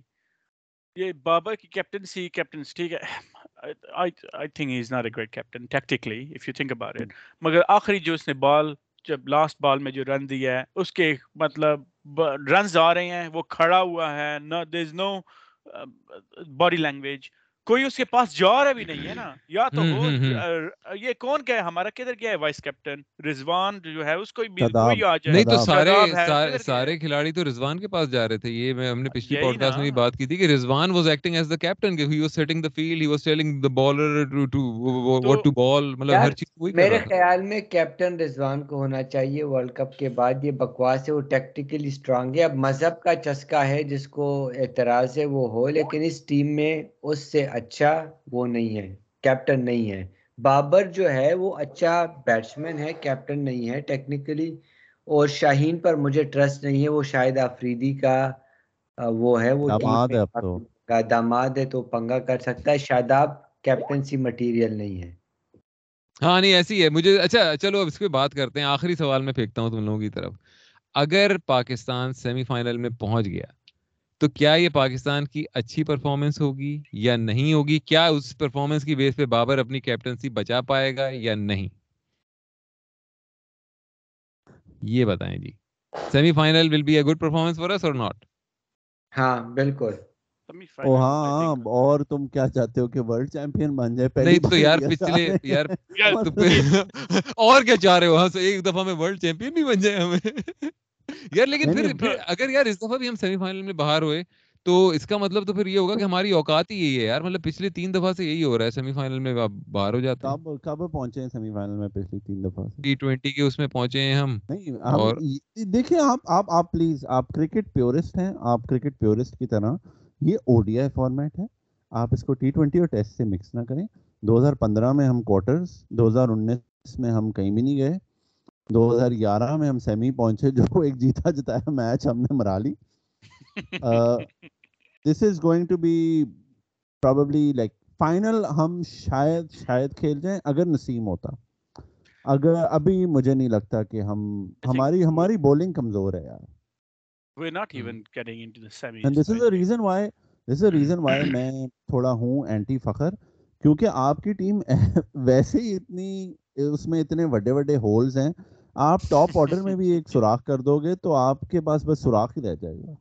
یہ بابا کی کیپٹنسی کیپٹنس ٹھیک ہے. I think he is not a great captain tactically if you think about it مگر آخری جو اس نے بال جب لاسٹ بال میں جو رن دیا ہے، اس کے مطلب رنز آ رہے ہیں، وہ کھڑا ہوا ہے نو دیر از نو باڈی لینگویج کوئی اس کے پاس جا رہا بھی نہیں ہے نا یا تو وہ یہ کون کیا ہے؟ ہمارا کدھر گیا ہے؟ وائس کیپٹن رضوان جو ہے اس کو بھی شاداب، کوئی آ جائے۔ نہیں تو سارے سارے-؟ کھلاڑی تو رضوان کے پاس جا رہے تھے۔ یہ میں ہم نے پچھلی پوڈ کاسٹ میں بھی۔ بات کی تھی کہ Rizwan was acting as the captain he was setting the field he was telling the bowler to what to bowl مطلب ہر چیز وہی میرے خیال میں کیپٹن رضوان کو ہونا چاہیے ورلڈ کپ کے بعد۔ یہ بکواس ہے وہ ٹیکٹیکلی اسٹرانگ ہے۔ اب مذہب کا چسکا ہے جس کو اعتراض ہے وہ ہو لیکن اس ٹیم میں اس سے اچھا وہ نہیں ہے کیپٹن نہیں ہے۔ بابر جو ہے وہ اچھا بیٹسمین ہے کیپٹن نہیں ہے ٹیکنیکلی اور شاہین پر مجھے ٹرسٹ نہیں ہے وہ شاید آفریدی کا وہ ہے وہ داماد ہے تو۔ پنگا کر سکتا ہے۔ شاداب کیپٹنسی مٹیریل نہیں ہے۔ ہاں نہیں ایسی ہے۔ مجھے اچھا چلو اب اس پہ بات کرتے ہیں۔ آخری سوال میں پھینکتا ہوں تم لوگوں کی طرف۔ اگر پاکستان سیمی فائنل میں پہنچ گیا تو کیا یہ پاکستان کی اچھی پرفارمنس ہوگی یا نہیں ہوگی؟ کیا اس پرفارمنس کی بیس پہ بابر اپنی کیپٹنسی بچا پائے گا یا نہیں؟ یہ بتائیں جی۔ Semi final will be a good performance for us اور ناٹ ہاں بالکل۔ ہاں. اور تم کیا چاہتے ہو کہ ورلڈ چیمپئن بن جائے؟ پہلی نہیں تو یار پچھلے یار اور کیا چاہ رہے ہو؟ ہاں ایک دفعہ میں ورلڈ چیمپئن بھی بن جائے ہمیں۔ یار لیکن پھر اگر یار اس دفعہ بھی ہم سیمی فائنل میں باہر ہوئے تو اس کا مطلب تو پھر یہ ہوگا کہ ہماری اوقات ہی یہی ہے یار مطلب پچھلے تین دفعہ سے یہی ہو رہا ہے سیمی فائنل میں آپ باہر ہو جاتے ہیں۔ کب کب پہنچے ہیں سیمی فائنل میں پچھلی تین دفعہ سے؟ ٹی ٹوینٹی کے اس میں پہنچے ہیں ہم۔ اور- دیکھیں آپ آپ آپ پلیز آپ کرکٹ پیورسٹ ہیں آپ کرکٹ پیورسٹ کی طرح یہ او ڈی آئی فارمیٹ ہے۔ آپ اس کو ٹی ٹوینٹی اور ٹیسٹ سے مکس نہ کریں۔ دو ہزار پندرہ میں ہم کوارٹرز دو ہزار انیس میں ہم کہیں بھی نہیں گئے۔ دو ہزار گیارہ میں ہم سیمی پہنچے جو ایک جیتا جتایا میچ ہم نے مرا لی۔ This is going to be probably like final ہم شاید شاید کھیل جائیں اگر نسیم ہوتا۔ اگر ابھی مجھے نہیں لگتا کہ ہم ہماری ہماری بولنگ کمزور ہے یار۔ We're not even getting into the semis. میں تھوڑا ہوں اینٹی فخر کیونکہ آپ کی ٹیم ویسے ہی اتنی اس میں اتنے بڑے بڑے ہولز ہیں۔ آپ ٹاپ آرڈر میں بھی ایک سوراخ کر دو گے تو آپ کے پاس بس سوراخ ہی رہ جائے گا۔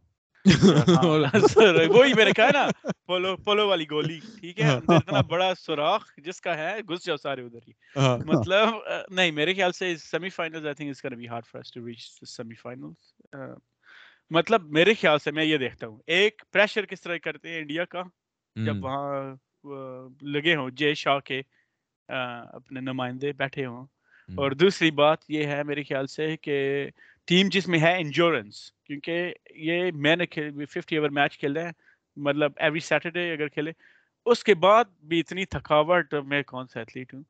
وہی میں نے کہا نا پولو پولو والی گولی ٹھیک ہے؟ اتنا بڑا سوراخ جس کا ہے گھس جاؤ سارے ادھر ہی۔ ہاں۔ مطلب نہیں میرے خیال سے semi final I think is gonna be hard for to reach the semi final مطلب میرے خیال سے میں یہ دیکھتا ہوں ایک پریشر کس طرح کرتے ہیں انڈیا کا؟ جب وہاں وہ لگے ہوں جے شاہ کے اپنے نمائندے بیٹھے ہوں۔ اور دوسری بات یہ ہے میرے خیال سے کہ ٹیم جس میں ہے انجورنس کیونکہ یہ میں نے ففٹی اوور میچ کھیل رہے ہیں مطلب ایوری سیٹرڈے اگر کھیلے اس کے بعد بھی اتنی تھکاوٹ میں کون سا ایتھلیٹ ہوں؟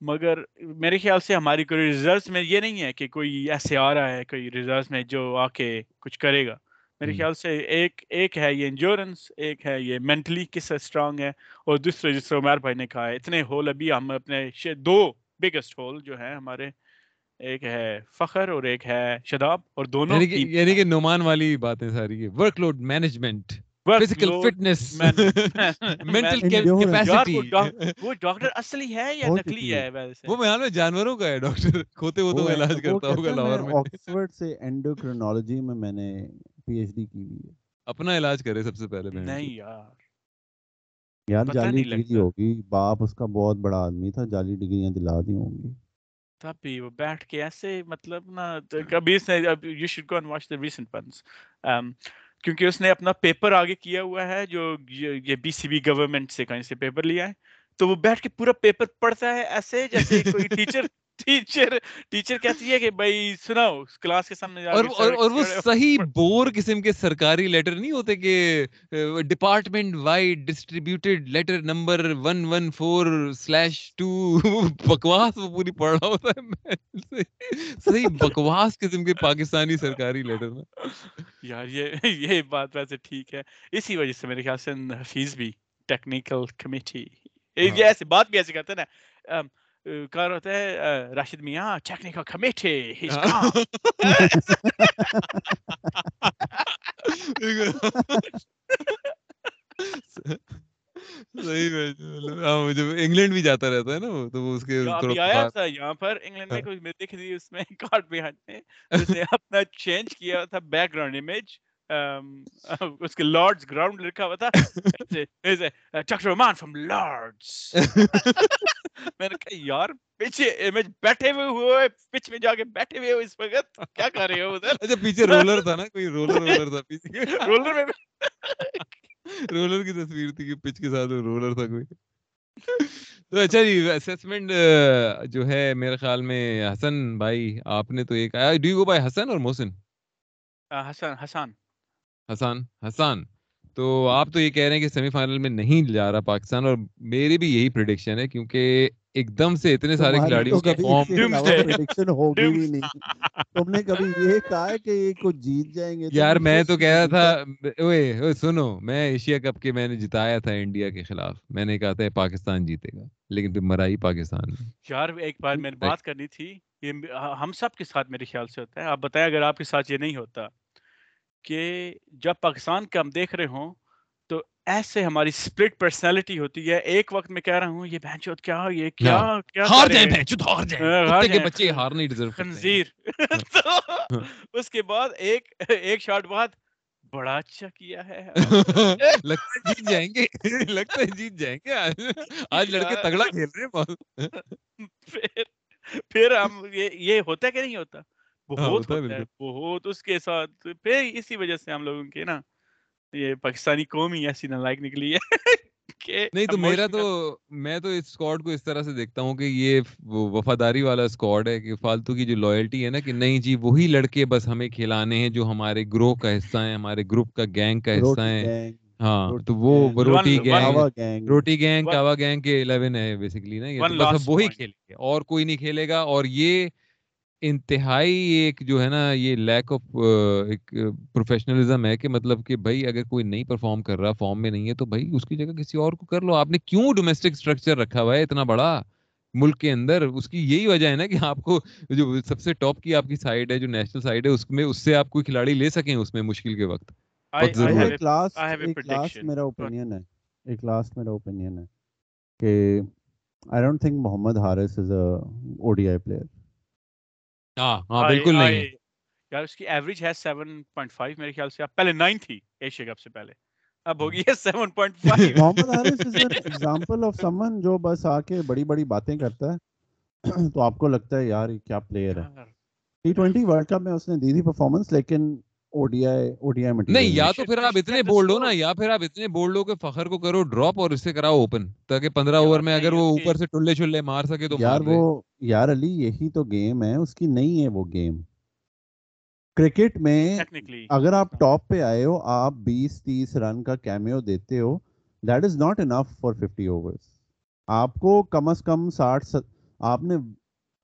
مگر میرے خیال سے ہماری کوئی ریزلٹس میں یہ نہیں ہے کہ کوئی ایسے آ رہا ہے کوئی ریزلٹس میں جو آ کے کچھ کرے گا۔ میرے۔ خیال سے ایک ایک ہے یہ انجورنس ایک ہے یہ مینٹلی کس اسٹرانگ ہے اور دوسرے جس سے عمیر بھائی نے کہا ہے اتنے ہول ابھی ہم اپنے دو بگیسٹ ہول جو ہیں ہمارے ایک ہے فخر اور ایک ہے شداب اور دونوں یعنی کہ یعنی نعمان والی باتیں ساری workload management physical fitness mental. Capacity وہ ڈاکٹر اصلی ہے یا ہے ویسے؟ وہ میں جانوروں کا ہے ڈاکٹر کھوتے وہ تو علاج کرتا ہوگا لاہور میں آکسفورڈ سے اینڈوکرینالوجی میں میں نے پی ایچ ڈی کی ہوئی ہے۔ اپنا علاج کرے سب سے پہلے نہیں۔ یار۔ یار جعلی ڈگری ہوگی۔ باپ اس کا بہت بڑا آدمی تھا جعلی ڈگریاں دلا دی ہوں گی۔ تب بھی وہ بیٹھ کے ایسے مطلب نا کبھی اس نے you should go and watch the recent ones کیونکہ اس نے اپنا پیپر آگے کیا ہوا ہے جو یہ بی سی بی گورنمنٹ سے کہیں سے پیپر لیا ہے۔ تو وہ بیٹھ کے پورا پیپر پڑھتا ہے ایسے جیسے کوئی ٹیچر ٹیچر ٹیچر کہتی ہے کہ بھائی سناؤ کلاس کے سامنے اور وہ صحیح بور قسم کے سرکاری لیٹر نہیں ہوتے کہ department wide distributed letter number one one four slash two بکواس وہ پوری پڑھ رہا ہوتا ہے میں صحیح بکواس قسم کے پاکستانی سرکاری لیٹر نا یار یہ یہ بات ویسے ٹھیک ہے۔ اسی وجہ سے میرے خیال سے حفیظ بھی ٹیکنیکل کمیٹی یہ ہاں۔ ایسے بات بھی ایسے کرتے ہیں نا کہا ہوتا ہے راشد میاں ٹیکنیکل کمیٹی ہاں۔ صحیح میں مطلب ہاں انگلینڈ بھی جاتا رہتا ہے نا وہ تو وہ اس کے آیا تھا یہاں پر انگلینڈ میں میں دیکھ رہی اس میں کارڈ اس نے اپنا چینج کیا تھا بیک گراؤنڈ امیج اس کے لارڈز گراؤنڈ لکھا ہوا تھا۔ Doctor Oman from Lords. میں نے کہا یار پیچھے بیٹھے ہوئے ہوئے پچ میں جا کے بیٹھے ہوئے ہو اس وقت۔ کیا کر رہے ہو ادھر؟ اچھا پیچھے رولر تھا نا کوئی رولر رولر تھا پیچھے۔ رولر میں رولر کی تصویر تھی کہ پچ کے ساتھ رولر تھا کوئی۔ تو اچھا جی جو ہے میرے خیال میں حسن بھائی آپ نے تو ایک آیا۔ Do you go by Hasan اور محسن؟ حسن حسان حسان حسان تو آپ تو یہ کہہ رہے ہیں کہ سیمی فائنل میں نہیں جا رہا پاکستان اور میری بھی یہی پریڈکشن ہے کیونکہ ایک دم سے اتنے سارے کھلاڑیوں کی ہوگی. نہیں۔ تم نے کبھی یہ کہا ہے کہ یہ کچھ جیت جائیں گے؟ یار میں تو کہہ رہا تھا اوئے سنو میں ایشیا کپ کے میں نے جتایا تھا انڈیا کے خلاف۔ میں نے کہا تھا پاکستان جیتے گا لیکن پھر مرائی پاکستان۔ یار ایک بار میں نے بات کرنی تھی یہ ہم سب کے ساتھ میرے خیال سے ہوتا ہے۔ آپ بتائیں اگر آپ کے ساتھ یہ نہیں ہوتا۔ کہ جب پاکستان کا ہم دیکھ رہے ہوں تو ایسے ہماری سپلٹ پرسنالٹی ہوتی ہے۔ ایک وقت میں کہہ رہا ہوں یہ بہن چوت کیا یہ کیا کیا ہار جائیں رہے ہیں؟ بہنچود ہار جائیں۔ ہاں، کتے کے بچے ہار نہیں ڈیزرو کرتے۔ خنزیر۔ تو اس کے بعد ایک ایک شاٹ بعد بڑا اچھا کیا ہے۔ لگتا ہے جیت جائیں گے۔ لگتا ہے جیت جائیں گے۔ آج لڑکے۔ تگڑا کھیل رہے ہیں۔ پھر پھر ہم یہ ہوتا ہے کہ نہیں ہوتا؟ ہاں، بہت ہوتا ہے۔ بہت اس کے ساتھ پھر اسی وجہ سے ہم لوگوں کے نا یہ پاکستانی قوم ہی ایسی نالائق نکلی ہے نہیں تو میرا تو میں تو اس اسکواڈ کو اس طرح سے دیکھتا ہوں کہ یہ وفاداری والا اسکواڈ ہے کہ فالتو کی جو لوئلٹی ہے نا کہ نہیں جی وہی لڑکے بس ہمیں کھلانے ہیں جو ہمارے گروہ کا حصہ ہیں ہمارے گروپ کا گینگ کا حصہ ہیں ہاں تو وہ روٹی گینگ روٹی گینگ کاوا گینگ کے 11 ہے بیسیکلی نا یہ بس وہی. کھیلیں گے اور کوئی نہیں کھیلے گا اور یہ انتہائی ایک جو ہے نا یہ لیک آف ایک پروفیشنلزم ہے کہ مطلب کہ بھائی اگر کوئی نہیں پرفارم کر رہا فارم میں نہیں ہے تو بھائی اس کی جگہ کسی اور کو کر لو۔ آپ نے کیوں ڈومیسٹک اسٹرکچر رکھا ہوا ہے اتنا بڑا؟ ملک کے اندر اس کی یہی وجہ ہے نا کہ آپ کو جو سب سے ٹاپ کی آپ کی سائڈ ہے جو نیشنل سائڈ ہے اس میں اس سے آپ کوئی کھلاڑی لے سکیں اس میں مشکل کے وقت۔ ایک لاسٹ. میرا. اوپینین ہے۔ ایک لاسٹ میرا اوپینین ہے کہ I don't think Muhammad Haris is a O D I player ہاں ہاں بالکل نہیں۔ یار اس کی ایوریج ہے 7.5 میرے خیال سے۔ اب پہلے 9 تھی ایشیا کپ سے پہلے۔ اب ہوگی ہے 7.5 Muhammad Haris is an example of someone جو بس آ کے بڑی بڑی باتیں کرتا ہے۔ تو آپ کو لگتا ہے یار یہ کیا پلیئر ہے۔ ٹی ٹوینٹی ورلڈ کپ میں اس نے دی تھی پرفارمنس لیکن او ڈی آئی او ڈی آئی نہیں یا should- تو پھر we آپ should اتنے check the بولڈ ہو نا score. یا پھر آپ اتنے بولڈ ہو کہ فخر کو کرو ڈراپ اور اس سے کراؤ اوپن تاکہ پندرہ اوور میں اگر وہ اوپر سے ٹلے چلے مار سکے تو یار وہ یار علی یہی تو گیم ہے اس کی نہیں ہے وہ گیم کرکٹ میں اگر آپ ٹاپ پہ آئے ہو آپ بیس تیس رن کا کیمیو دیتے ہو that is not enough for fifty overs آپ کو کم از کم ساٹھ آپ نے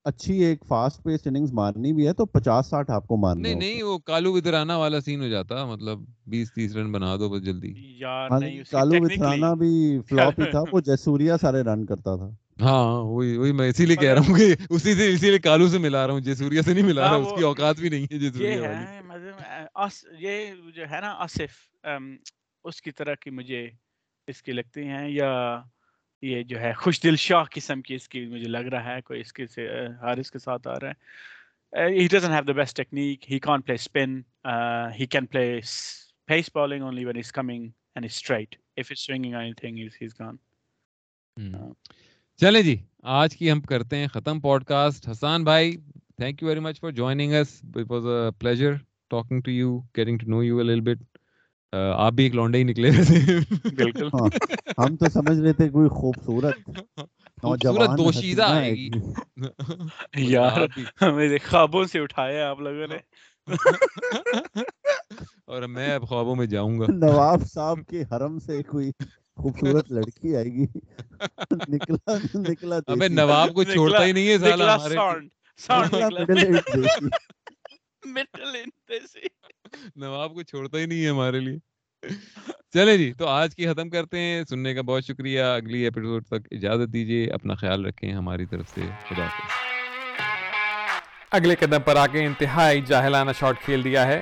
اچھی ایک فاسٹ پیس اننگز مارنی بھی ہے تو پچاس ساٹھ آپ کو مارنے نہیں نہیں وہ کالو ودرانا والا سین ہو جاتا مطلب بیس تیس رن بنا دو بس جلدی۔ یار ہاں کی کالو وتھرانا بھی فلاپ ہی تھا وہ جیسوریا سارے رن کرتا تھا۔ ہاں وہی وہی میں اسی لیے کہہ رہا ہوں کہ اسی سے اسی لیے کالو سے ملا رہا ہوں جے سوریا سے نہیں ملا ہاں، رہا اس کی اوقات بھی نہیں ہے جے یہ ہے مطلب جو ہے نا آصف اس کی طرح کی مجھے اس کی لگتی ہیں یا یہ جو ہے خوش دل شاہ قسم کی اس کی مجھے لگ رہا ہے کوئی اس کے سے حارث کے ساتھ آ رہا ہے۔ He doesn't have the best technique he can't play spin he can play pace bowling only when is coming and straight if it's swinging or anything, he's he's gone. چلیں جی آج کی ہم کرتے ہیں ختم پوڈ کاسٹ حسان بھائی thank you very much for joining us it was a pleasure talking to you getting to know you a little bit آپ بھی ایک لونڈے ہی نکلے تھے۔ بالکل۔ ہم تو سمجھ رہے تھے کوئی خوبصورت خوبصورت دوشیدہ آئے گی۔ یار میرے خوابوں سے اٹھایا آپ لوگوں نے۔ اور میں اب خوابوں میں جاؤں گا۔ نواب صاحب کے حرم سے کوئی خوبصورت لڑکی آئے گی۔ نکلا نکلا ابے نواب کو چھوڑتا ہی نہیں ہے سالا ہمارے۔ نواب کو چھوڑتا ہی نہیں ہے ہمارے لیے۔ چلے جی تو آج کی ختم کرتے ہیں۔ سننے کا بہت شکریہ۔ اگلی ایپیسوڈ تک اجازت دیجیے اپنا خیال رکھیں ہماری طرف سے۔ خدا حافظ۔ اگلے قدم پر آ کے انتہائی جاہلانہ شاٹ کھیل دیا ہے۔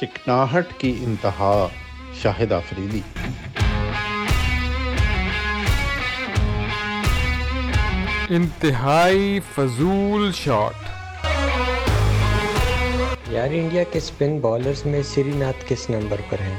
چکناہٹ کی انتہا شاہد آفریدی۔ انتہائی فضول شاٹ۔ یار انڈیا کے اسپن بالرز میں سری ناتھ کس نمبر پر ہیں؟